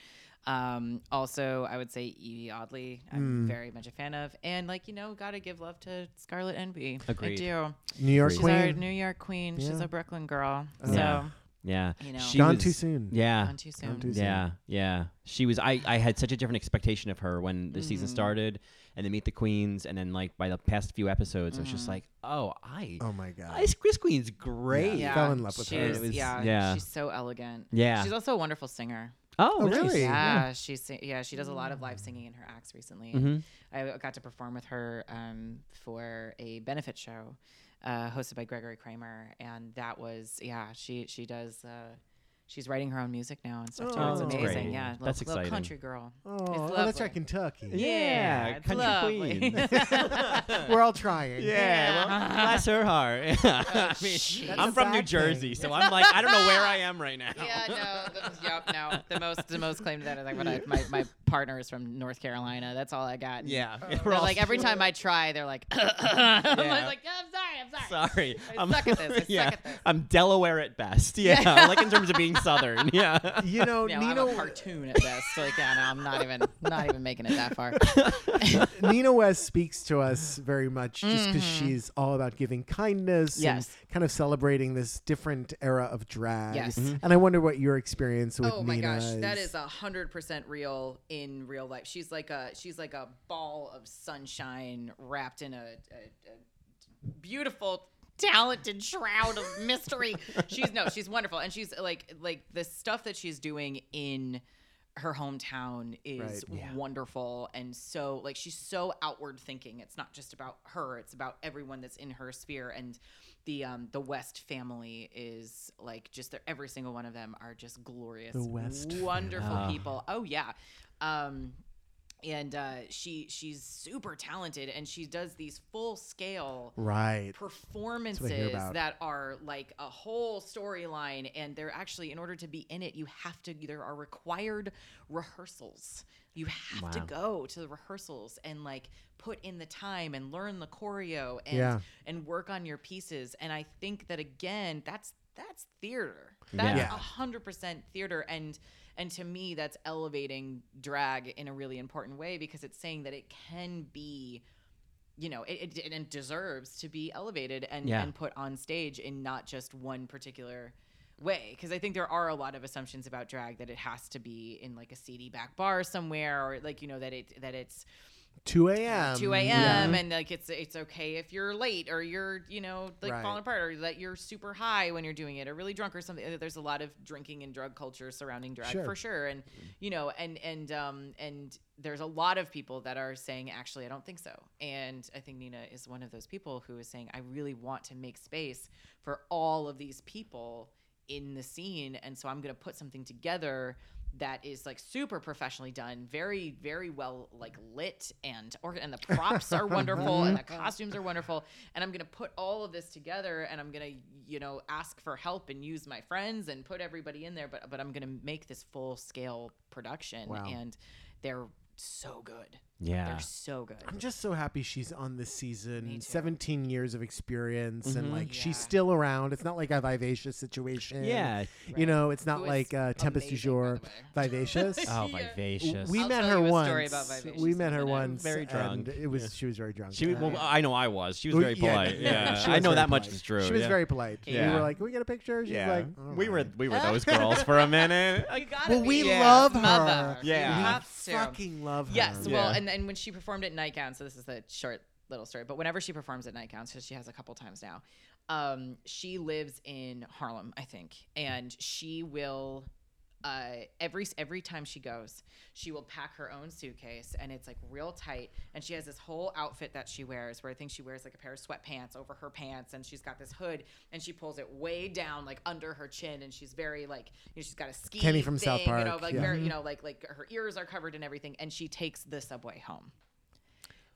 Um, also, I would say Yvie Oddly, I'm Mm. very much a fan of, and like you know, gotta give love to Scarlet Envy. Agreed. I do. New York She's queen. our New York queen. She's a Brooklyn girl. Oh. So Yeah. Yeah. you know, She Gone was- too soon. Yeah. gone too soon. Gone too soon. Yeah, yeah. She was. I. I had such a different expectation of her when the season Mhm. started, and then Meet the Queens, and then like by the past few episodes, I was just Mhm. like, oh, I. Oh my god. I Chris Queen's great. Yeah. fell in love with her. she's- It was- yeah, yeah. she's so elegant. Yeah. She's also a wonderful singer. Oh, Oh, nice. really? Yeah, she sing- yeah she does a lot of live singing in her acts recently. Mm-hmm. I got to perform with her um, for a benefit show uh, hosted by Gregory Kramer, and that was yeah she she does. Uh, She's writing her own music now and stuff too. Oh, it's that's amazing. great. Yeah, That's little, little exciting. country girl. Oh, It's oh, that's lovely. right, Kentucky. Yeah, it's country lovely. queen. We're all trying. Yeah, well, bless her heart. I oh, mean, jeez. That's I'm from New bad Jersey, thing. so I'm like, I don't know where I am right now. yeah, no, the, yep, no. The most, the most claim to that is like when I, my, my partner is from North Carolina. That's all I got. Yeah. They're like every time I try, they're like, I'm Yeah. like, I'm sorry, I'm sorry. Sorry. I suck at this, I suck yeah. at this. I'm Delaware at best. Yeah. Yeah. like in terms of being Southern. Yeah. You know, You know, Nina, I'm a cartoon at best. Like, yeah, no, I'm not even, not even making it that far. Nina West speaks to us very much just because she's all about giving kindness Mm-hmm. Yes. and kind of celebrating this different era of drag. Yes. Mm-hmm. Mhm. And I wonder what your experience with Nina. oh my gosh, that is. is a hundred percent real in real life. She's like a she's like a ball of sunshine wrapped in a, a, a beautiful talented shroud of mystery. she's no, she's wonderful, and she's like like the stuff that she's doing in her hometown is Right. Yeah. wonderful and so like she's so outward thinking it's not just about her it's about everyone that's in her sphere and the um the west family is like just every single one of them are just glorious The West wonderful people oh yeah um and uh she she's super talented and she does these full scale right. performances that are like a whole storyline and they're actually in order to be in it you have to there are required rehearsals you have to go to the rehearsals and like put in the time and learn the choreo and Yeah. and work on your pieces. And i think that again that's that's theater. That's a hundred percent theater. And and to me that's elevating drag in a really important way because it's saying that it can be you know it, it, it deserves to be elevated and, Yeah. and put on stage in not just one particular way because i think there are a lot of assumptions about drag that it has to be in like a seedy back bar somewhere or like you know that it that it's 2 a.m. 2 a.m. Yeah. and like it's it's okay if you're late or you're you know like Right. falling apart or that you're super high when you're doing it or really drunk or something. Uh, There's a lot of drinking and drug culture surrounding drag Sure. for sure, and you know and and um and there's a lot of people that are saying actually I don't think so, and I think Nina is one of those people who is saying I really want to make space for all of these people in the scene, and so I'm gonna put something together that is like super professionally done, very very well like lit and or and the props are wonderful and the mm-hmm. costumes are wonderful, and I'm gonna put all of this together and I'm gonna you know ask for help and use my friends and put everybody in there, but but I'm gonna make this full scale production Wow. and they're so good. Yeah. They're so good. I'm just so happy she's on this season. Me too. 17 years of experience, and Mhm. like she's still around. It's not like a vivacious situation. Yeah. You know, it's not Who is like uh, Tempest du amazing, by jour, vivacious. Oh, Yeah. vivacious. we I'll met tell her you a once. story about Vivacious we met her once. Very drunk. and It was Yeah. she was very drunk. She was, Uh, well, I know I was. She was we- very yeah, polite. Yeah, she I know very that much is true. She was yeah. very polite. Yeah. We were like, "Can we get a picture?" She's yeah. like, we were we were those girls for a minute. Well, we love her. Yeah. We fucking love her. Yes, well, and and when she performed at Nightgown, so this is the short little story, but whenever she performs at Nightgown, so she has a couple times now, um, she lives in Harlem, I think, and she will. Uh, every every time she goes, she will pack her own suitcase, and it's like real tight. And she has this whole outfit that she wears, where I think she wears like a pair of sweatpants over her pants, and she's got this hood, and she pulls it way down, like under her chin, and she's very like, you know, she's got a ski. Kenny from South thing, you know, Park, like yeah. very, you know, like like her ears are covered and everything, and she takes the subway home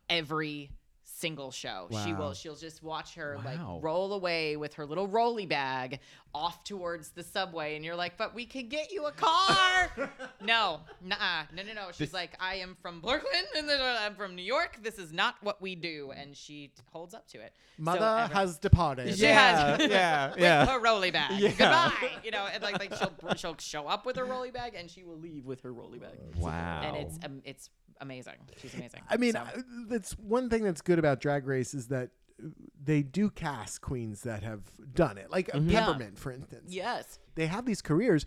every single show. She will she'll just watch her Wow. like roll away with her little rolly bag off towards the subway and you're like, "But we can get you a car." no. Nah. No, no, no. She's This- like, "I am from Brooklyn and then I'm from New York. This is not what we do." And she holds up to it. So Mother every- has departed. she Yeah, has yeah, with yeah. her rolly bag. Yeah. Goodbye. You know, and like like she'll she'll show up with her rolly bag and she will leave with her rolly bag. Wow. And it's um, it's amazing. She's amazing. I mean, So- uh, that's one thing that's good about Drag Race is that uh, they do cast queens that have done it, like uh, Yeah. Peppermint, for instance. yes. They have these careers.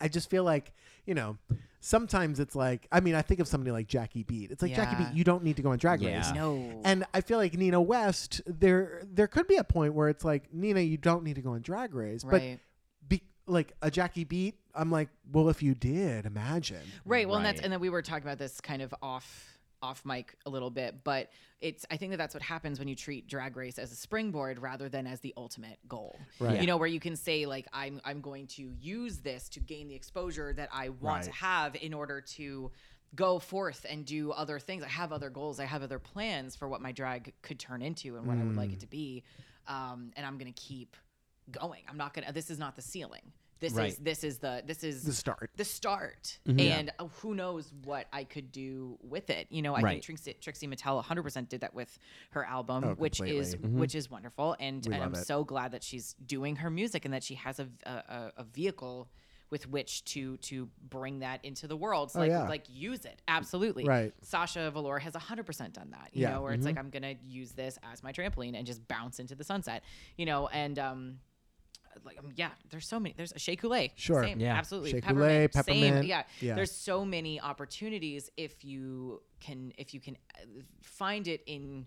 I just feel like you know. Sometimes it's like I mean I think of somebody like Jackie Beat. It's like Jackie Yeah. Beat. You don't need to go on Drag Yeah. Race. No. And I feel like Nina West, there there could be a point where it's like Nina, you don't need to go on Drag Race, right. but be, like a Jackie Beat, I'm like, well, if you did, imagine. Right. Well, and that's and then we were talking about this kind of off off mic a little bit, but it's I think that that's what happens when you treat drag race as a springboard rather than as the ultimate goal. Right. You know, where you can say like I'm I'm going to use this to gain the exposure that I want to have in order to go forth and do other things. I have other goals. I have other plans for what my drag could turn into and what I would like it to be. Um, and I'm going to keep going. I'm not going to this is not the ceiling. this Right. is this is the this is The start. the start Mhm. And uh, who knows what i could do with it you know i Right. think trixie, trixie mattel 100% did that with her album Oh, which is completely. which is wonderful and, We and i'm love it. so glad that she's doing her music and that she has a, a, a- a vehicle with which to to bring that into the world so Oh, like yeah. like use it absolutely Right. sasha velour has 100% done that you Yeah. know where it's like i'm gonna use this as my trampoline and just bounce into the sunset you know and um like um, yeah, there's so many. There's a Shea Coulee. Sure. Same, Yeah. absolutely. Shea peppermint, Coulee, peppermint, Same. Yeah. yeah. There's so many opportunities if you can if you can uh, find it in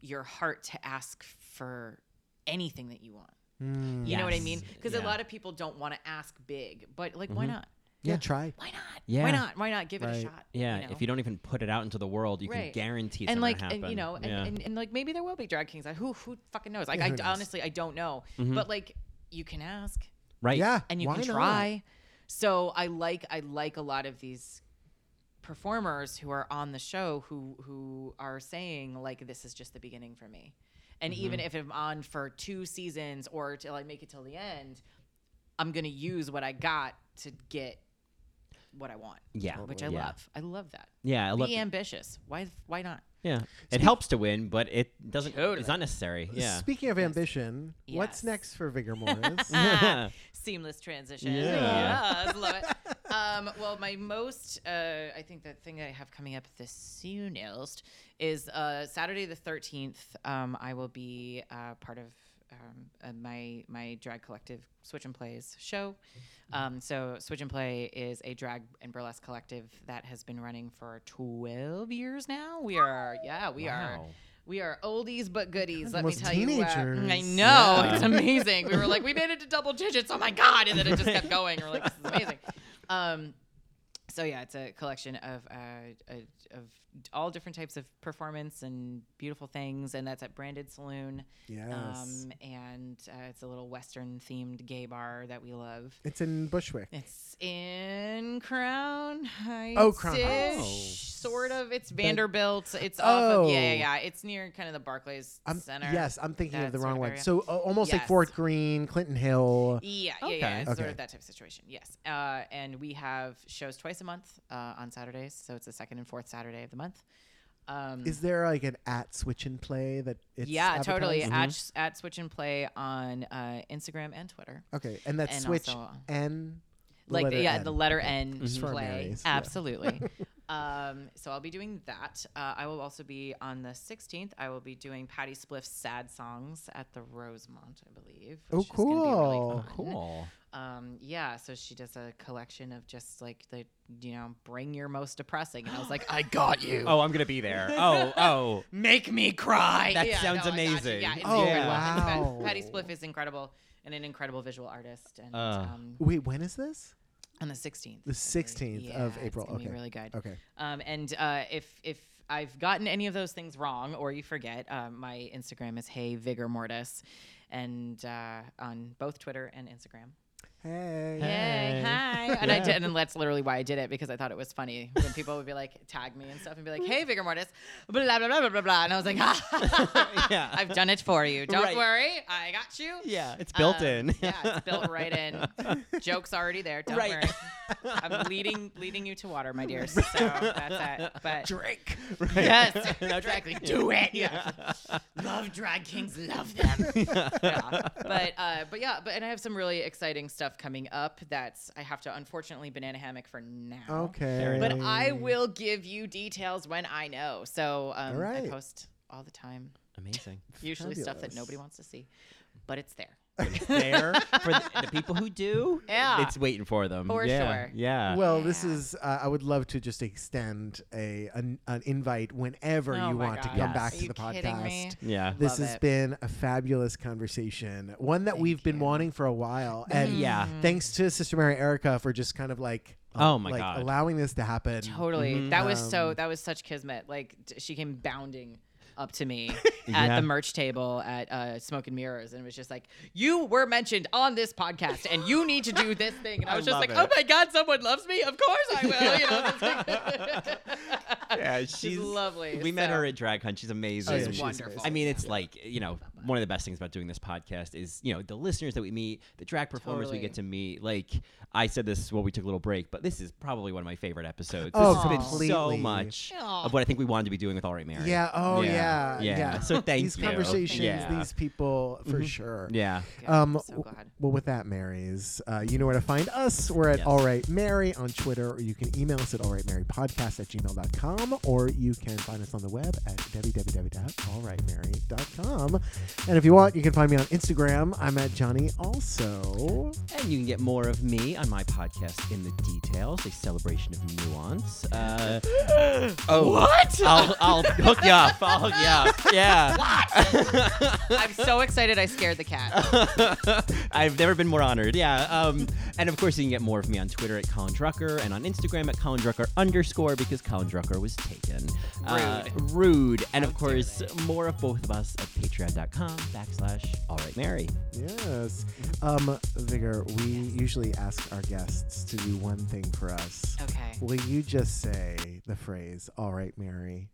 your heart to ask for anything that you want. Mm. You know what I mean? Because Yeah. a lot of people don't want to ask big, but like, why not? Yeah, try. Why not? Yeah. Why not? Why not give it a shot? Yeah, you know? if you don't even put it out into the world, you Right. can guarantee and like happen. and you know and, yeah. and, and like maybe there will be drag kings who who fucking knows like Yeah, I who knows? honestly I don't know Mhm. but like you can ask right. Yeah. and you why can not? try. So I like I like a lot of these performers who are on the show who who are saying like this is just the beginning for me. And even Mm-hmm. if I'm on for two seasons or till I make it till the end, I'm gonna use what I got to get what I want. Yeah. Which I yeah. love. I love that. Yeah, I love. Be ambitious. Why why not? yeah, it helps to win, but it doesn't. Totally. It's not necessary. Yeah. Speaking of ambition, what's Yes. next for Vigor Mortis? Ah, seamless transition. Yeah. Yes, love it. Um, well, my most, uh, I think the thing that I have coming up the soonest is uh, Saturday the 13th. Um, I will be uh, part of um, uh, my my drag collective Switch and Plays show. Um, so Switch and Play is a drag and burlesque collective that has been running for 12 years now. We are, yeah, we are. We are oldies but goodies. Let me Almost tell you. what. I know Yeah. it's amazing. We were like, we made it to double digits. Oh my god! And then it just kept going. We're like, this is amazing. Um, so yeah, it's a collection of uh, uh, of all different types of performance and beautiful things, and that's at Branded Saloon. yes. Um, and uh, it's a little Western themed gay bar that we love. it's in Bushwick. It's in Crown Heights. Oh, Crown Heights. Oh. Sort of. It's Vanderbilt. It's off of yeah, yeah, Oh. yeah. It's near kind of the Barclays I'm, Center. yes, I'm thinking of the wrong one. area. So uh, almost like Fort Greene, Clinton Hill. Yeah, yeah, Okay. yeah. It's sort of that type of situation. Yes. Uh, and we have shows twice a month uh, on Saturdays. So it's the second and fourth Saturday of the month. Um, Is there like an at switch and play that it's yeah, totally. advertised? At, at Switch and Play on uh, Instagram and Twitter. Okay, and that's and switch also- N. the like letter yeah, N. the letter Okay. N Just for play. Marys, yeah. Absolutely. um, so I'll be doing that. Uh, I will also be on the 16th. I will be doing Patty Spliff's sad songs at the Rosemont, I believe. Oh, which is gonna be really cool. fun. Cool. Um, yeah, so she does a collection of just like the, you know, bring your most depressing, and I was like, I got you. Oh, I'm gonna be there. Oh, oh. make me cry. That Yeah, sounds no, I got amazing. Yeah, it's Oh, incredible. Wow. Patty Spliff is incredible and an incredible visual artist. And Uh. um, Wait, when is this? on the 16th. The I believe. 16th of April. It's Okay. be really good. Okay. Um, and uh, if if I've gotten any of those things wrong or you forget, um, my Instagram is Hey Vigor Mortis, and uh, on both Twitter and Instagram. Hey. Hey, Hey. hi. And I did, and that's literally why I did it because I thought it was funny when people would be like tag me and stuff and be like, "Hey, Vigor Mortis," blah blah blah blah blah blah, and I was like, Yeah. "I've done it for you. Don't Right. worry, I got you." Yeah, it's built Um, in. yeah, it's built right in. Joke's already there. Don't Right. worry. I'm leading leading you to water, my dears. So that's it. But drink. Right. yes, No, exactly. Do it. Yeah. love drag kings. Love them. yeah. But uh, but yeah. But and I have some really exciting stuff coming up. That's I have to unfortunately banana hammock for now. Okay. But I will give you details when I know. So um, All I post all the time. Amazing. Usually stuff that nobody wants to see, but it's there. It's there for the, the people who do. Yeah. It's waiting for them. For yeah. sure. Yeah. Well, this is. Uh, I would love to just extend a an, an invite whenever Oh you my want to God. come Yes. back Are to you the kidding me? podcast. yeah. This Love has it. been a fabulous conversation, one that Thank we've been wanting for a while, and Yeah. thanks to Sister Mary Erica for just kind of like, Oh my like God. allowing this to happen. Totally. That was so. Um, That was such kismet. Like t- she came bounding up to me at Yeah. the merch table at uh, Smoke and Mirrors, and it was just like, "You were mentioned on this podcast, and you need to do this thing." And I I was just like, it. "Oh my god, someone loves me! Of course I will." You know. Yeah, she's she's lovely. We met her at Drag Hunt. She's amazing. Oh, She's wonderful. amazing. I mean, it's like you know, one of the best things about doing this podcast is you know the listeners that we meet, the drag performers we get to meet. Like I said this while we took a little break, but this is probably one of my favorite episodes. Oh, this has been so much Aw. of what I think we wanted to be doing with Alright Mary. Yeah. Oh Yeah. yeah. Yeah. Yeah. So thank these you. conversations, Yeah. these people, for Mhm. sure. Yeah. Good. Um, so w- well, with that, Marys, uh, you know where to find us. We're at Yes. Alright Mary on Twitter, or you can email us at allrightmarypodcast at gmail.com, or you can find us on the web at www.alrightmary.com. And if you want, you can find me on Instagram. I'm at Johnny also. And you can get more of me on my podcast, In the Details, a celebration of nuance. Uh, oh, What? I'll, I'll hook you up. I'll hook you up. Yeah. What? I'm so excited. I scared the cat. I've never been more honored. Yeah. Um, and of course, you can get more of me on Twitter at Colin Drucker and on Instagram at Colin Drucker underscore because Colin Drucker was taken. Uh, rude. And of course, more of both of us at patreon.com backslash all right Mary. Yes. Um, Vigor, we usually ask our guests to do one thing for us. Okay. Will you just say the phrase, All right, Mary?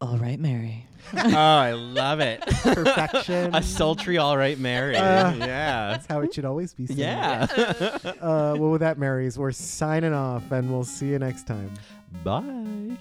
All right, Mary. oh, I love it. Perfection. A sultry all right Mary. Uh, yeah. That's how it should always be said. Yeah. Uh, well, with that, Marys, we're signing off, and we'll see you next time. Bye.